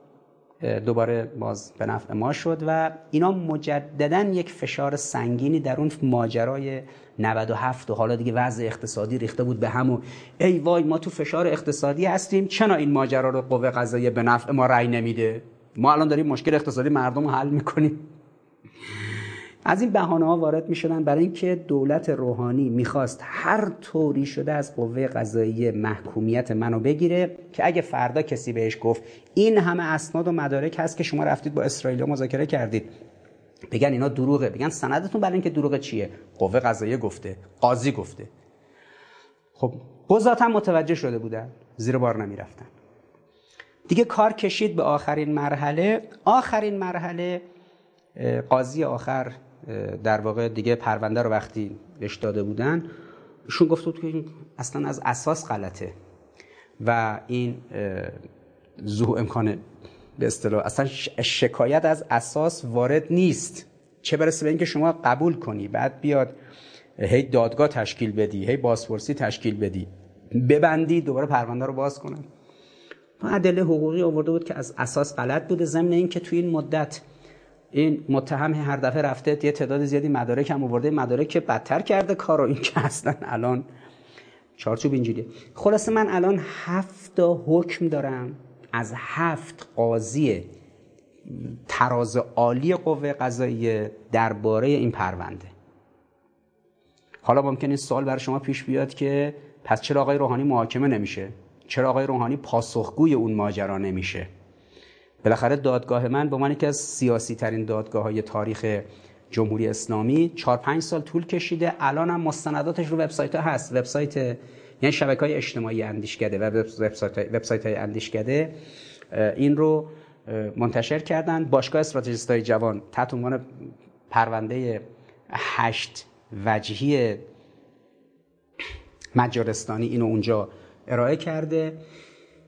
دوباره باز به نفع ما شد و اینا مجددا یک فشار سنگینی در اون ماجرای 97 و حالا دیگه وضع اقتصادی ریخته بود به هم و ای وای ما تو فشار اقتصادی هستیم چرا این ماجرا رو قوه قضاییه به نفع ما رأی نمیده؟ ما الان داریم مشکل اقتصادی مردم رو حل می‌کنیم. از این بهانه ها وارد می شدن برای اینکه دولت روحانی می‌خواست هر طوری شده از قوه قضایی محکومیت منو بگیره که اگه فردا کسی بهش گفت این همه اسناد و مدارک هست که شما رفتید با اسرائیل مذاکره کردید. بگن اینا دروغه. بگن سندتون برای اینکه دروغه چیه؟ قوه قضاییه گفته قاضی گفته. خب قضات هم متوجه شده بودن. زیر بار نمی‌رفتن. دیگه کار کشید به آخرین مرحله. آخرین مرحله قاضی آخر در واقع دیگه پرونده رو وقتی بهش داده بودن ایشون گفت بود که این اصلا از اساس غلطه و این زو امکان به اصطلاح اصلا شکایت از اساس وارد نیست. چه برسه به اینکه شما قبول کنی بعد بیاد هی دادگاه تشکیل بدی هی بازپرسی تشکیل بدی ببندی دوباره پرونده رو باز کنن. ادله حقوقی آورده بود که از اساس غلط بوده ضمن اینکه توی این مدت این متهم هر دفعه رفته یه تعداد زیادی مدارک هم آورده مدارک که بدتر کرده کارو این که اصلا الان چارچوب اینجوریه. خلاصه من الان هفت حکم دارم. از هفت قاضی تراز عالی قوه قضاییه درباره این پرونده. حالا ممکنه این سوال برای شما پیش بیاد که پس چرا آقای روحانی محاکمه نمیشه؟ چرا آقای روحانی پاسخگوی اون ماجرا نمیشه؟ بالاخره دادگاه من به من که از سیاسی ترین دادگاه های تاریخ جمهوری اسلامی 4 5 سال طول کشیده. الان هم مستنداتش رو وبسایت ها هست. وبسایت یعنی شبکه های اجتماعی اندیشکده و وبسایت های اندیشکده این رو منتشر کردن. باشگاه استراتژیست های جوان تحت عنوان پرونده هشت وجهی مجارستانی اینو اونجا ارائه کرده.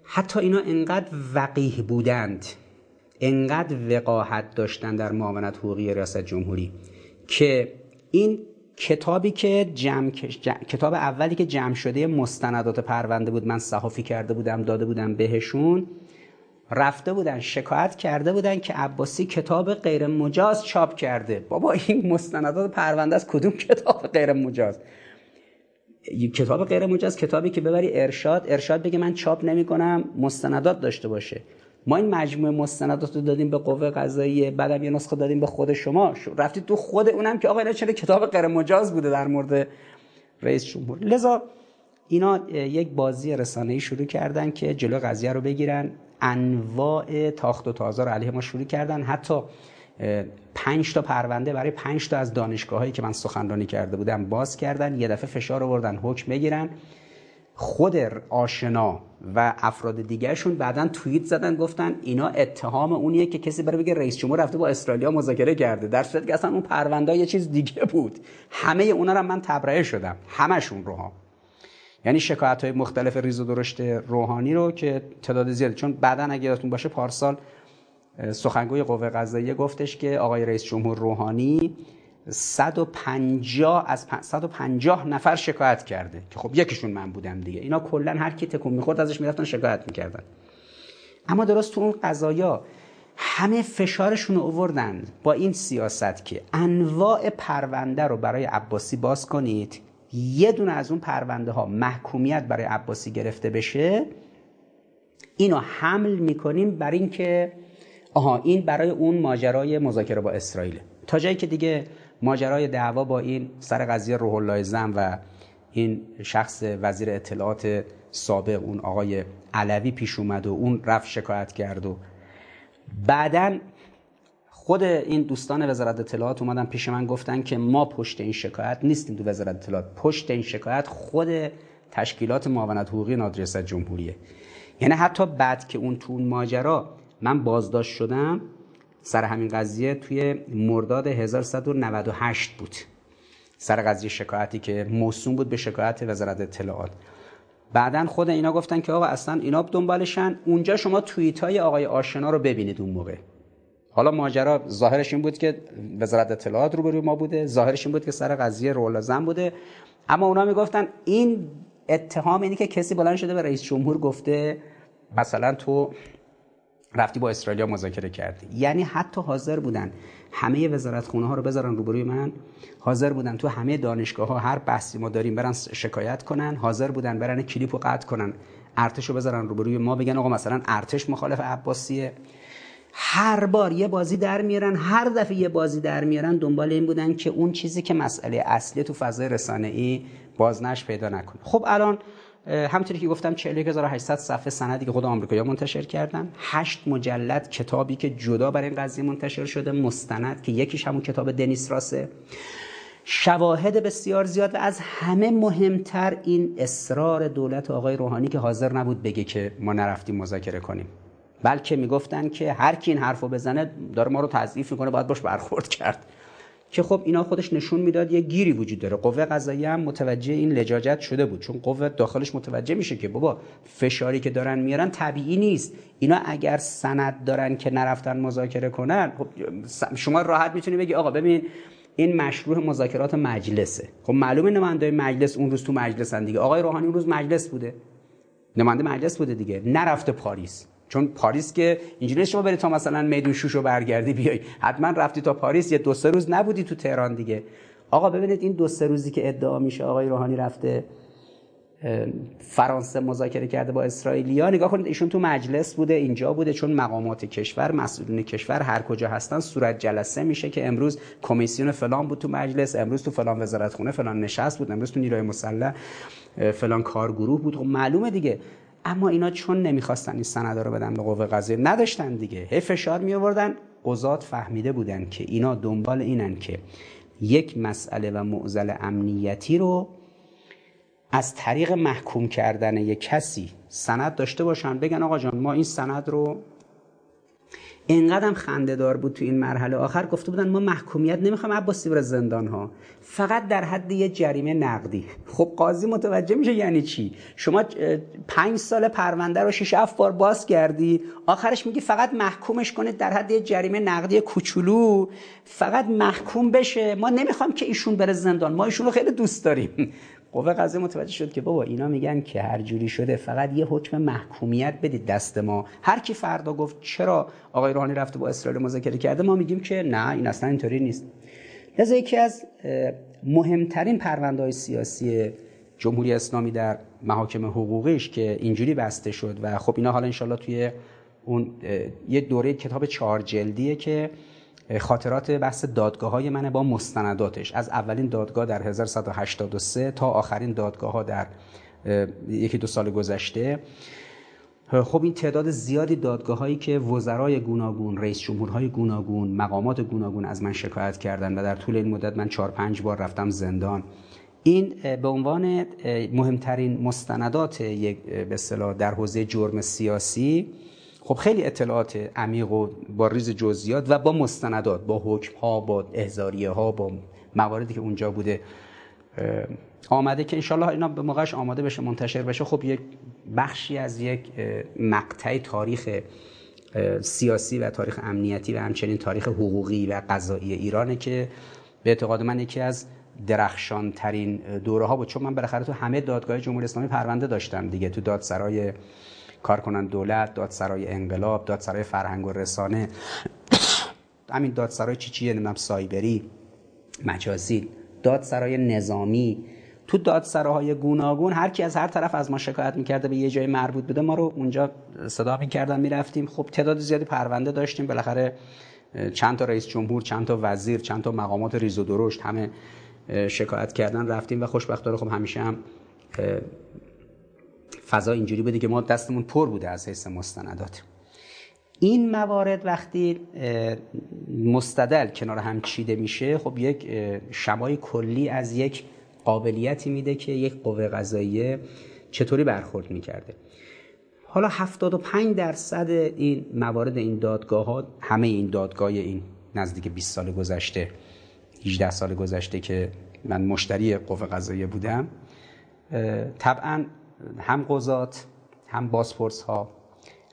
حتی اینا انقدر وقیه بودند. انقدر وقاحت داشتن در معاونت حقوقی ریاست جمهوری که این کتابی که جمع... کتاب اولی که جمع شده مستندات پرونده بود من صحافی کرده بودم داده بودم بهشون رفته بودن شکایت کرده بودن که عباسی کتاب غیر مجاز چاپ کرده. بابا این مستندات پرونده از کدوم کتاب غیر مجاز؟ کتاب غیر مجاز کتابی که ببری ارشاد ارشاد بگه من چاپ نمی کنم مستندات داشته باشه. ما این مجموعه مستندات رو دادیم به قوه قضاییه بعدم یه نسخه دادیم به خود شما. رفتید تو خود اونم که آقا اینا چرا کتاب غیر مجاز بوده در مورد رئیس جمهور؟ لذا اینا یک بازی رسانه‌ای شروع کردن که جلو قضیه رو بگیرن. انواع تاخت و تازه رو علیه ما شروع کردن. حتی پنج تا پرونده برای پنج تا از دانشگاه هایی که من سخنرانی کرده بودم باز کردن. یه دفعه فشار آوردن حکم بگیرن. خود آشنا و افراد دیگرشون بعدا توییت زدن گفتن اینا اتهام اونیه که کسی بره بگه رئیس جمهور رفته با اسرائیلیا مذاکره کرده. در صورتی که اصلا اون پرونده یه چیز دیگه بود. همه اونا رو من تبرئه شدم. همشون رو ها. یعنی شکایت های مختلف ریز و درشت روحانی رو که تعداد زیادی چون بعدا اگه یادتون باشه پارسال سخنگوی قوه قضاییه گفتش که آقای رئیس جمهور روحانی 150 از 150 نفر شکایت کرده. که خب یکیشون من بودم دیگه. اینا کلا هر کی تکون می‌خورد ازش می‌رفتن شکایت می‌کردن. اما درست تو اون قضایا همه فشارشون رو آوردن با این سیاست که انواع پرونده رو برای عباسی باز کنید. یه دونه از اون پرونده ها محکومیت برای عباسی گرفته بشه. اینو حمل می‌کنیم بر اینکه آها این برای اون ماجرای مذاکره با اسرائیل. تا جایی که دیگه ماجرای دعوا با این سر قضیه روح الله زم و این شخص وزیر اطلاعات سابق اون آقای علوی پیش اومد و اون رفت شکایت کرد و بعدا خود این دوستان وزارت اطلاعات اومدن پیش من گفتن که ما پشت این شکایت نیستیم تو وزارت اطلاعات. پشت این شکایت خود تشکیلات معاونت حقوقی نادریست جمهوریه یعنی حتی بعد که اون تو ماجرا من بازداشت شدم سر همین قضیه توی مرداد 1198 بود. سر قضیه شکایتی که موسوم بود به شکایت وزارت اطلاعات. بعدا خود اینا گفتن که آقا اصلا اینا دنبالشن اونجا شما توییت های آقای آشنا رو ببینید اون موقع. حالا ماجرا ظاهرش این بود که وزارت اطلاعات رو روی ما بوده ظاهرش این بود که سر قضیه رولازم بوده. اما اونا می‌گفتن این اتهام اینی که کسی بلند شده به رئیس جمهور گفته مثلا تو رفتی با اسرائیل مذاکره کردی. یعنی حتی حاضر بودن همه وزارت خونه ها رو بذارن روبروی من. حاضر بودن تو همه دانشگاه ها هر بحثی ما داریم برن شکایت کنن. حاضر بودن برن کلیپو قطع کنن. ارتش رو بذارن روبروی ما بگن آقا مثلا ارتش مخالف عباسیه. هر بار یه بازی در میارن هر دفعه یه بازی در میارن دنبال این بودن که اون چیزی که مسئله اصلی تو فضای رسانه‌ای بازنش پیدا نکنه. خب الان همونطوری که گفتم 41800 صفحه سندی که خود آمریکایی‌ها منتشر کردن هشت مجلد کتابی که جدا برای این قضیه منتشر شده مستند که یکیش همون کتاب دنیس راسه. شواهد بسیار زیاد و از همه مهمتر این اصرار دولت آقای روحانی که حاضر نبود بگه که ما نرفتیم مذاکره کنیم. بلکه می‌گفتن که هر کی این حرفو بزنه داره ما رو تضعیف می‌کنه باید باش برخورد کرد. که خب اینا خودش نشون می‌داد یه گیری وجود داره. قوه قضاییه هم متوجه این لجاجت شده بود. چون قوه داخلش متوجه میشه که بابا فشاری که دارن میارن طبیعی نیست. اینا اگر سند دارن که نرفتن مذاکره کنن خب شما راحت می‌تونی بگی آقا ببین این مشروع مذاکرات مجلسه. خب معلومه نماینده مجلس اون روز تو مجلسن دیگه. آقای روحانی اون روز مجلس بوده. نماینده مجلس بوده دیگه. نرفته پاریس. چون پاریس که اینجوری شما بری تا مثلا میدون شوشو برگردی بیای. حتما رفتی تا پاریس یه دو سه روز نبودی تو تهران دیگه. آقا ببینید این دو سه روزی که ادعا میشه آقای روحانی رفته فرانسه مذاکره کرده با اسرائیلیا. نگاه کنید ایشون تو مجلس بوده اینجا بوده چون مقامات کشور مسئولین کشور هر کجا هستن صورت جلسه میشه که امروز کمیسیون فلان بود تو مجلس امروز تو فلان وزارت خونه فلان نشست بود امروز تو نیروی مسلح فلان کارگروه بود. خب معلومه دیگه اما اینا چون نمی‌خواستن این سندا رو بدن به قوه قضاییه نداشتن دیگه. هی فشار می آوردن قضات فهمیده بودن که اینا دنبال اینن که یک مسئله و معضل امنیتی رو از طریق محکوم کردن یک کسی سند داشته باشن. بگن آقا جان ما این سند رو اینقدر خنده دار بود تو این مرحله. آخر گفته بودن ما محکومیت نمی‌خوایم عباسی بره زندان ها فقط در حد یه جریمه نقدی. خب قاضی متوجه میشه یعنی چی؟ شما پنج سال پرونده رو شش هفت بار باز کردی آخرش میگی فقط محکومش کنید در حد یه جریمه نقدی کوچولو. فقط محکوم بشه. ما نمی‌خوام که ایشون بره زندان. ما ایشون خیلی دوست داریم. قوه قضاییه متوجه شد که بابا اینا میگن که هر جوری شده فقط یه حکم محکومیت بدید دست ما. هر کی فردا گفت چرا آقای روحانی رفته با اسرائیل مذاکره کرده ما میگیم که نه این اصلا اینطوری نیست. لذا یکی از مهمترین پرونده های سیاسی جمهوری اسلامی در محاکم حقوقیش که اینجوری بسته شد و خب اینا حالا انشالله توی اون یه دوره کتاب چهار جلدیه که خاطرات بحث دادگاه های منه با مستنداتش. از اولین دادگاه در 1183 تا آخرین دادگاه ها در یکی دو سال گذشته. خب این تعداد زیادی دادگاه هایی که وزرای گوناگون رئیس جمهورهای گوناگون مقامات گوناگون از من شکایت کردن و در طول این مدت من چهار پنج بار رفتم زندان. این به عنوان مهمترین مستندات یک به در حوزه جرم سیاسی خب خیلی اطلاعات عمیق و با ریز جزئیات و با مستندات با حکم ها با احزاریه ها با مواردی که اونجا بوده آمده که انشالله اینا به موقعش آماده بشه منتشر بشه. خب یک بخشی از یک مقطع تاریخ سیاسی و تاریخ امنیتی و همچنین تاریخ حقوقی و قضایی ایرانه که به اعتقاد من یکی از درخشان ترین دوره ها بود. چون من بالاخره تو همه دادگاه جمهوری اسلامی پرونده داشتم دیگه تو دادسرای کارکنان دولت دادسرای انقلاب دادسرای فرهنگ و رسانه. همین دادسرای چی چیه؟ نمی‌دونم سایبری مجازی دادسرای نظامی. تو دادسراهای گوناگون هر کی از هر طرف از ما شکایت می‌کرده به یه جای مربوط بوده ما رو اونجا صدا می‌کردن می‌رفتیم. خب تعداد زیادی پرونده داشتیم. بالاخره چند تا رئیس جمهور چند تا وزیر چند تا مقامات ریز و درشت همه شکایت کردن رفتیم و خوشبختانه خب همیشه هم فضا اینجوری بوده که ما دستمون پر بوده از حیث مستندات. این موارد وقتی مستدل کنار هم چیده میشه خب یک شمای کلی از یک قابلیتی میده که یک قوه قضاییه چطوری برخورد می‌کرده. حالا 75 درصد این موارد این دادگاه ها همه این دادگاه این نزدیک 20 سال گذشته 18 سال گذشته که من مشتری قوه قضاییه بودم طبعا هم قضات هم بازپرس ها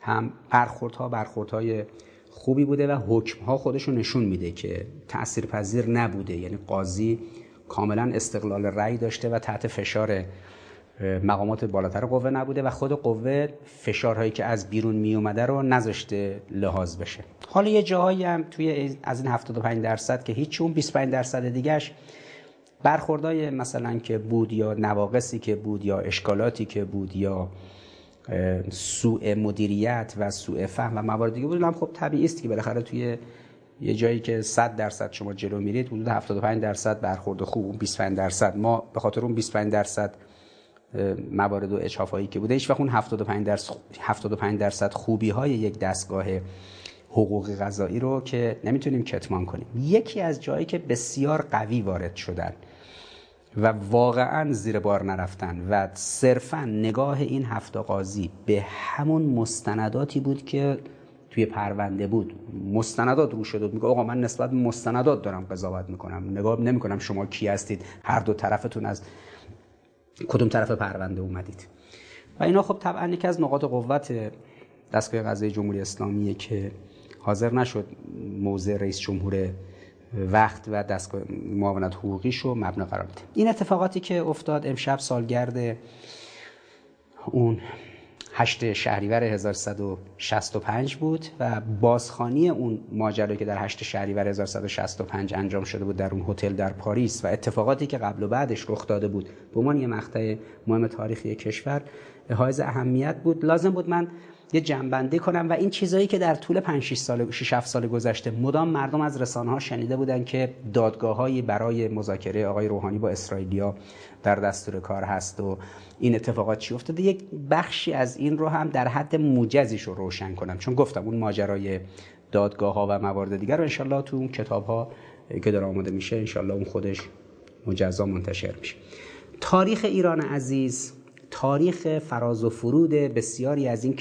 هم برخورد ها برخورد های خوبی بوده و حکم ها خودشون نشون میده که تأثیر پذیر نبوده. یعنی قاضی کاملا استقلال رأی داشته و تحت فشار مقامات بالاتر قوه نبوده و خود قوه فشارهایی که از بیرون می اومده رو نذاشته لحاظ بشه. حالا یه جاهایی هم توی از این 75 درصد که هیچ اون 25 درصد دیگهش برخوردای مثلا که بود یا نواقصی که بود یا اشکالاتی که بود یا سوء مدیریت و سوء فهم و موارد دیگه بود خب طبیعی است که بالاخره توی یه جایی که 100 درصد شما جلو میرید حدود 75 درصد برخورد خوب اون 25 درصد. ما به خاطر اون 25 درصد موارد و اچافایی که بوده هیچ وقت اون 75 درصد 75 درصد خوبی های یک دستگاه حقوق غذایی رو که نمی‌تونیم کتمان کنیم. یکی از جایی که بسیار قوی وارد شدن و واقعا زیر بار نرفتن و صرفا نگاه این هفت قاضی به همون مستنداتی بود که توی پرونده بود. مستندات رو شده میگه آقا من نسبت مستندات دارم قضاوت می‌کنم. نگاه نمی‌کنم شما کی هستید. هر دو طرفتون از کدوم طرف پرونده اومدید. و اینا خب طبعا یکی از نقاط قوت دستگاه قضایی جمهوری اسلامیه که حاضر نشد موضع رئیس جمهور وقت و دستگاه معاونت حقوقی رو مبنا قرار بده این اتفاقاتی که افتاد امشب سالگرد اون 8 شهریور 1165 بود و بازخانی اون ماجرا که در 8 شهریور 1165 انجام شده بود در اون هتل در پاریس و اتفاقاتی که قبل و بعدش رخ داده بود به عنوان یه مقطع مهم تاریخی کشور حائز اهمیت بود. لازم بود من یه جنبندی کنم. و این چیزایی که در طول 5 6 سال 6 7 سال گذشته مدام مردم از رسانه ها شنیده بودن که دادگاههایی برای مذاکره آقای روحانی با اسرائیلیا در دستور کار هست و این اتفاقات چی افتاده. یک بخشی از این رو هم در حد موجزیش رو روشن کنم. چون گفتم اون ماجرای دادگاه ها و موارد دیگر رو انشالله تو اون کتاب ها که داره آماده میشه انشالله اون خودش مجزا منتشر میشه. تاریخ ایران عزیز تاریخ فراز و فرود بسیاری از این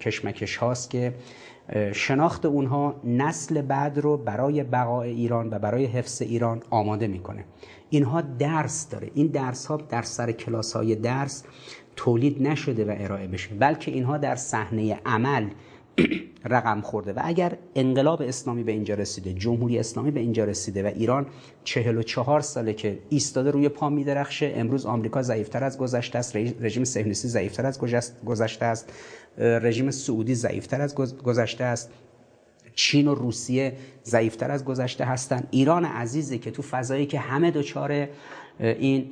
کشمکش هاست که شناخت اونها نسل بعد رو برای بقای ایران و برای حفظ ایران آماده می‌کنه. اینها درس داره. این درس ها در سر کلاس های درس تولید نشده و ارائه بشه. بلکه اینها در صحنه عمل رقم خورده. و اگر انقلاب اسلامی به اینجا رسیده جمهوری اسلامی به اینجا رسیده و ایران چهل و چهار ساله که ایستاده روی پا میدرخشه امروز آمریکا ضعیفتر از گذشته است رژیم صهیونیستی ضعیفتر از گذشته است رژیم سعودی ضعیفتر از گذشته است چین و روسیه ضعیفتر از گذشته هستند ایران عزیزه که تو فضایی که همه دچار این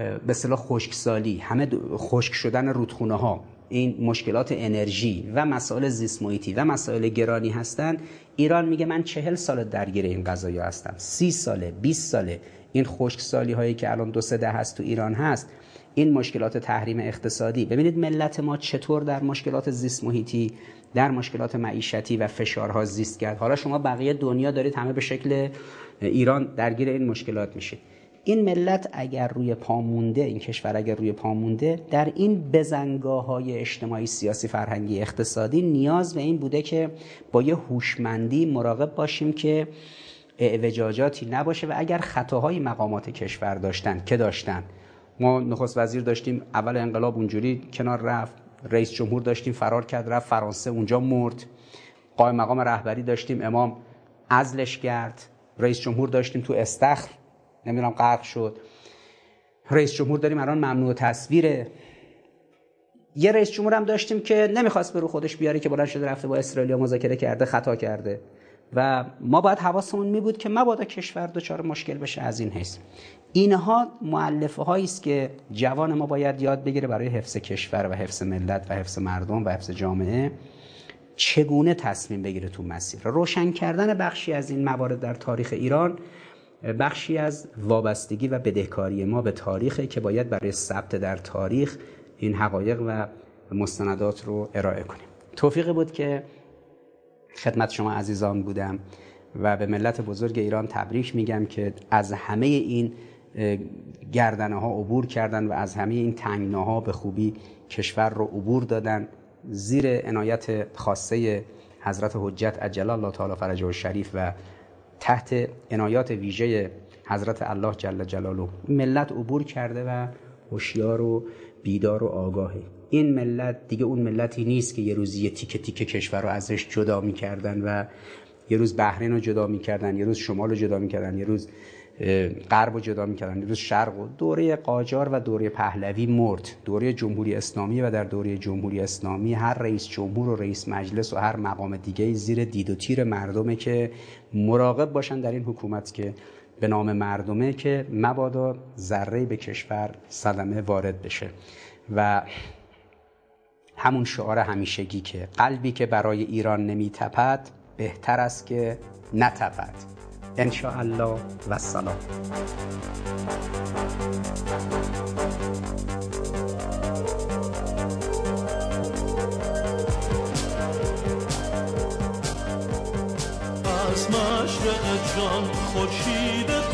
به اصطلاح خشکسالی همه خشک شدن رودخونه ها این مشکلات انرژی و مسائل زیست و مسائل گرانی هستند. ایران میگه من چهل سال درگیر این قضایا هستم. سی ساله 20 ساله. این خشکسالی هایی که الان دو سه ده هست تو ایران هست. این مشکلات تحریم اقتصادی. ببینید ملت ما چطور در مشکلات زیست محیطی در مشکلات معیشتی و فشارها زیست کرد. حالا شما بقیه دنیا دارید همه به شکل ایران درگیر این مشکلات میشید. این ملت اگر روی پا مونده این کشور اگر روی پا مونده در این بزنگاه های اجتماعی سیاسی فرهنگی اقتصادی نیاز به این بوده که با یه هوشمندی مراقب باشیم که اعوجاجاتی نباشه و اگر خطاهای مقامات کشور داشتن که داشتن؟ ما نخست وزیر داشتیم اول انقلاب اونجوری کنار رفت رئیس جمهور داشتیم فرار کرد رفت فرانسه اونجا مرد. قائم مقام رهبری داشتیم امام ازلش کرد. رئیس جمهور داشتیم تو استخر. نمی‌دونم غرق شد. رئیس جمهور داریم الان ممنوع تصویره. یه رئیس جمهور هم داشتیم که نمی‌خواست به رو خودش بیاره که بلند شده رفته با اسرائیل مذاکره کرده خطا کرده. و ما باید حواسمون می بود که مبادا کشور دچار مشکل بشه از این حیث. اینها معلفه هایی است که جوان ما باید یاد بگیره برای حفظ کشور و حفظ ملت و حفظ مردم و حفظ جامعه چگونه تصمیم بگیره تو مسیر. روشن کردن بخشی از این موارد در تاریخ ایران بخشی از وابستگی و بدهکاری ما به تاریخ که باید برای ثبت در تاریخ این حقایق و مستندات رو ارائه کنیم. توفیقی بود که خدمت شما عزیزان بودم و به ملت بزرگ ایران تبریک میگم که از همه این گردنه ها عبور کردن و از همه این تنگناها به خوبی کشور رو عبور دادن. زیر عنایت خاصه حضرت حجت عجل الله تعالی فرجه و شریف و تحت عنایات ویژه حضرت الله جل جلاله. ملت عبور کرده و هوشیار و بیدار و آگاهه. این ملت دیگه اون ملتی نیست که یه روزی یه تیکه تیکه کشور رو ازش جدا می‌کردن و یه روز بحرین رو جدا می‌کردن یه روز شمال رو جدا می‌کردن یه روز غرب رو جدا می‌کردن. روز شرق و دوره قاجار و دوره پهلوی مرد. دوره جمهوری اسلامی و در دوره جمهوری اسلامی هر رئیس جمهور و رئیس مجلس و هر مقام دیگه زیر دید و تیر مردمه که مراقب باشن در این حکومت که به نام مردمه که مبادا ذره به کشور صدمه وارد بشه. و همون شعار همیشگی که قلبی که برای ایران نمیتپد بهتر است که نتپد. ان الله و سلام. از مشرق جان خورشید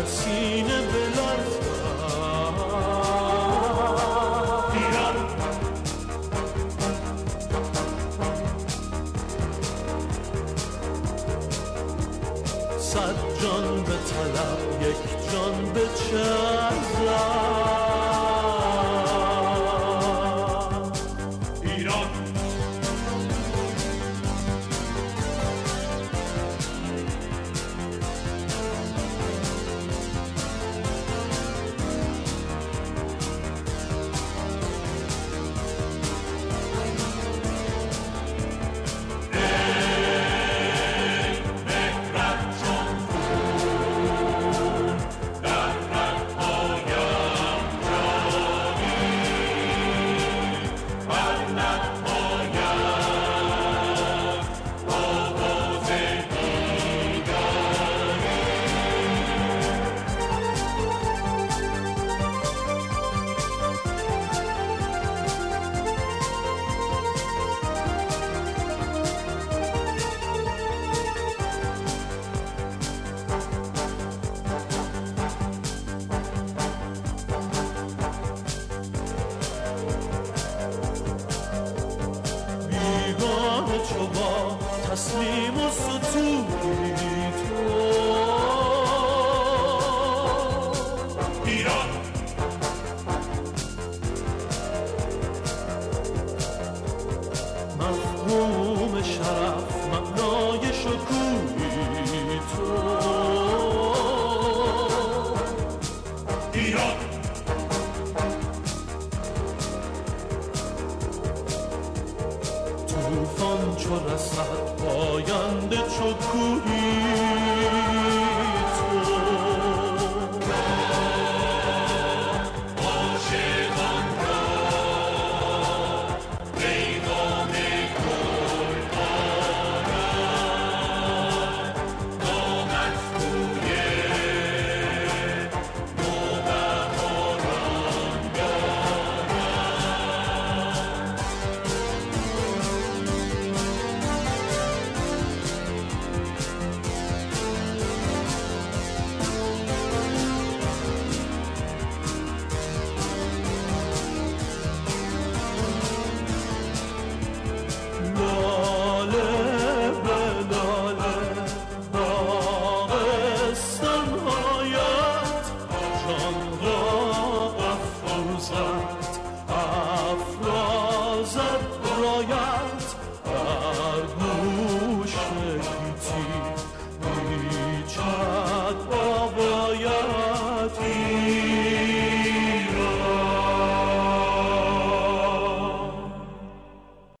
دل در